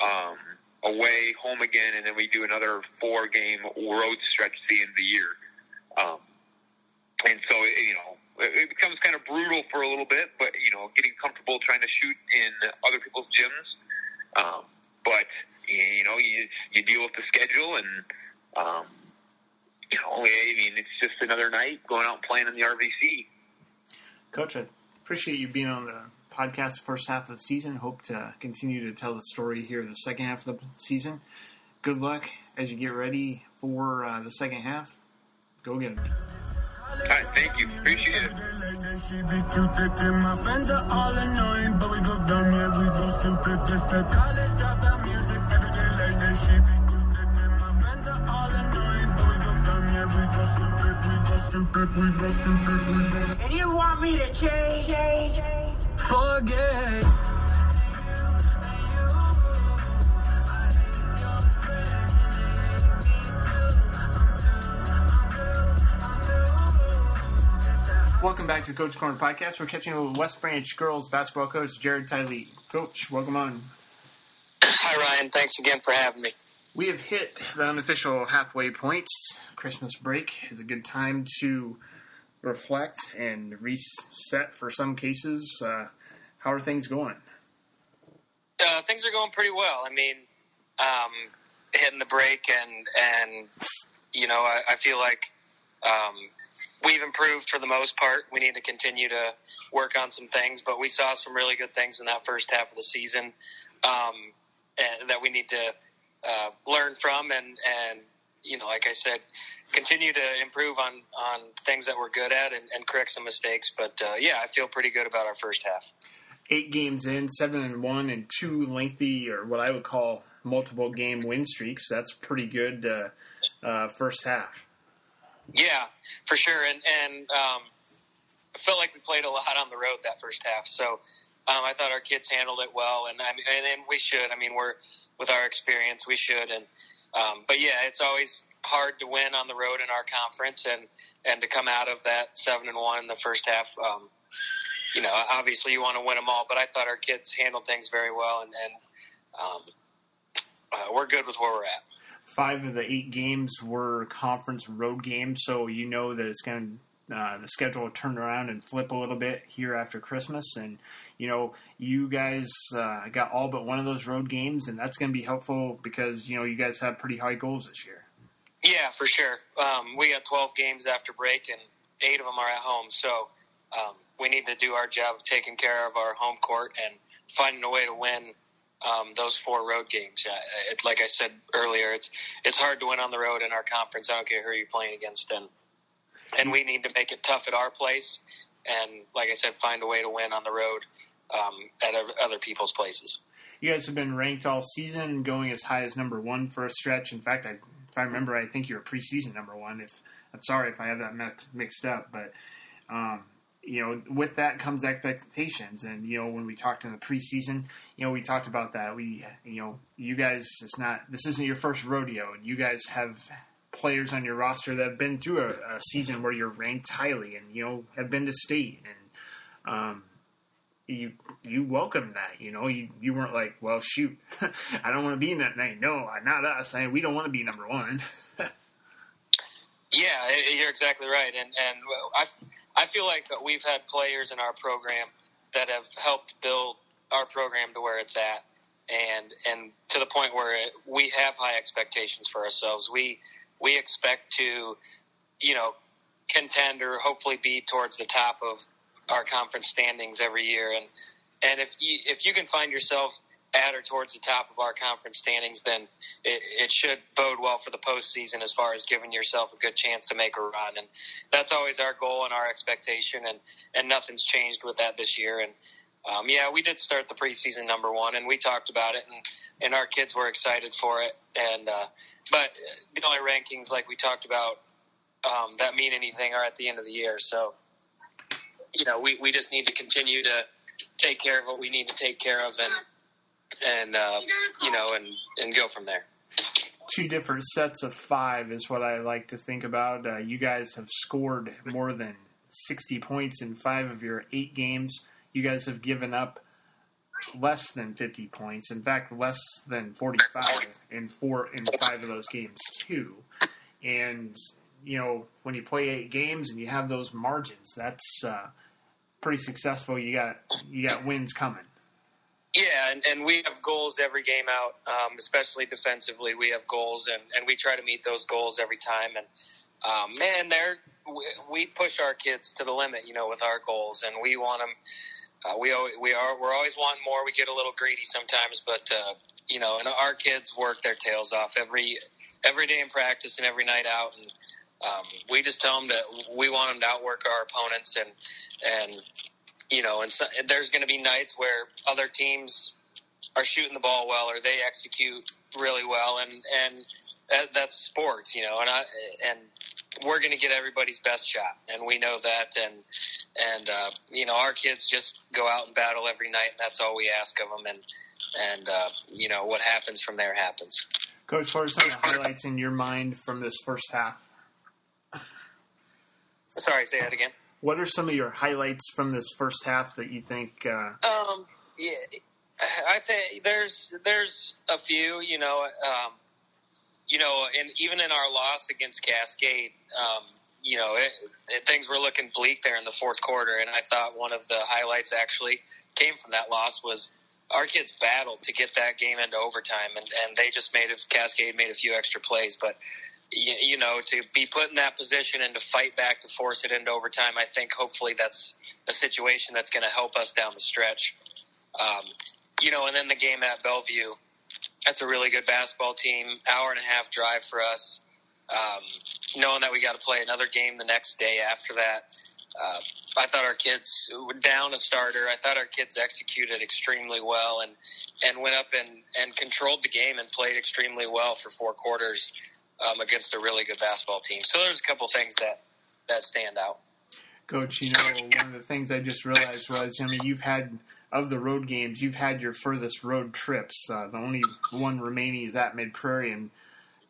um, away, home again, and then we do another four game road stretch at the end of the year. Um, and so, it, you know, it, becomes kind of brutal for a little bit, but, you know, getting comfortable trying to shoot in other people's gyms. Um, but, you know, you, you deal with the schedule and, um, you know, I mean, it's just another night going out and playing in the RVC. Coach, I appreciate you being on the podcast the first half of the season. Hope to continue to tell the story here the second half of the season. Good luck as you get ready for uh, the second half. Go get them. All right, thank you. Appreciate it. She be too thick and my friends are all annoying, but we go dumb, yeah, we go stupid. Just the college drop music every day like that. She be too my friends are all annoying, but we go dumb, yeah, we go stupid, we go stupid, we go stupid, we go. And you want me to change, change, change? Forget. Welcome back to the Coach Corner Podcast. We're catching up with West Branch girls basketball coach Jared Tiley. Coach, welcome on. Hi, Ryan. Thanks again for having me. We have hit the unofficial halfway point. Christmas break is a good time to reflect and reset for some cases. Uh, how are things going? Uh, things are going pretty well. I mean, um, hitting the break, and and you know, I, I feel like um, we've improved for the most part. We need to continue to work on some things, but we saw some really good things in that first half of the season um, and that we need to uh, learn from, and and you know, like I said, continue to improve on on things that we're good at and, and correct some mistakes. But uh, yeah, I feel pretty good about our first half. Eight games in, seven and one, and two lengthy or what I would call multiple game win streaks. That's pretty good uh, uh, first half. Yeah, for sure. And and um, I felt like we played a lot on the road that first half. So um, I thought our kids handled it well, and I mean, and, and we should. I mean, we're with our experience, we should. And um, but yeah, it's always hard to win on the road in our conference, and and to come out of that seven and one in the first half. Um, you know, obviously you want to win them all, but I thought our kids handled things very well, and, and um, uh, we're good with where we're at five of the eight games were conference road games, so you know that it's going to uh, the schedule will turn around and flip a little bit here after Christmas, and you know you guys uh, got all but one of those road games, and that's going to be helpful because you know you guys have pretty high goals this year. Yeah, for sure. Um, we got 12 games after break, and eight of them are at home, so um, we need to do our job of taking care of our home court and finding a way to win um, those four road games. Uh, it, like I said earlier, it's it's hard to win on the road in our conference. I don't care who you're playing against, and and we need to make it tough at our place. And like I said, find a way to win on the road um, at other people's places. You guys have been ranked all season, going as high as number one for a stretch. In fact, I, if I remember, I think you were preseason number one. If I'm sorry if I have that mixed up, but um, you know, with that comes expectations. And you know, when we talked in the preseason, you know, we talked about that. We, you know, you guys, it's not this isn't your first rodeo, and you guys have players on your roster that have been through a, a season where you're ranked highly, and you know, have been to state, and um, you you welcome that. You know, you you weren't like, well, shoot, I don't want to be in that night. No, not us. I we don't want to be number one. yeah, you're exactly right, and and I I feel like we've had players in our program that have helped build our program to where it's at, and and to the point where we have high expectations for ourselves. We we expect to, you know, contend or hopefully be towards the top of our conference standings every year. And and if you, if you can find yourself at or towards the top of our conference standings, then it, it should bode well for the postseason as far as giving yourself a good chance to make a run. And that's always our goal and our expectation. And and nothing's changed with that this year. And um, yeah, we did start the preseason number one, and we talked about it, and and our kids were excited for it. And uh, but the only rankings like we talked about um, that mean anything are at the end of the year. So you know, we, we just need to continue to take care of what we need to take care of and and uh, you know and and go from there. Two different sets of five is what I like to think about. Uh, you guys have scored more than sixty points in five of your eight games. You guys have given up less than fifty points. In fact, less than forty-five in four in five of those games too. And you know, when you play eight games and you have those margins, that's uh, pretty successful. You got you got wins coming. Yeah, and, and we have goals every game out, um, especially defensively. We have goals, and, and we try to meet those goals every time. And um, man, there we, push our kids to the limit, you know, with our goals, and we want them. Uh, we we are we're always wanting more. We get a little greedy sometimes, but uh, you know, and our kids work their tails off every every day in practice and every night out, and um, we just tell them that we want them to outwork our opponents, and and you know, and so, there's going to be nights where other teams are shooting the ball well or they execute really well, and and that's sports, you know, and I and we're going to get everybody's best shot, and we know that, and and uh, you know, our kids just go out and battle every night, and that's all we ask of them, and and uh, you know, what happens from there happens. Coach, what are some of the highlights in your mind from this first half? Sorry, say that again. What are some of your highlights from this first half that you think? Uh... Um, yeah, I think there's there's a few. You know, um, you know, and even in our loss against Cascade, um, you know, it, it, things were looking bleak there in the fourth quarter, and I thought one of the highlights actually came from that loss was our kids battled to get that game into overtime, and, and they just made a Cascade made a few extra plays, but you, you know, to be put in that position and to fight back to force it into overtime, I think hopefully that's a situation that's going to help us down the stretch. Um, you know, and then the game at Bellevue, that's a really good basketball team. Hour and a half drive for us. Um, knowing that we got to play another game the next day after that, uh, I thought our kids were down a starter. I thought our kids executed extremely well and and went up and and controlled the game and played extremely well for four quarters um, against a really good basketball team. So there's a couple things that that stand out. Coach, you know, one of the things I just realized was, I mean, you've had of the road games, you've had your furthest road trips. Uh, the only one remaining is at Mid Prairie, and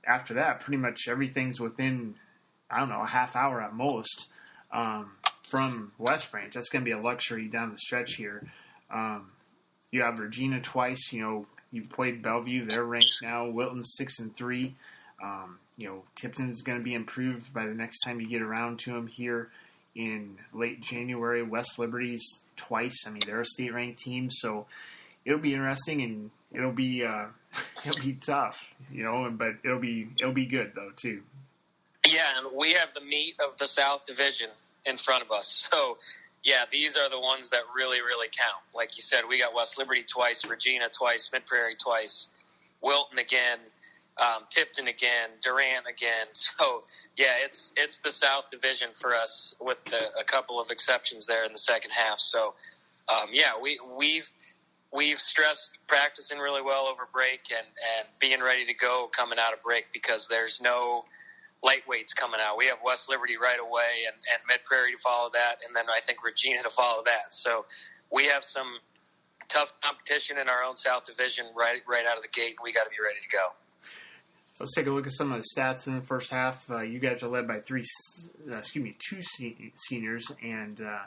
after that, pretty much everything's within, I don't know, a half hour at most um, from West Branch. That's going to be a luxury down the stretch here. Um, you have Regina twice. You know, you've played Bellevue; they're ranked now. Wilton six and three. Um, you know, Tipton's going to be improved by the next time you get around to him here in late January. West Liberty's twice. I mean, they're a state ranked team, so it'll be interesting and it'll be uh, it'll be tough, you know. But it'll be it'll be good though too. Yeah, and we have the meat of the South Division in front of us, so yeah, these are the ones that really, really count. Like you said, we got West Liberty twice, Regina twice, Mid Prairie twice, Wilton again, um, Tipton again, Durant again. So yeah, it's it's the South Division for us with the, a couple of exceptions there in the second half. So um, yeah, we we've we've stressed practicing really well over break and and being ready to go coming out of break because there's no lightweights coming out. We have West Liberty right away and, and Mid Prairie to follow that, and then I think Regina to follow that. So we have some tough competition in our own South Division right right out of the gate, and we got to be ready to go. Let's take a look at some of the stats in the first half. Uh, you guys are led by three, uh, excuse me, two se- seniors, and uh,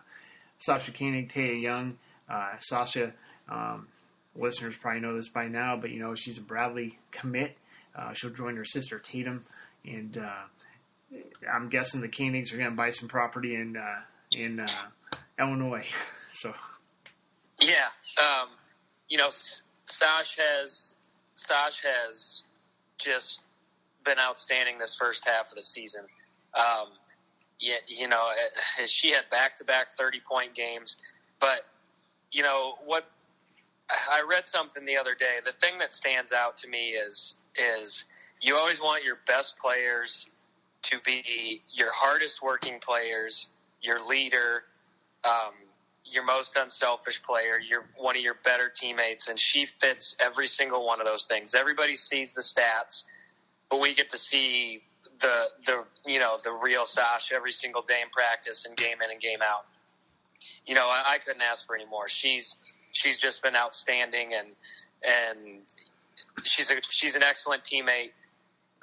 Sasha Koenig, Taya Young. Uh, Sasha, um, listeners probably know this by now, but you know she's a Bradley commit. Uh, she'll join her sister Tatum, and uh, I'm guessing the Koenigs are going to buy some property in in Illinois. so, yeah, um, you know, Sash has Sash has just been outstanding this first half of the season. Um, yeah, you know, she had back to back 30 point games. But, you know, what I read something the other day. The thing that stands out to me is, is you always want your best players to be your hardest working players, your leader, um, your most unselfish player, you're one of your better teammates, and she fits every single one of those things. Everybody sees the stats, but we get to see the the you know the real Sash every single day in practice and game in and game out. You know, I, I couldn't ask for any more. She's she's just been outstanding, and and she's a she's an excellent teammate.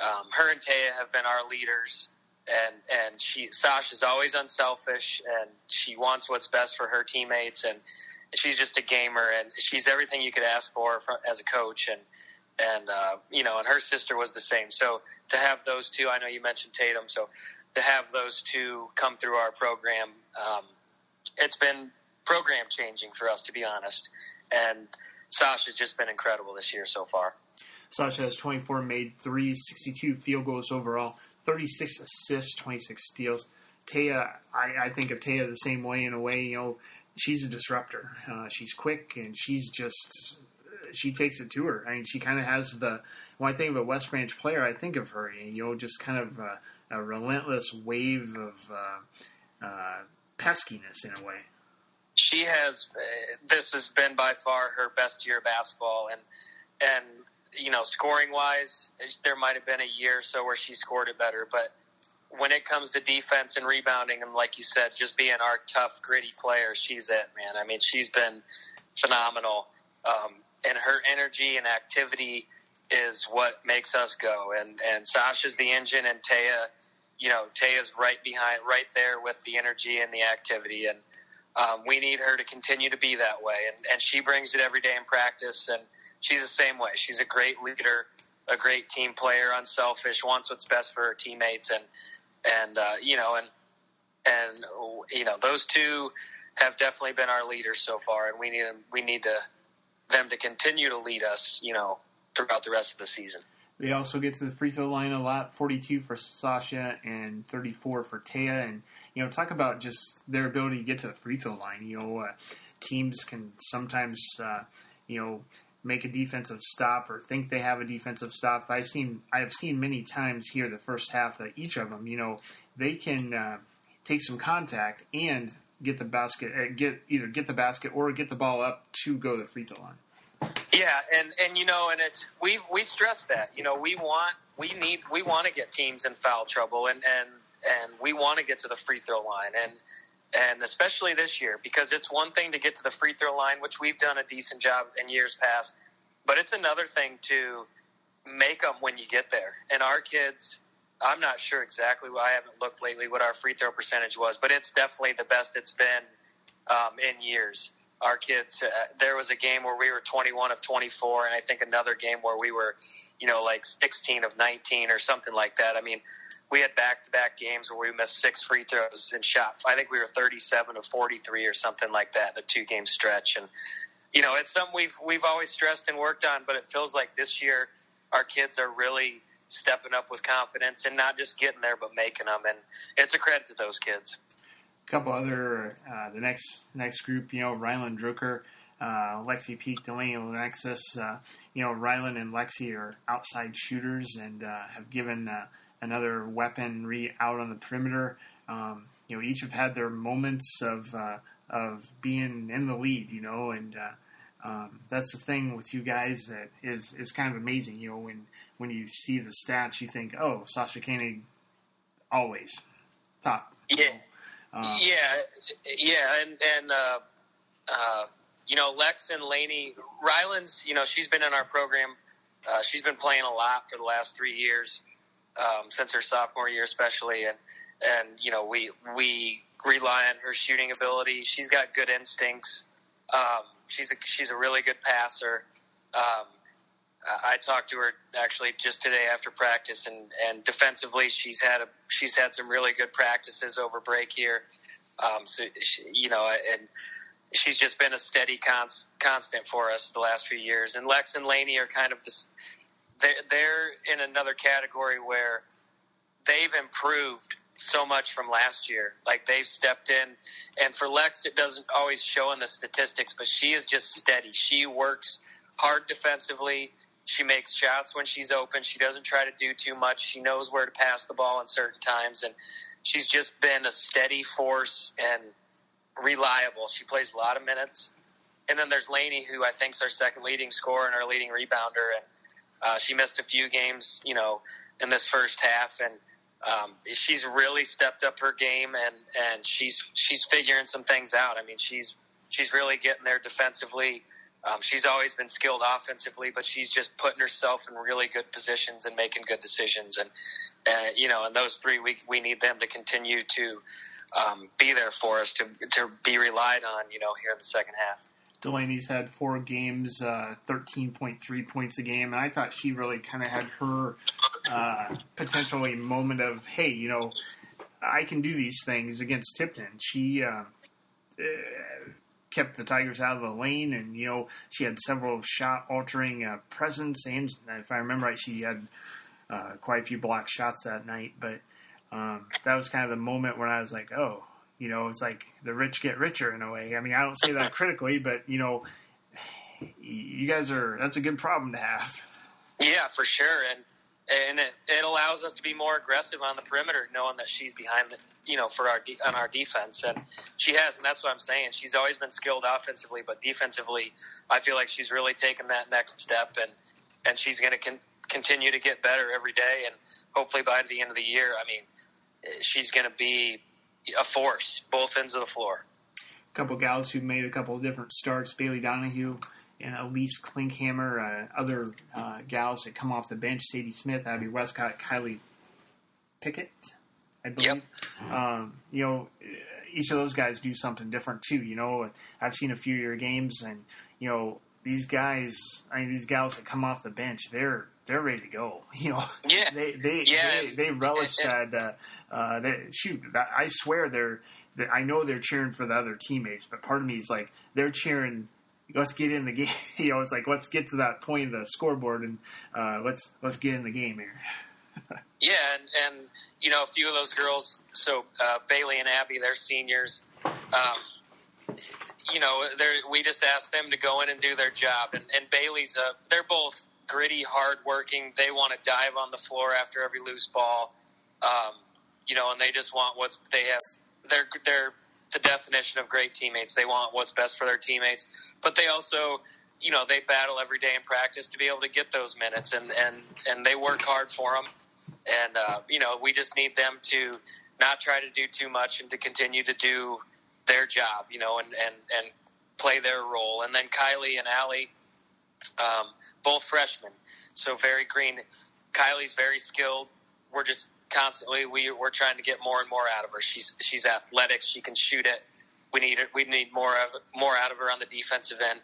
Um, her and Taya have been our leaders and and she Sasha's always unselfish and she wants what's best for her teammates. And she's just a gamer and she's everything you could ask for as a coach. And and uh, you know and her sister was the same. So to have those two I know you mentioned Tatum. So to have those two come through our program um, it's been program changing for us to be honest. And Sasha's just been incredible this year so far. Sasha has 24 made threes, 62 field goals overall. 36 assists, 26 steals. Taya, I, I think of Taya the same way in a way. You know, she's a disruptor. Uh, she's quick and she's just she takes it to her. I mean, she kind of has the when I think of a West Branch player, I think of her. You know, just kind of a, a relentless wave of uh, uh, peskiness in a way. She has. This has been by far her best year of basketball, and and you know, scoring wise, there might have been a year or so where she scored it better. But when it comes to defense and rebounding, and like you said, just being our tough, gritty player, she's it, man. I mean, she's been phenomenal. Um, and her energy and activity is what makes us go. And, and Sasha's the engine, and Taya, you know, Taya's right behind, right there with the energy and the activity. And um, we need her to continue to be that way. And, and she brings it every day in practice. And, she's the same way. She's a great leader, a great team player, unselfish, wants what's best for her teammates, and and uh, you know, and and you know, those two have definitely been our leaders so far, and we need them, we need to them to continue to lead us, you know, throughout the rest of the season. They also get to the free throw line a lot, 42 for Sasha and 34 for Taya. And, you know, talk about just their ability to get to the free throw line. You know, uh, teams can sometimes, uh, you know, make a defensive stop or think they have a defensive stop. I've seen I have seen many times here the first half that each of them, you know, they can uh, take some contact and get the basket, uh, get either get the basket or get the ball up to go to the free throw line. Yeah, and and you know, and it's we we stress that you know we want we need we want to get teams in foul trouble and and and we want to get to the free throw line and and especially this year because it's one thing to get to the free throw line, which we've done a decent job in years past, but it's another thing to make them when you get there. And our kids, I'm not sure exactly. I haven't looked lately what our free throw percentage was, but it's definitely the best it's been um, in years. Our kids, uh, there was a game where we were 21 of 24, and I think another game where we were, you know, like 16 of 19 or something like that. I mean, we had back to back games where we missed six free throws and shot. I think we were 37 to 43 or something like that in a two game stretch. And, you know, it's something we've, we've always stressed and worked on, but it feels like this year our kids are really stepping up with confidence and not just getting there, but making them. And it's a credit to those kids. A couple other uh, the next next group, you know, Rylan Drucker, uh, Lexi Peak, Delaney Alexis. Uh, you know, Rylan and Lexi are outside shooters and uh, have given uh, another weaponry out on the perimeter. Um, you know, each have had their moments of uh, of being in the lead. You know, and uh, um, that's the thing with you guys that is is kind of amazing. You know, when when you see the stats, you think, oh, Sasha Koenig always top. Yeah. yeah, yeah, and and uh, uh, you know Lex and Laney, Ryland's, you know, she's been in our program. Uh, she's been playing a lot for the last three years, um, since her sophomore year, especially, and and you know we we rely on her shooting ability. She's got good instincts. Um, she's a, she's a really good passer. Um, I I talked to her actually just today after practice, and, and defensively, she's had a she's had some really good practices over break here. Um, so she, you know, and she's just been a steady const, constant for us the last few years. And Lex and Laney are kind of this. They're, they're in another category where they've improved so much from last year. Like they've stepped in, and for Lex, it doesn't always show in the statistics, but she is just steady. She works hard defensively. She makes shots when she's open. She doesn't try to do too much. She knows where to pass the ball in certain times, and she's just been a steady force and reliable. She plays a lot of minutes. And then there's Laney, who I think is our second leading scorer and our leading rebounder, and uh, she missed a few games, you know, in this first half, and um, she's really stepped up her game, and and she's she's figuring some things out. I mean, she's she's really getting there defensively. Um, she's always been skilled offensively, but she's just putting herself in really good positions and making good decisions. And uh, you know, in those three, we we need them to continue to um, be there for us to to be relied on. You know, here in the second half. Delaney's had four games, uh, 13.3 points a game, and I thought she really kind of had her uh, potentially moment of, hey, you know, I can do these things against Tipton. She uh, uh, kept the Tigers out of the lane, and you know, she had several shot altering uh, presence, and if I remember right, she had uh, quite a few block shots that night. But um, that was kind of the moment when I was like, oh. You know, it's like the rich get richer in a way. I mean, I don't say that critically, but you know, you guys are that's a good problem to have. Yeah, for sure, and and it, it allows us to be more aggressive on the perimeter, knowing that she's behind the you know for our de- on our defense, and she has, and that's what I'm saying. She's always been skilled offensively, but defensively, I feel like she's really taken that next step, and and she's going to con- continue to get better every day, and hopefully by the end of the year, I mean, she's going to be a force both ends of the floor. A couple gals who made a couple of different starts: Bailey Donahue and Elise Klinkhammer. Uh, other uh, gals that come off the bench: Sadie Smith, Abby Westcott, Kylie Pickett, I believe. Um, you know, each of those guys do something different too. You know, I've seen a few of your games, and you know these guys, I mean, these gals that come off the bench, they're they're ready to go. You know, Yeah. they they Yeah. they, they relish that. Uh, uh, they, shoot, that, I swear they're. I know they're cheering for the other teammates, but part of me is like they're cheering. Let's get in the game. You know, it's like let's get to that point of the scoreboard and uh, let's let's get in the game here. Yeah, and, and you know a few of those girls. So uh, Bailey and Abby, they're seniors. Um, you know, they're, we just asked them to go in and do their job. And, and Bailey's, uh, they're both gritty, hardworking. They want to dive on the floor after every loose ball. Um, you know, and they just want what's they have. They're they're the definition of great teammates. They want what's best for their teammates, but they also, you know, they battle every day in practice to be able to get those minutes, and and and they work hard for them. And uh, you know, we just need them to not try to do too much and to continue to do their job, you know, and and and play their role. And then Kylie and Allie, um, both freshmen, so very green. Kylie's very skilled. We're just constantly we we're trying to get more and more out of her. She's she's athletic. She can shoot it. We need. We need more of more out of her on the defensive end.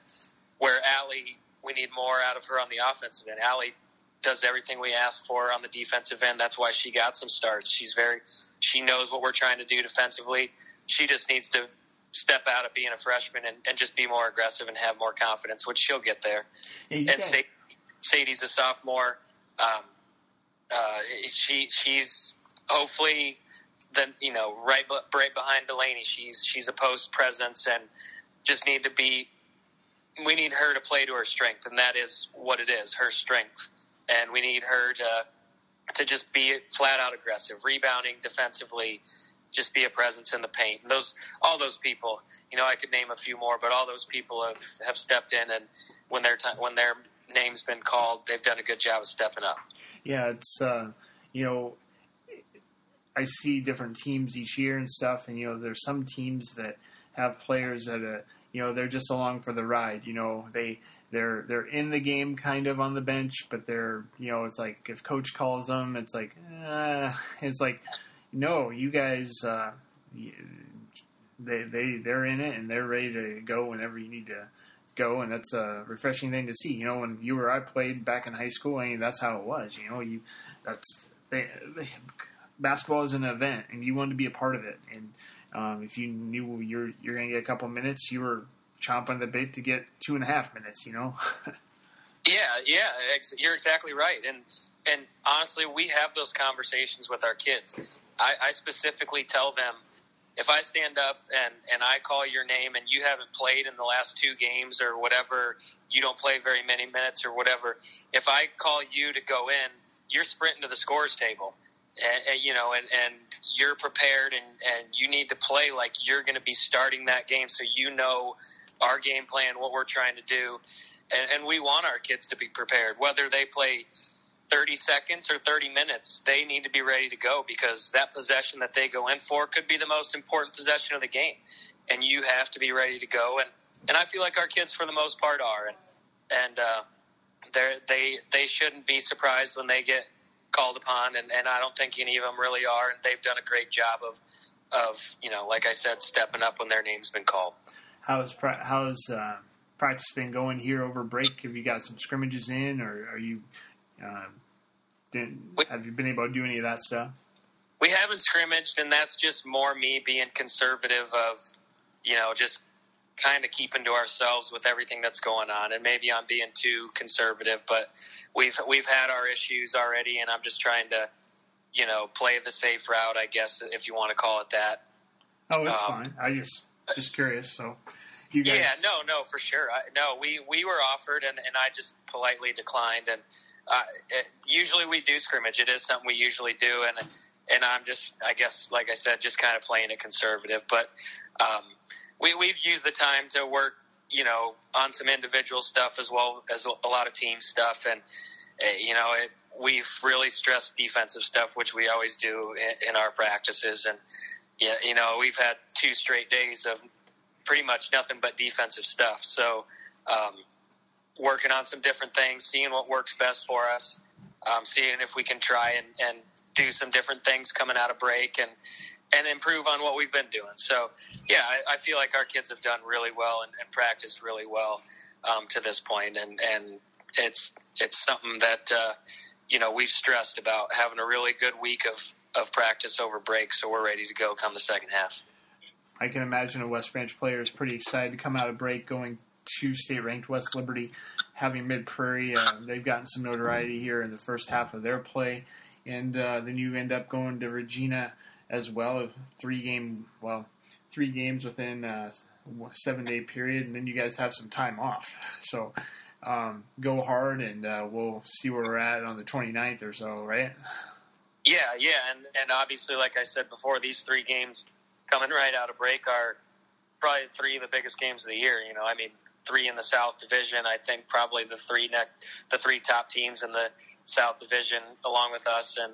Where Allie, we need more out of her on the offensive end. Allie does everything we ask for on the defensive end. That's why she got some starts. She's very she knows what we're trying to do defensively. She just needs to step out of being a freshman and, and just be more aggressive and have more confidence, which she'll get there. Yeah, and Sadie, Sadie's a sophomore. Um, uh, she she's hopefully then you know right right behind Delaney. She's she's a post presence and just need to be. We need her to play to her strength, and that is what it is, her strength. And we need her to to just be flat out aggressive, rebounding defensively, just be a presence in the paint. And those all those people, you know, I could name a few more, but all those people have have stepped in, and when their time when their name's been called, they've done a good job of stepping up. Yeah, it's uh, you know, I see different teams each year and stuff, and you know, there's some teams that have players that uh, you know they're just along for the ride. You know, they they're they're in the game kind of on the bench, but they're you know it's like if coach calls them, it's like uh, it's like no, you guys. Uh, they they they're in it and they're ready to go whenever you need to go, and that's a refreshing thing to see. You know, when you or I played back in high school, I mean, that's how it was. You know, you that's they, they, basketball is an event, and you wanted to be a part of it. And um, if you knew you're you're going to get a couple minutes, you were chomping the bit to get two and a half minutes. You know. yeah, yeah, ex- you're exactly right, and and honestly, we have those conversations with our kids. I, I specifically tell them if I stand up and, and I call your name and you haven't played in the last two games or whatever, you don't play very many minutes or whatever, if I call you to go in, you're sprinting to the scores table. And, and you know, and, and you're prepared and, and you need to play like you're going to be starting that game so you know our game plan, what we're trying to do. And, and we want our kids to be prepared, whether they play – 30 seconds or 30 minutes, they need to be ready to go because that possession that they go in for could be the most important possession of the game. And you have to be ready to go. And, and I feel like our kids, for the most part, are. And, and uh, they they shouldn't be surprised when they get called upon. And, and I don't think any of them really are. And they've done a great job of, of you know, like I said, stepping up when their name's been called. How's, how's uh, practice been going here over break? Have you got some scrimmages in, or are you um, didn't, have you been able to do any of that stuff? We haven't scrimmaged, and that's just more me being conservative of, you know, just kind of keeping to ourselves with everything that's going on. And maybe I'm being too conservative, but we've we've had our issues already, and I'm just trying to, you know, play the safe route, I guess, if you want to call it that. Oh, it's um, fine. I just just curious. So, you guys... yeah, no, no, for sure. I, no, we we were offered, and and I just politely declined, and uh, it, usually we do scrimmage. It is something we usually do, and and I'm just, I guess, like I said, just kind of playing it conservative. But um, we we've used the time to work, you know, on some individual stuff as well as a lot of team stuff, and uh, you know, it, we've really stressed defensive stuff, which we always do in, in our practices, and yeah, you know, we've had two straight days of pretty much nothing but defensive stuff. So. Um, working on some different things, seeing what works best for us, um, seeing if we can try and, and do some different things coming out of break and and improve on what we've been doing. So, yeah, I, I feel like our kids have done really well and, and practiced really well um, to this point, and and it's it's something that uh, you know we've stressed about having a really good week of of practice over break, so we're ready to go come the second half. I can imagine a West Branch player is pretty excited to come out of break going two state ranked West Liberty having Mid Prairie. Uh, they've gotten some notoriety here in the first half of their play, and uh, then you end up going to Regina as well, three game well three games within a seven day period, and then you guys have some time off. So um, go hard, and uh, we'll see where we're at on the 29th or so, right? Yeah, yeah, and and obviously, like I said before, these three games coming right out of break are probably three of the biggest games of the year. You know, I mean, three in the South Division. I think probably the three next, the three top teams in the South Division, along with us. And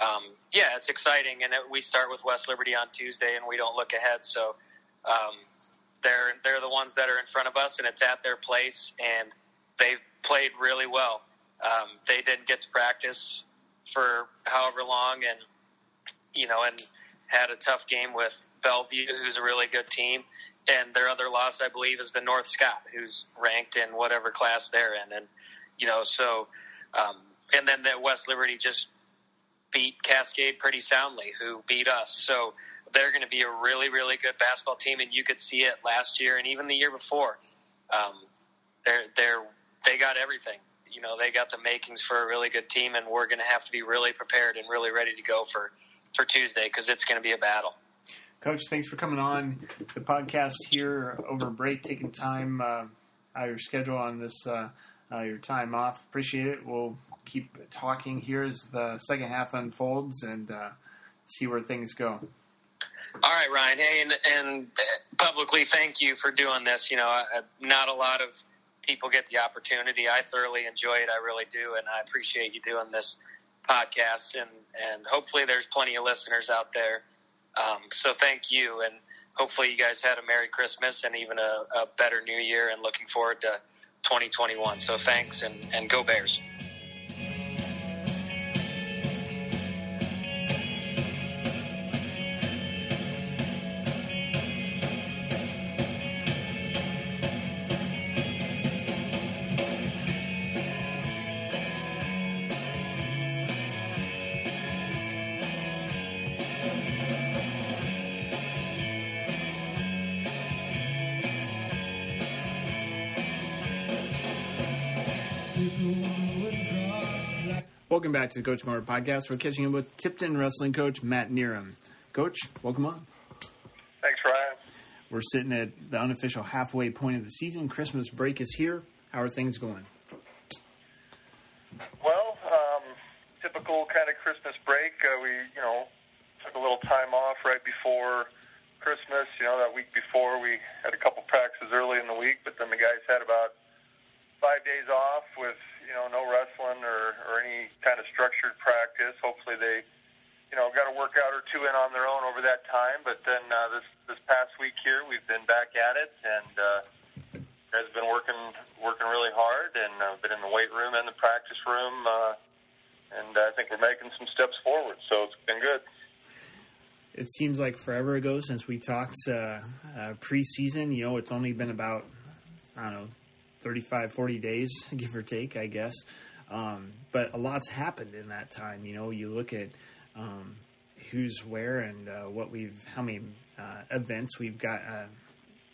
um, yeah, it's exciting. And it, we start with West Liberty on Tuesday, and we don't look ahead. So um, they're they're the ones that are in front of us, and it's at their place, and they've played really well. Um, they didn't get to practice for however long, and you know, and had a tough game with Bellevue, who's a really good team and their other loss, I believe, is the North Scott, who's ranked in whatever class they're in, and you know, so um, and then that West Liberty just beat Cascade pretty soundly, who beat us. So they're going to be a really, really good basketball team, and you could see it last year and even the year before. Um, they're they're they got everything. You know, they got the makings for a really good team, and we're going to have to be really prepared and really ready to go for for Tuesday because it's going to be a battle. Coach, thanks for coming on the podcast here over break, taking time uh, out of your schedule on this uh, uh, your time off. Appreciate it. We'll keep talking here as the second half unfolds and uh, see where things go. All right, Ryan. Hey, and, and publicly, thank you for doing this. You know, I, not a lot of people get the opportunity. I thoroughly enjoy it. I really do, and I appreciate you doing this podcast. And and hopefully, there's plenty of listeners out there. Um, so thank you, and hopefully, you guys had a Merry Christmas and even a, a better New Year. And looking forward to 2021. So thanks, and and go Bears. Welcome back to the Coach Corner podcast. We're catching up with Tipton wrestling coach Matt Neerum. Coach, welcome on. Thanks, Ryan. We're sitting at the unofficial halfway point of the season. Christmas break is here. How are things going? Well, um, typical kind of Christmas break. Uh, we, you know, took a little time off right before Christmas. You know, that week before we had a couple practices early in the week, but then the guys had about five days off with you know no wrestling or, or any kind of structured practice. Hopefully they you know got a workout or two in on their own over that time. But then uh, this this past week here we've been back at it and uh, has been working working really hard and uh, been in the weight room and the practice room. Uh, and I think we're making some steps forward, so it's been good. It seems like forever ago since we talked uh, uh, preseason. You know, it's only been about I don't know 35, 40 days, give or take, I guess. Um, but a lot's happened in that time. You know, you look at um, who's where and uh, what we've, how many uh, events we've got, uh,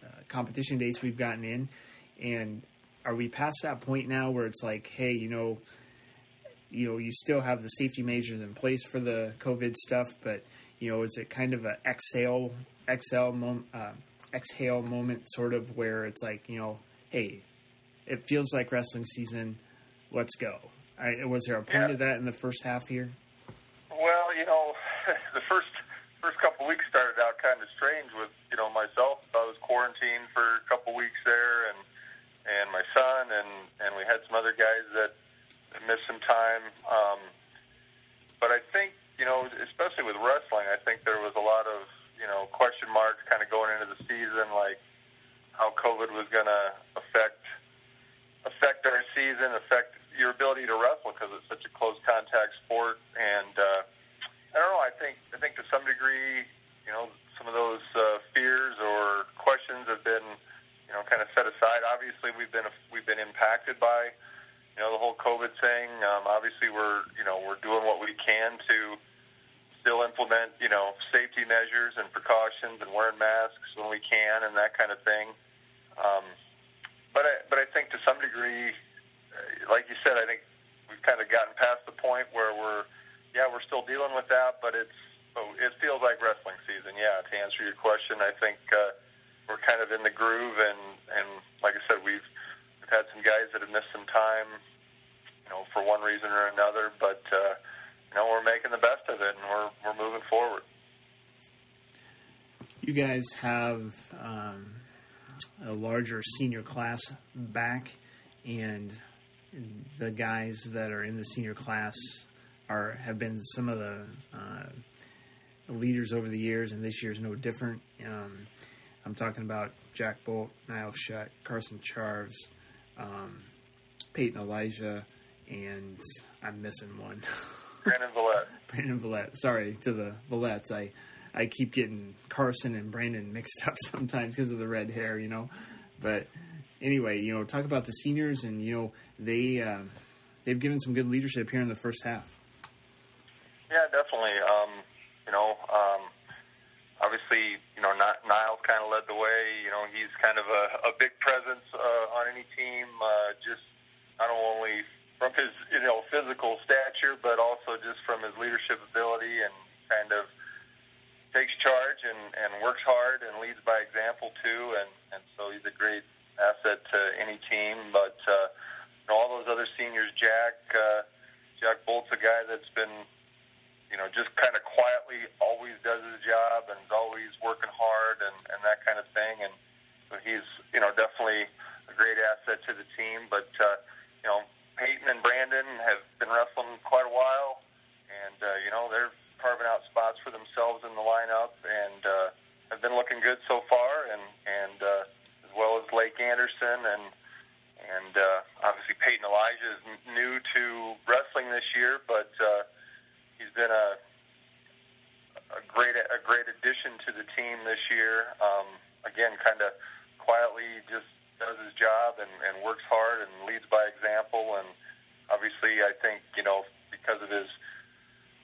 uh, competition dates we've gotten in, and are we past that point now where it's like, hey, you know, you know, you still have the safety measures in place for the COVID stuff, but you know, is it kind of a exhale, exhale, mom, uh, exhale moment, sort of where it's like, you know, hey, it feels like wrestling season. Let's go. I, was there a point Yeah. of that in the first half here? Well, you know, the first first couple weeks started out kind of strange with you know myself. I was quarantined for a couple weeks there, and and my son, and and we had some other guys that missed some time. Um, but I think you know, especially with wrestling, I think there was a lot of you know question marks kind of going into the season, like how COVID was going to affect affect our season, affect your ability to wrestle because it's such a close contact sport. And uh, I don't know. I think I think to some degree, you know, some of those uh, fears or questions have been, you know, kind of set aside. Obviously, we've been we've been impacted by, you know, the whole COVID thing. Um, obviously, we're you know we're doing what we can to still implement you know safety measures and precautions and wearing masks when we can and that kind of thing. Um, but I, but I think to some degree, uh, like you said, I think we've kind of gotten past the point where we're, yeah, we're still dealing with that, but it's, it feels like wrestling season. Yeah, to answer your question, I think uh, we're kind of in the groove, and and like I said, we've, we've had some guys that have missed some time, you know, for one reason or another, but uh, you know, we're making the best of it, and we're we're moving forward. You guys have um, a larger senior class back, and the guys that are in the senior class are have been some of the uh, leaders over the years, and this year is no different. Um, I'm talking about Jack Bolt, Niall Shutt, Carson Charves, um, Peyton Elijah, and I'm missing one. Brandon Villette. Brandon Villette. Sorry to the Villettes. I I keep getting Carson and Brandon mixed up sometimes because of the red hair, you know. But anyway, you know, talk about the seniors, and you know they uh, they've given some good leadership here in the first half. Yeah, definitely. Um, you know, um, obviously, you know, Niall's kind of led the way. You know, he's kind of a, a big presence uh, on any team, uh, just not only from his you know physical stature, but also just from his leadership ability and kind of takes charge and, and works hard and leads by example too. And, and so he's a great asset to any team. But uh, you all those other seniors, Jack, uh, Jack Bolt's a guy that's been, you know, just kind of quietly always does his job and is always working hard and, and that kind of thing. And so he's, you know, definitely a great asset to the team. But, uh, you know, Peyton and Brandon have been wrestling quite a while. And, uh, you know, they're carving out spots for themselves in the lineup and uh, have been looking good so far, and and uh, as well as Lake Anderson and and uh, obviously Peyton Elijah is new to wrestling this year, but uh, he's been a a great a great addition to the team this year. Um, again, kind of quietly just does his job and, and works hard and leads by example. And obviously, I think you know because of his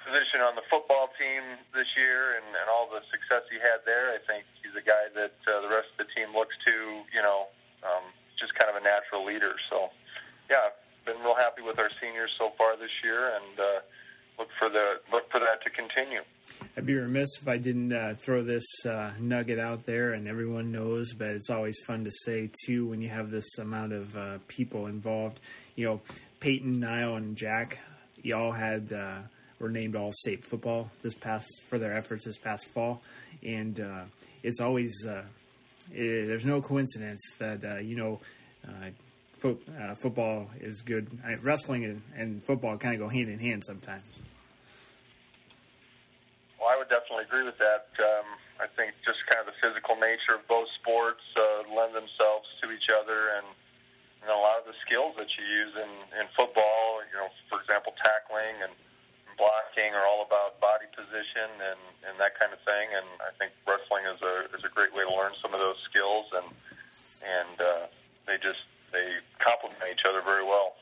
position on the football team this year and, and all the success he had there, I think he's a guy that uh, the rest of the team looks to, you know, um, just kind of a natural leader. So, yeah, been real happy with our seniors so far this year, and uh, look for the look for that to continue. I'd be remiss if I didn't uh, throw this uh, nugget out there, and everyone knows, but it's always fun to say too when you have this amount of uh, people involved. You know, Peyton, Niall, and Jack, y'all had uh, were named All State football this past for their efforts this past fall, and uh, it's always uh, it, there's no coincidence that uh, you know. Uh, fo- uh, football is good. I, wrestling and, and football kind of go hand in hand sometimes. Well, I would definitely agree with that. Um, I think just kind of the physical nature of both sports uh, lend themselves to each other, and you a lot of the skills that you use in, in football, you know, for example, tackling and blocking are all about body position and, and that kind of thing. And I think wrestling is a is a great way to learn some of those skills, and and uh, they just they complement each other very well.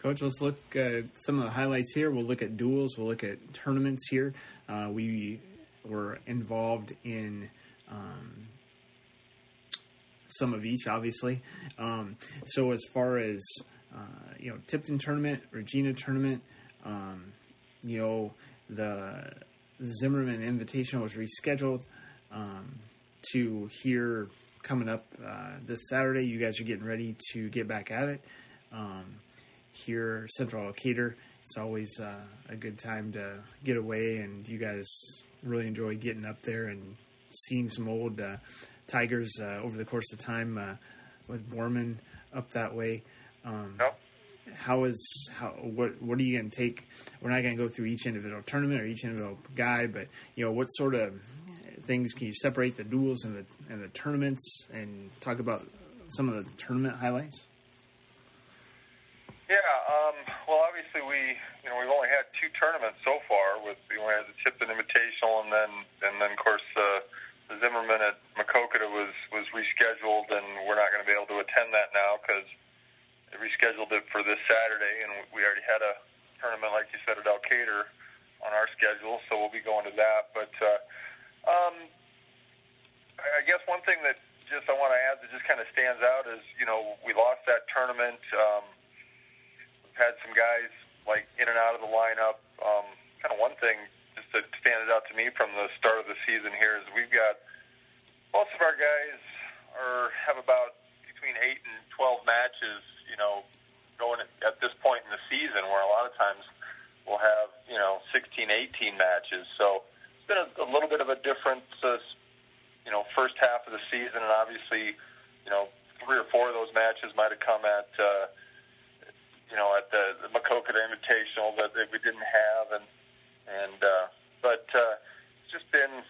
Coach, let's look at some of the highlights here. We'll look at duels. We'll look at tournaments here. Uh, we were involved in um, some of each, obviously. Um, so as far as uh, you know, Tipton tournament, Regina tournament, um, you know, the, Zimmerman Invitational was rescheduled um, to here coming up uh, this Saturday. You guys are getting ready to get back at it. Um, here, Central Decatur, it's always uh, a good time to get away, and you guys really enjoy getting up there and seeing some old uh, Tigers uh, over the course of time uh, with Borman up that way. Um. How is how what what are you going to take? We're not going to go through each individual tournament or each individual guy, but you know what sort of things can you separate the duels and the and the tournaments and talk about some of the tournament highlights? Yeah, um, well, obviously we, you know, we've only had two tournaments so far. With only had the Tipton Invitational, and then and then of course uh, the Zimmerman at Maquoketa was was rescheduled, and we're not going to be able to attend that now because they rescheduled it for this Saturday, and we already had a tournament, like you said, at Decatur on our schedule, so we'll be going to that. But uh, um, I I guess one thing that just I want to add that just kind of stands out is, you know, we lost that tournament. Um, we've had some guys like in and out of the lineup. Um, kind of one thing just that stands out to me from the start of the season here is we've got most of our guys are have about between eight and twelve matches. You know, going at, this point in the season, where a lot of times we'll have you know 16, 18 matches. So it's been a, a little bit of a different, uh, you know, first half of the season, and obviously, you know, three or four of those matches might have come at. Uh, you know, at the, the Maquoketa Invitational that, that we didn't have, and and uh, but uh, it's just been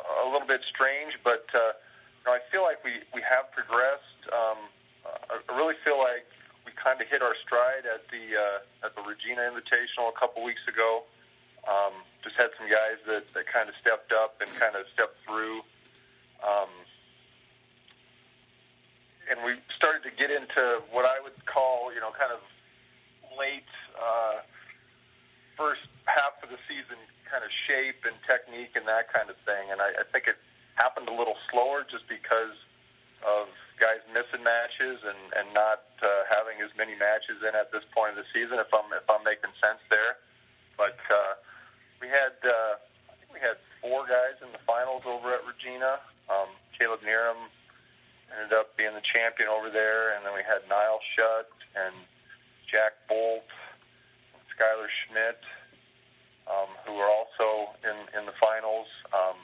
a little bit strange. But uh, you know, I feel like we we have progressed. Um, I I really feel like we kind of hit our stride at the uh, at the Regina Invitational a couple weeks ago. Um, just had some guys that, that kind of stepped up and kind of stepped through. Um, and we started to get into what I would call, you know, kind of late uh, first half of the season kind of shape and technique and that kind of thing. And I, I think it happened a little slower just because of guys missing matches and, and not uh, having as many matches in at this point of the season. If I'm if I'm making sense there, but uh, we had uh, four guys in the finals over at Regina. Um, Caleb Neeram ended up being the champion over there, and then we had Niall Shutt and Jack Bolt, and Skylar Schmidt, um, who were also in in the finals. Um,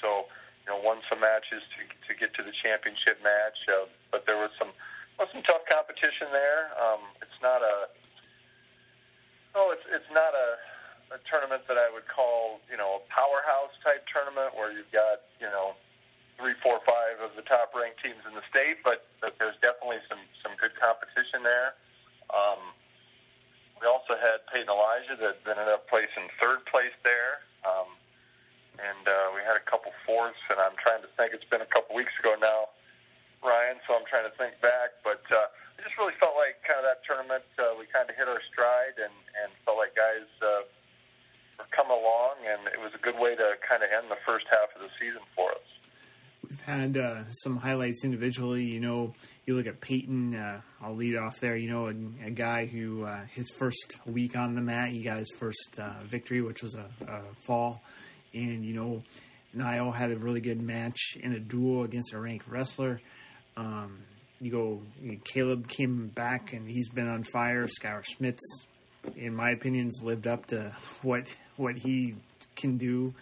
so you know, won some matches to to get to the championship match, uh, but there was some was some tough competition there. Um, it's not a oh, it's it's not a a tournament that I would call, you know, a powerhouse type tournament where you've got, you know, three, four, five of the top ranked teams in the state, but, but there's definitely some, some good competition there. Um, we also had Peyton Elijah that ended up placing third place there. Um, and uh, we had a couple fourths, and I'm trying to think. It's been a couple weeks ago now, Ryan, so I'm trying to think back. But uh, I just really felt like kind of that tournament, uh, we kind of hit our stride and, and felt like guys uh, were coming along, and it was a good way to kind of end the first half of the season for us. We've had uh, some highlights individually. You know, you look at Peyton. Uh, I'll lead off there. You know, a, a guy who uh, his first week on the mat, he got his first uh, victory, which was a, a, fall. And you know, Niall had a really good match in a duel against a ranked wrestler. Um, you go, Caleb came back and he's been on fire. Skylar Schmitz, in my opinions, lived up to what what he can do.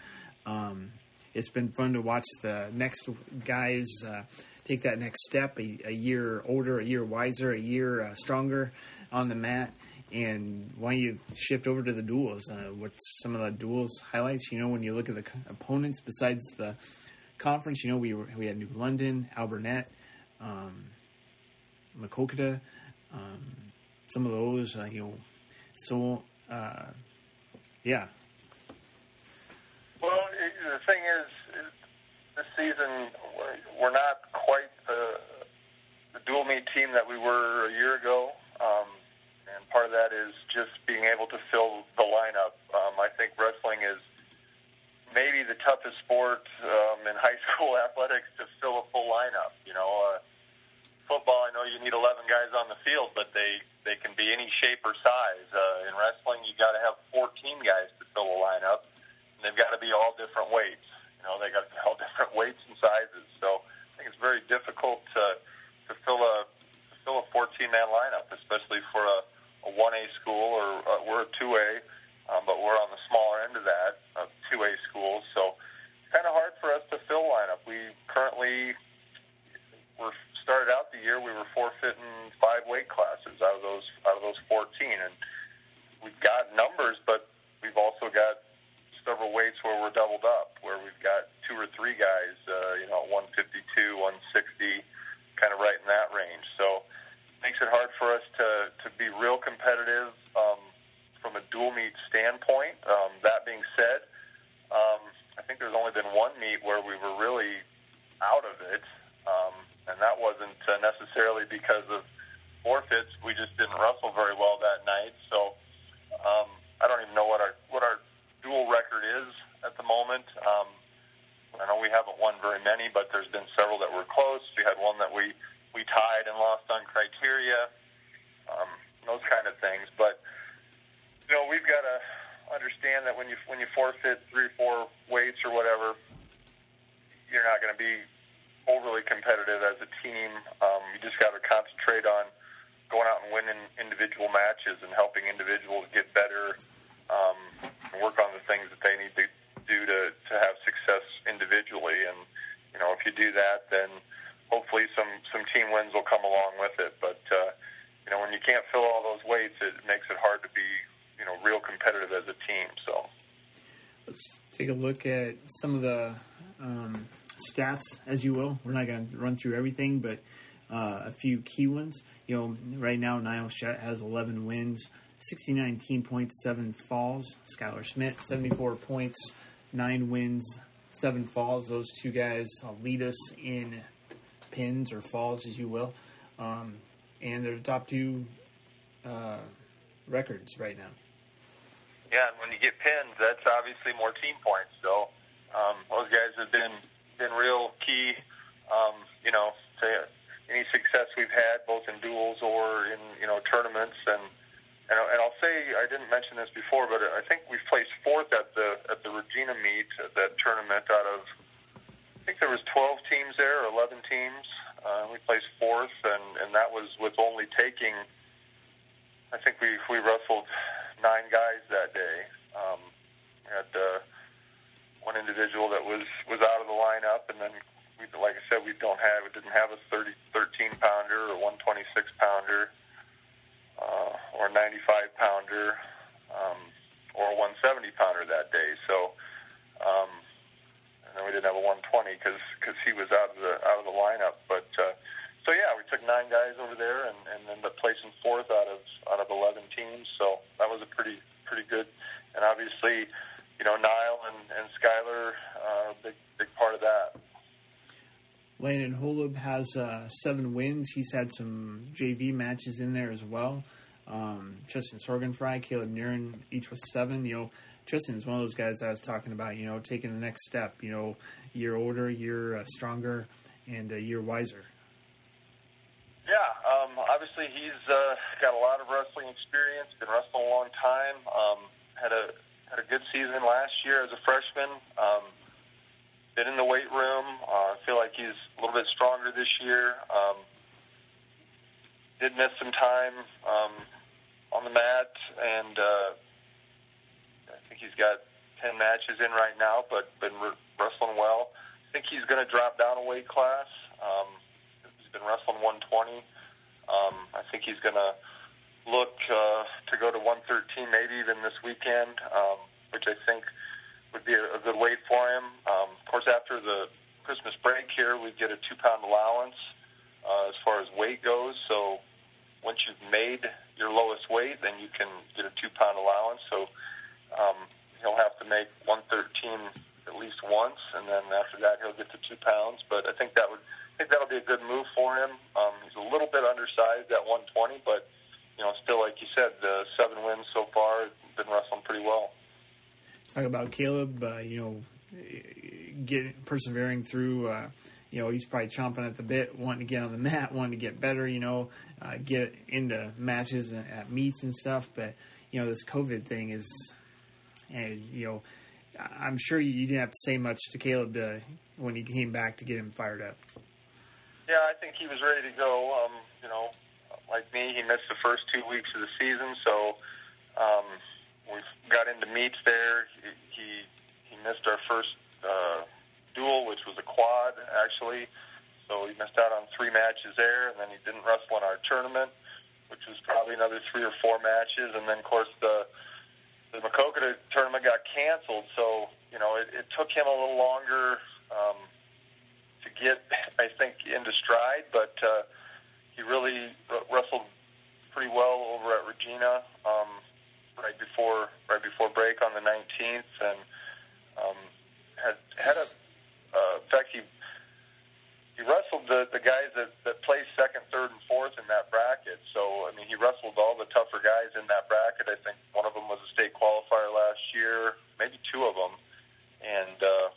Um, it's been fun to watch the next guys uh, take that next step, a, a, year older, a year wiser, a year uh, stronger on the mat. And why don't you shift over to the duels? Uh, what's some of the duels highlights? You know, when you look at the opponents besides the conference, you know, we were, we had New London, Alburnett, um, Maquoketa, um, some of those, uh, you know, so uh, yeah, well, the thing is, this season we're not quite the, the dual meet team that we were a year ago, um, part of that is just being able to fill the lineup. Um, I think wrestling is maybe the toughest sport um, in high school athletics to fill a full lineup. You know, uh, football, I know you need 11 guys on the field, but they they can be any shape or size. Uh, in wrestling, you got to have 14 guys to fill a lineup and they've got to be all different weights. You know, they got to be all different weights and sizes. So I think it's very difficult to to fill a to fill a 14 man lineup, especially for a a 1A school or uh, we're a 2A, um, but we're on the smaller end of that, of 2A schools. So it's kind of hard for us to fill lineup. We currently were started out the year we were forfeiting five weight classes out of those out of those 14, and we've got numbers, but we've also got several weights where we're doubled up, where we've got two or three guys, uh, you know, 152, 160, kind of right in that range. So makes it hard for us to, to be real competitive um, from a dual meet standpoint. Um, that being said, um, I think there's only been one meet where we were really out of it, um, and that wasn't uh, necessarily because of forfeits. We just didn't wrestle very well that night. So um, I don't even know what our what our dual record is at the moment. Um, I know we haven't won very many, but there's been several that were close. We had one that we we tied and lost on criteria, um, those kind of things. But you know, we've got to understand that when you when you forfeit three four weights or whatever, you're not going to be overly competitive as a team. Um, you just got to concentrate on going out and winning individual matches and helping individuals get better um, work on the things that they need to do to, to have success individually. And, you know, if you do that, then hopefully some, some team wins will come along with it. But, uh, you know, when you can't fill all those weights, it makes it hard to be, you know, real competitive as a team. So let's take a look at some of the um, stats, as you will. We're not going to run through everything, but uh, a few key ones. You know, right now Niall Shutt has 11 wins. 69 team points, 7 falls. Skylar Schmidt, 74 points, 9 wins, 7 falls. Those two guys lead us in pins or falls, as you will. Um, and they're the top two uh, records right now. Yeah, and when you get pins, that's obviously more team points. So um, those guys have been been real key. Um, you know, to any success we've had, both in duels or in you know tournaments, and and, and I'll say I didn't mention this before, but I think we placed fourth at the at the Regina meet at that tournament out of think there was 12 teams there or 11 teams. Uh, we placed fourth, and and that was with only taking. I think we we wrestled nine guys that day. Um, we had uh, one individual that was was out of the lineup, and then we, like I said, we don't have we didn't have a 30 13 pounder or 126 pounder uh, or 95 pounder um, or 170 pounder that day. So, um, and we didn't have a 120 because because he was out of the out of the lineup. But uh, so yeah, we took nine guys over there and, and ended up placing fourth out of out of 11 teams. So that was a pretty pretty good. And obviously, you know, Niall and, and Skyler a big big part of that. Landon Holub has uh, seven wins. He's had some JV matches in there as well. Um, Justin Sorgenfry, Caleb Niren, each with seven. You know, Justin's one of those guys I was talking about. You know, taking the next step. You know, year older, year uh, stronger, and a year wiser. Yeah, um, obviously he's uh, got a lot of wrestling experience. Been wrestling a long time. Um, had a had a good season last year as a freshman. Um, been in the weight room. Uh, I feel like he's a little bit stronger this year. Um, did miss some time um, on the mat, and uh, think he's got ten matches in right now, but been re- wrestling well. I think he's going to drop down a weight class. Um, he's been wrestling 120. Um, I think he's going to look uh, to go to 113, maybe even this weekend, um, which I think would be a, a good weight for him. Um, of course, after the Christmas break here, we get a two pound allowance uh, as far as weight goes. So once you've made your lowest weight, then you can get a two pound allowance. So um, he'll have to make 113 at least once, and then after that he'll get to two pounds. But I think that would I think that'll be a good move for him. Um, he's a little bit undersized at 120, but you know, still like you said, the seven wins so far, been wrestling pretty well. Talk about Caleb, uh, you know, get persevering through. Uh, you know, he's probably chomping at the bit, wanting to get on the mat, wanting to get better. You know, uh, get into matches at meets and stuff. But you know, this COVID thing is, and you know, I'm sure you didn't have to say much to Caleb to, when he came back to get him fired up. Yeah, I think he was ready to go. Um, you know, like me, he missed the first two weeks of the season, so um, we got into meets there. He he, he missed our first uh, dual, which was a quad actually. So he missed out on three matches there, and then he didn't wrestle in our tournament, which was probably another three or four matches. And then, of course, the the Maquoketa tournament got canceled. So you know, it, it took him a little longer um, to get, I think, into stride, but. Uh, he really wrestled pretty well over at Regina um, right before right before break on the 19th, and um, had had a uh, in fact he he wrestled the the guys that that placed second, third, and fourth in that bracket. So I mean, he wrestled all the tougher guys in that bracket. I think one of them was a state qualifier last year, maybe two of them, and uh,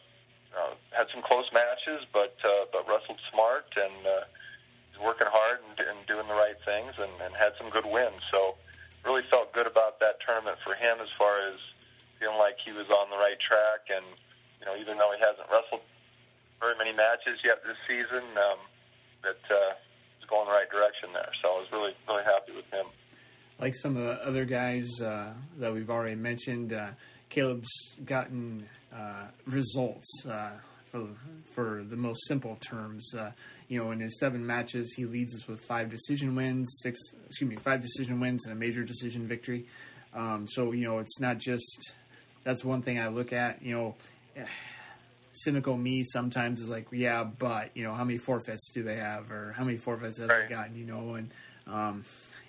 uh, had some close matches, but uh, but wrestled smart and. Uh, working hard and, and doing the right things and, and had some good wins. So really felt good about that tournament for him as far as feeling like he was on the right track. And, you know, even though he hasn't wrestled very many matches yet this season, um, that uh, he's going the right direction there. So I was really, really happy with him. Like some of the other guys uh, that we've already mentioned, uh, Caleb's gotten uh, results uh, for for the most simple terms. Uh, you know, in his seven matches, he leads us with five decision wins, six excuse me, five decision wins and a major decision victory. Um, so you know, it's not just that's one thing I look at. You know, cynical me sometimes is like, yeah, but you know, how many forfeits do they have, or how many forfeits have right. they gotten? You know, and um,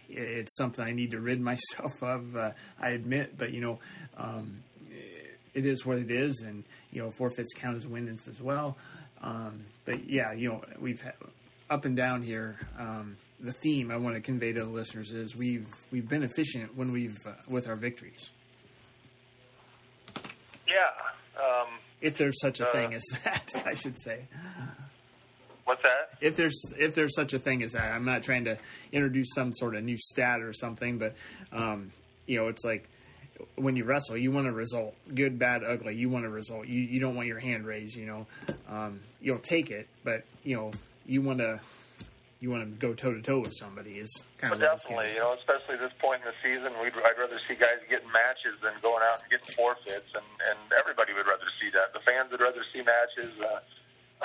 it's something I need to rid myself of. Uh, I admit, but you know. Um, it is what it is, and you know forfeits count as wins as well. Um, but yeah, you know we've had, up and down here. Um, the theme I want to convey to the listeners is we've we've been efficient when we've uh, with our victories. Yeah, um, if there's such a uh, thing as that, I should say. What's that? If there's if there's such a thing as that, I'm not trying to introduce some sort of new stat or something, but um, you know, it's like when you wrestle, you want a result, good, bad, ugly. You want a result. You you don't want your hand raised. You know, um, you'll take it, but you know, you want to you want to go toe to toe with somebody is kind But of definitely, you know, especially this point in the season, we'd, I'd rather see guys getting matches than going out and getting forfeits, and, and everybody would rather see that. The fans would rather see matches, uh,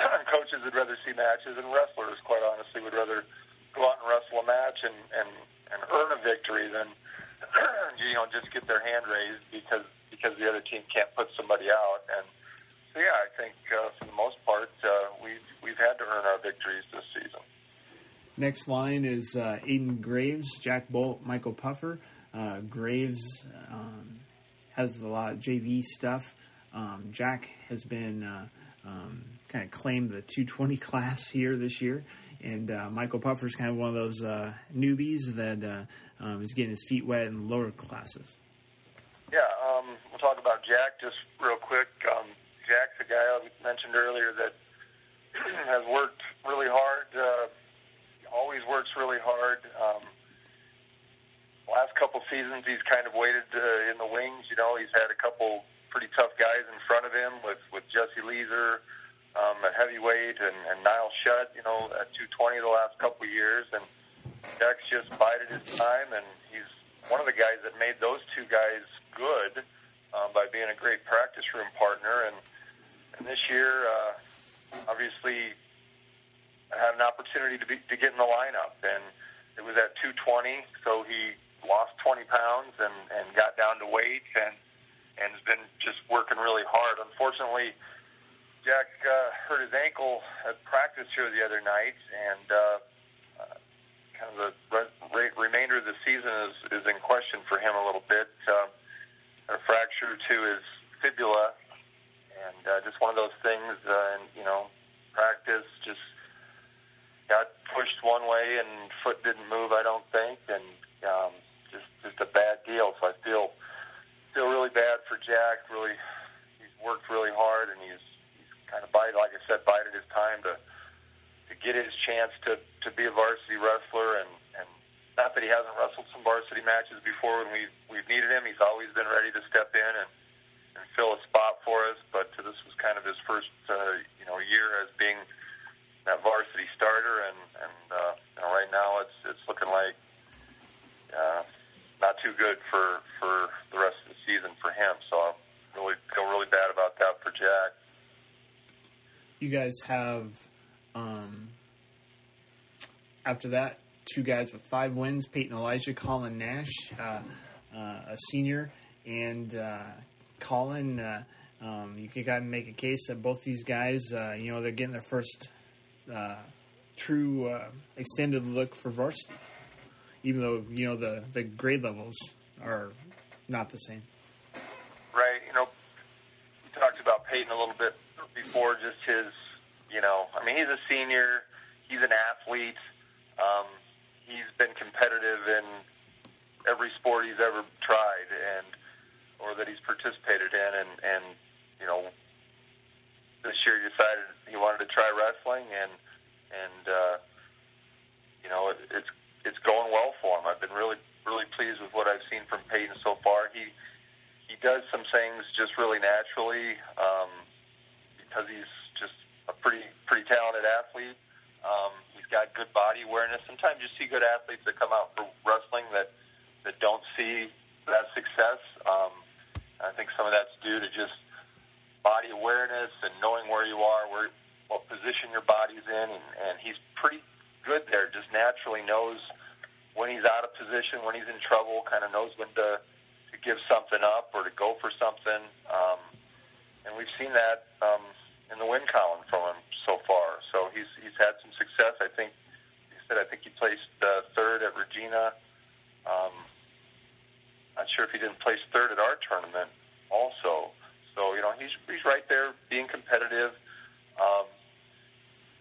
coaches would rather see matches, and wrestlers, quite honestly, would rather go out and wrestle a match and, and, and earn a victory than, you know, just get their hand raised because because the other team can't put somebody out. And so, yeah, I think uh, for the most part, uh, we've we've had to earn our victories this season. Next line is uh, Aiden Graves, Jack Bolt, Michael Puffer. Uh, Graves um, has a lot of JV stuff. Um, Jack has been uh, um, kind of claimed the 220 class here this year, and uh, Michael Puffer is kind of one of those uh, newbies that uh, um, is getting his feet wet in lower classes. Yeah, um, we'll talk about Jack just real quick. Um, Jack's a guy I mentioned earlier that has worked really hard. Always works really hard. Um, last couple seasons, he's kind of waited uh, in the wings. You know, he's had a couple pretty tough guys in front of him with with Jesse Leeser um, at heavyweight and, and Niall Shutt. You know, at 220 the last couple years, and Jack's just bided his time, and he's one of the guys that made those two guys good um, by being a great practice room partner. And, and this year, uh, obviously, had an opportunity to be to get in the lineup, and it was at 220, so he lost 20 pounds and and got down to weight and and has been just working really hard. Unfortunately, Jack uh, hurt his ankle at practice here the other night, and uh, uh, kind of the re- re- remainder of the season is is in question for him a little bit. Uh, a fracture to his fibula, and uh, just one of those things. Uh, and you know, practice just got pushed one way and foot didn't move. I don't think, and um, just just a bad deal. So I feel feel really bad for Jack. Really, he's worked really hard, and he's he's kind of bided, like I said, bided his time to to get his chance to to be a varsity wrestler. And and not that he hasn't wrestled some varsity matches before when we we've needed him. He's always been ready to step in and and fill a spot for us. But this was kind of his first uh, you know year as being that varsity starter, and and uh, you know, right now it's it's looking like uh, not too good for for the rest of the season for him. So I really feel really bad about that for Jack. You guys have um, after that two guys with five wins: Peyton Elijah, Colin Nash, uh, uh, a senior, and uh, Colin. Uh, um, you can kind of make a case that both these guys, uh, you know, they're getting their first uh, true uh, extended look for varsity, even though you know the the grade levels are not the same. Right. You know, we talked about Peyton a little bit before. Just his, you know, I mean, he's a senior. He's an athlete. Um, he's been competitive in every sport he's ever tried, and or that he's participated in, and and you know, this year decided he wanted to try wrestling, and and uh, you know, it, it's it's going well for him. I've been really really pleased with what I've seen from Peyton so far. He he does some things just really naturally um, because he's just a pretty pretty talented athlete. Um, he's got good body awareness. Sometimes you see good athletes that come out for wrestling that that don't see that success. Um, I think some of that's due to just body awareness and knowing where you are, where what position your body's in, and, and he's pretty good there. Just naturally knows when he's out of position, when he's in trouble, kind of knows when to to give something up or to go for something. Um, and we've seen that um, in the win column from him so far. So he's he's had some success. I think he said I think he placed uh, third at Regina. Um, not sure if he didn't place third at our tournament also. So you know he's he's right there being competitive. Um,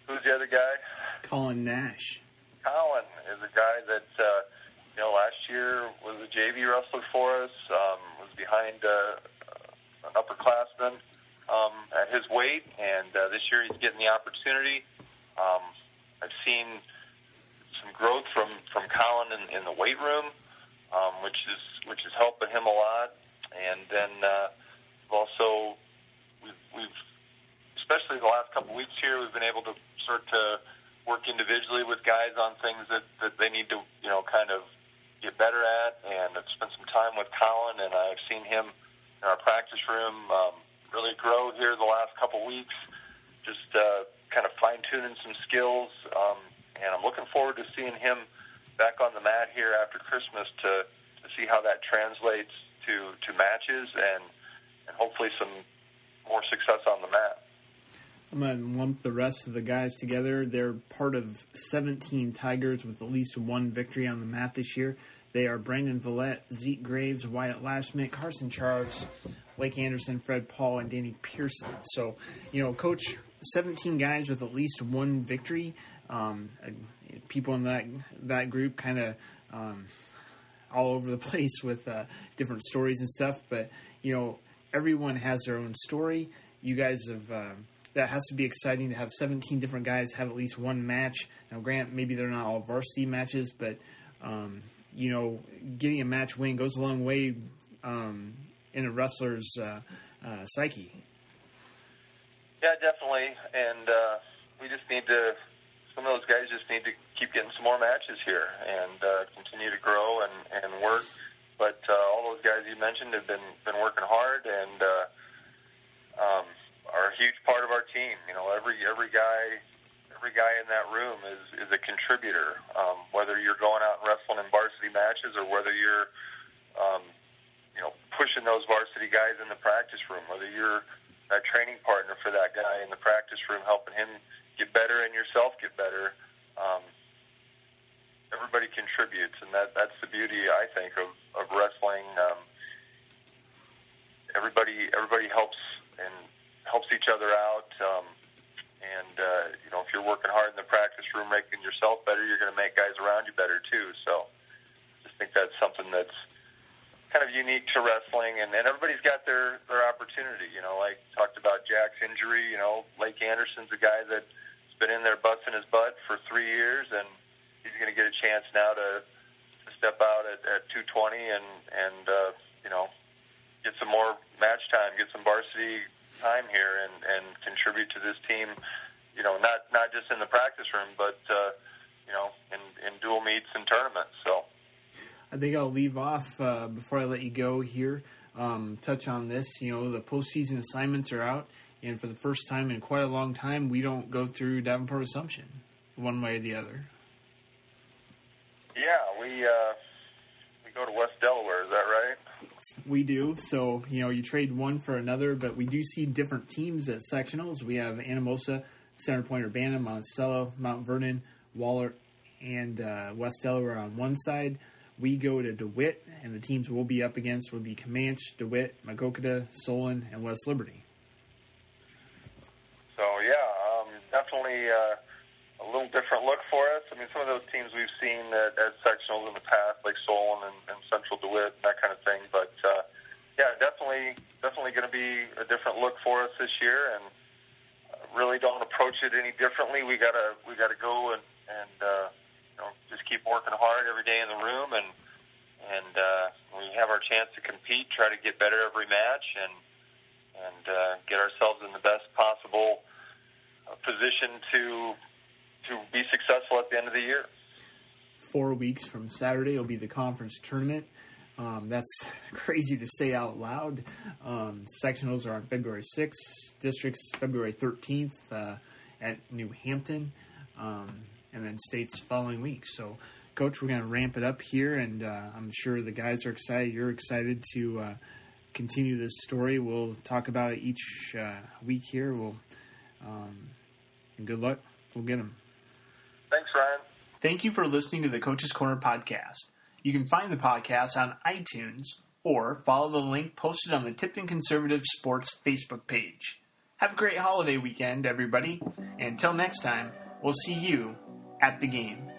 who's the other guy? Colin Nash. Colin is a guy that uh, you know last year was a JV wrestler for us. Um, was behind uh, an upperclassman um, at his weight, and uh, this year he's getting the opportunity. Um, I've seen some growth from from Colin in, in the weight room, um, which is which is helping him a lot. And then uh, also we've, we've especially the last couple weeks here, we've been able to start to work individually with guys on things that, that they need to, you know, kind of get better at. And I've spent some time with Colin, and I've seen him in our practice room um, really grow here the last couple weeks, just uh, kind of fine tuning some skills. Um, and I'm looking forward to seeing him back on the mat here after Christmas to, to see how that translates to, to matches and, and hopefully some more success on the mat. I'm going to lump the rest of the guys together. They're part of 17 Tigers with at least one victory on the mat this year. They are Brandon Villette, Zeke Graves, Wyatt Lashman, Carson Charles, Lake Anderson, Fred Paul, and Danny Pearson. So, you know, coach, 17 guys with at least one victory. Um, people in that that group kind of um, all over the place with uh, different stories and stuff. But you know, everyone has their own story. You guys have. Uh, that has to be exciting to have 17 different guys have at least one match. Now, Grant, maybe they're not all varsity matches, but um, you know, getting a match win goes a long way um, in a wrestler's uh, uh, psyche. Yeah, definitely, and uh, we just need to. Some of those guys just need to keep getting some more matches here and uh, continue to grow and, and work. But uh, all those guys you mentioned have been been working hard and. Uh, um, are a huge part of our team. You know, every every guy every guy in that room is is a contributor. Um, whether you're going out and wrestling in varsity matches or whether you're um, you know pushing those varsity guys in the practice room, whether you're that training partner for that guy in the practice room, helping him get better and yourself get better. Um, everybody contributes, and that that's the beauty I think of of wrestling. Um, everybody everybody helps and helps each other out. Um, and uh, you know, if you're working hard in the practice room, making yourself better, you're going to make guys around you better too. So, I just think that's something that's kind of unique to wrestling, and, and everybody's got their their opportunity. You know, like talked about Jack's injury. You know, Lake Anderson's a guy that's been in there busting his butt for three years, and he's going to get a chance now to, step out at, at 220 and and uh, you know get some more match time, get some varsity time here and, and contribute to this team. You know, not not just in the practice room, but uh, you know, in, in dual meets and tournaments. So, I think I'll leave off uh, before I let you go here. Um, touch on this. You know, the postseason assignments are out, and for the first time in quite a long time, we don't go through Davenport Assumption, one way or the other. Yeah, we uh, we go to West Delaware. Is that right? We do. So, you know, you trade one for another, but we do see different teams at sectionals. We have Anamosa, Center Point Urbana, Monticello, Mount Vernon, Waller, and uh, West Delaware on one side. We go to DeWitt, and the teams we'll be up against will be Camanche, DeWitt, Maquoketa, Solon, and West Liberty. So, yeah, um, definitely uh, a little different look for us. I mean, some of those teams we've seen at, at sectionals in the past, like Solon and, and Central DeWitt, and that kind of thing. But uh, yeah, definitely, definitely going to be a different look for us this year, and uh, really don't approach it any differently. We gotta, we gotta go and and uh, you know just keep working hard every day in the room, and and uh, we have our chance to compete, try to get better every match, and and uh, get ourselves in the best possible uh, position to to be successful at the end of the year. Four weeks from Saturday will be the conference tournament. Um, that's crazy to say out loud. Um, sectionals are on February 6th, districts February 13th uh, at New Hampton, um, and then states following week. So, Coach, we're going to ramp it up here, and uh, I'm sure the guys are excited. You're excited to uh, continue this story. We'll talk about it each uh, week here. We'll um, and good luck. We'll get them. Thanks, Ryan. Thank you for listening to the Coach's Corner podcast. You can find the podcast on iTunes or follow the link posted on the Tipton Conservative Sports Facebook page. Have a great holiday weekend, everybody. And until next time, we'll see you at the game.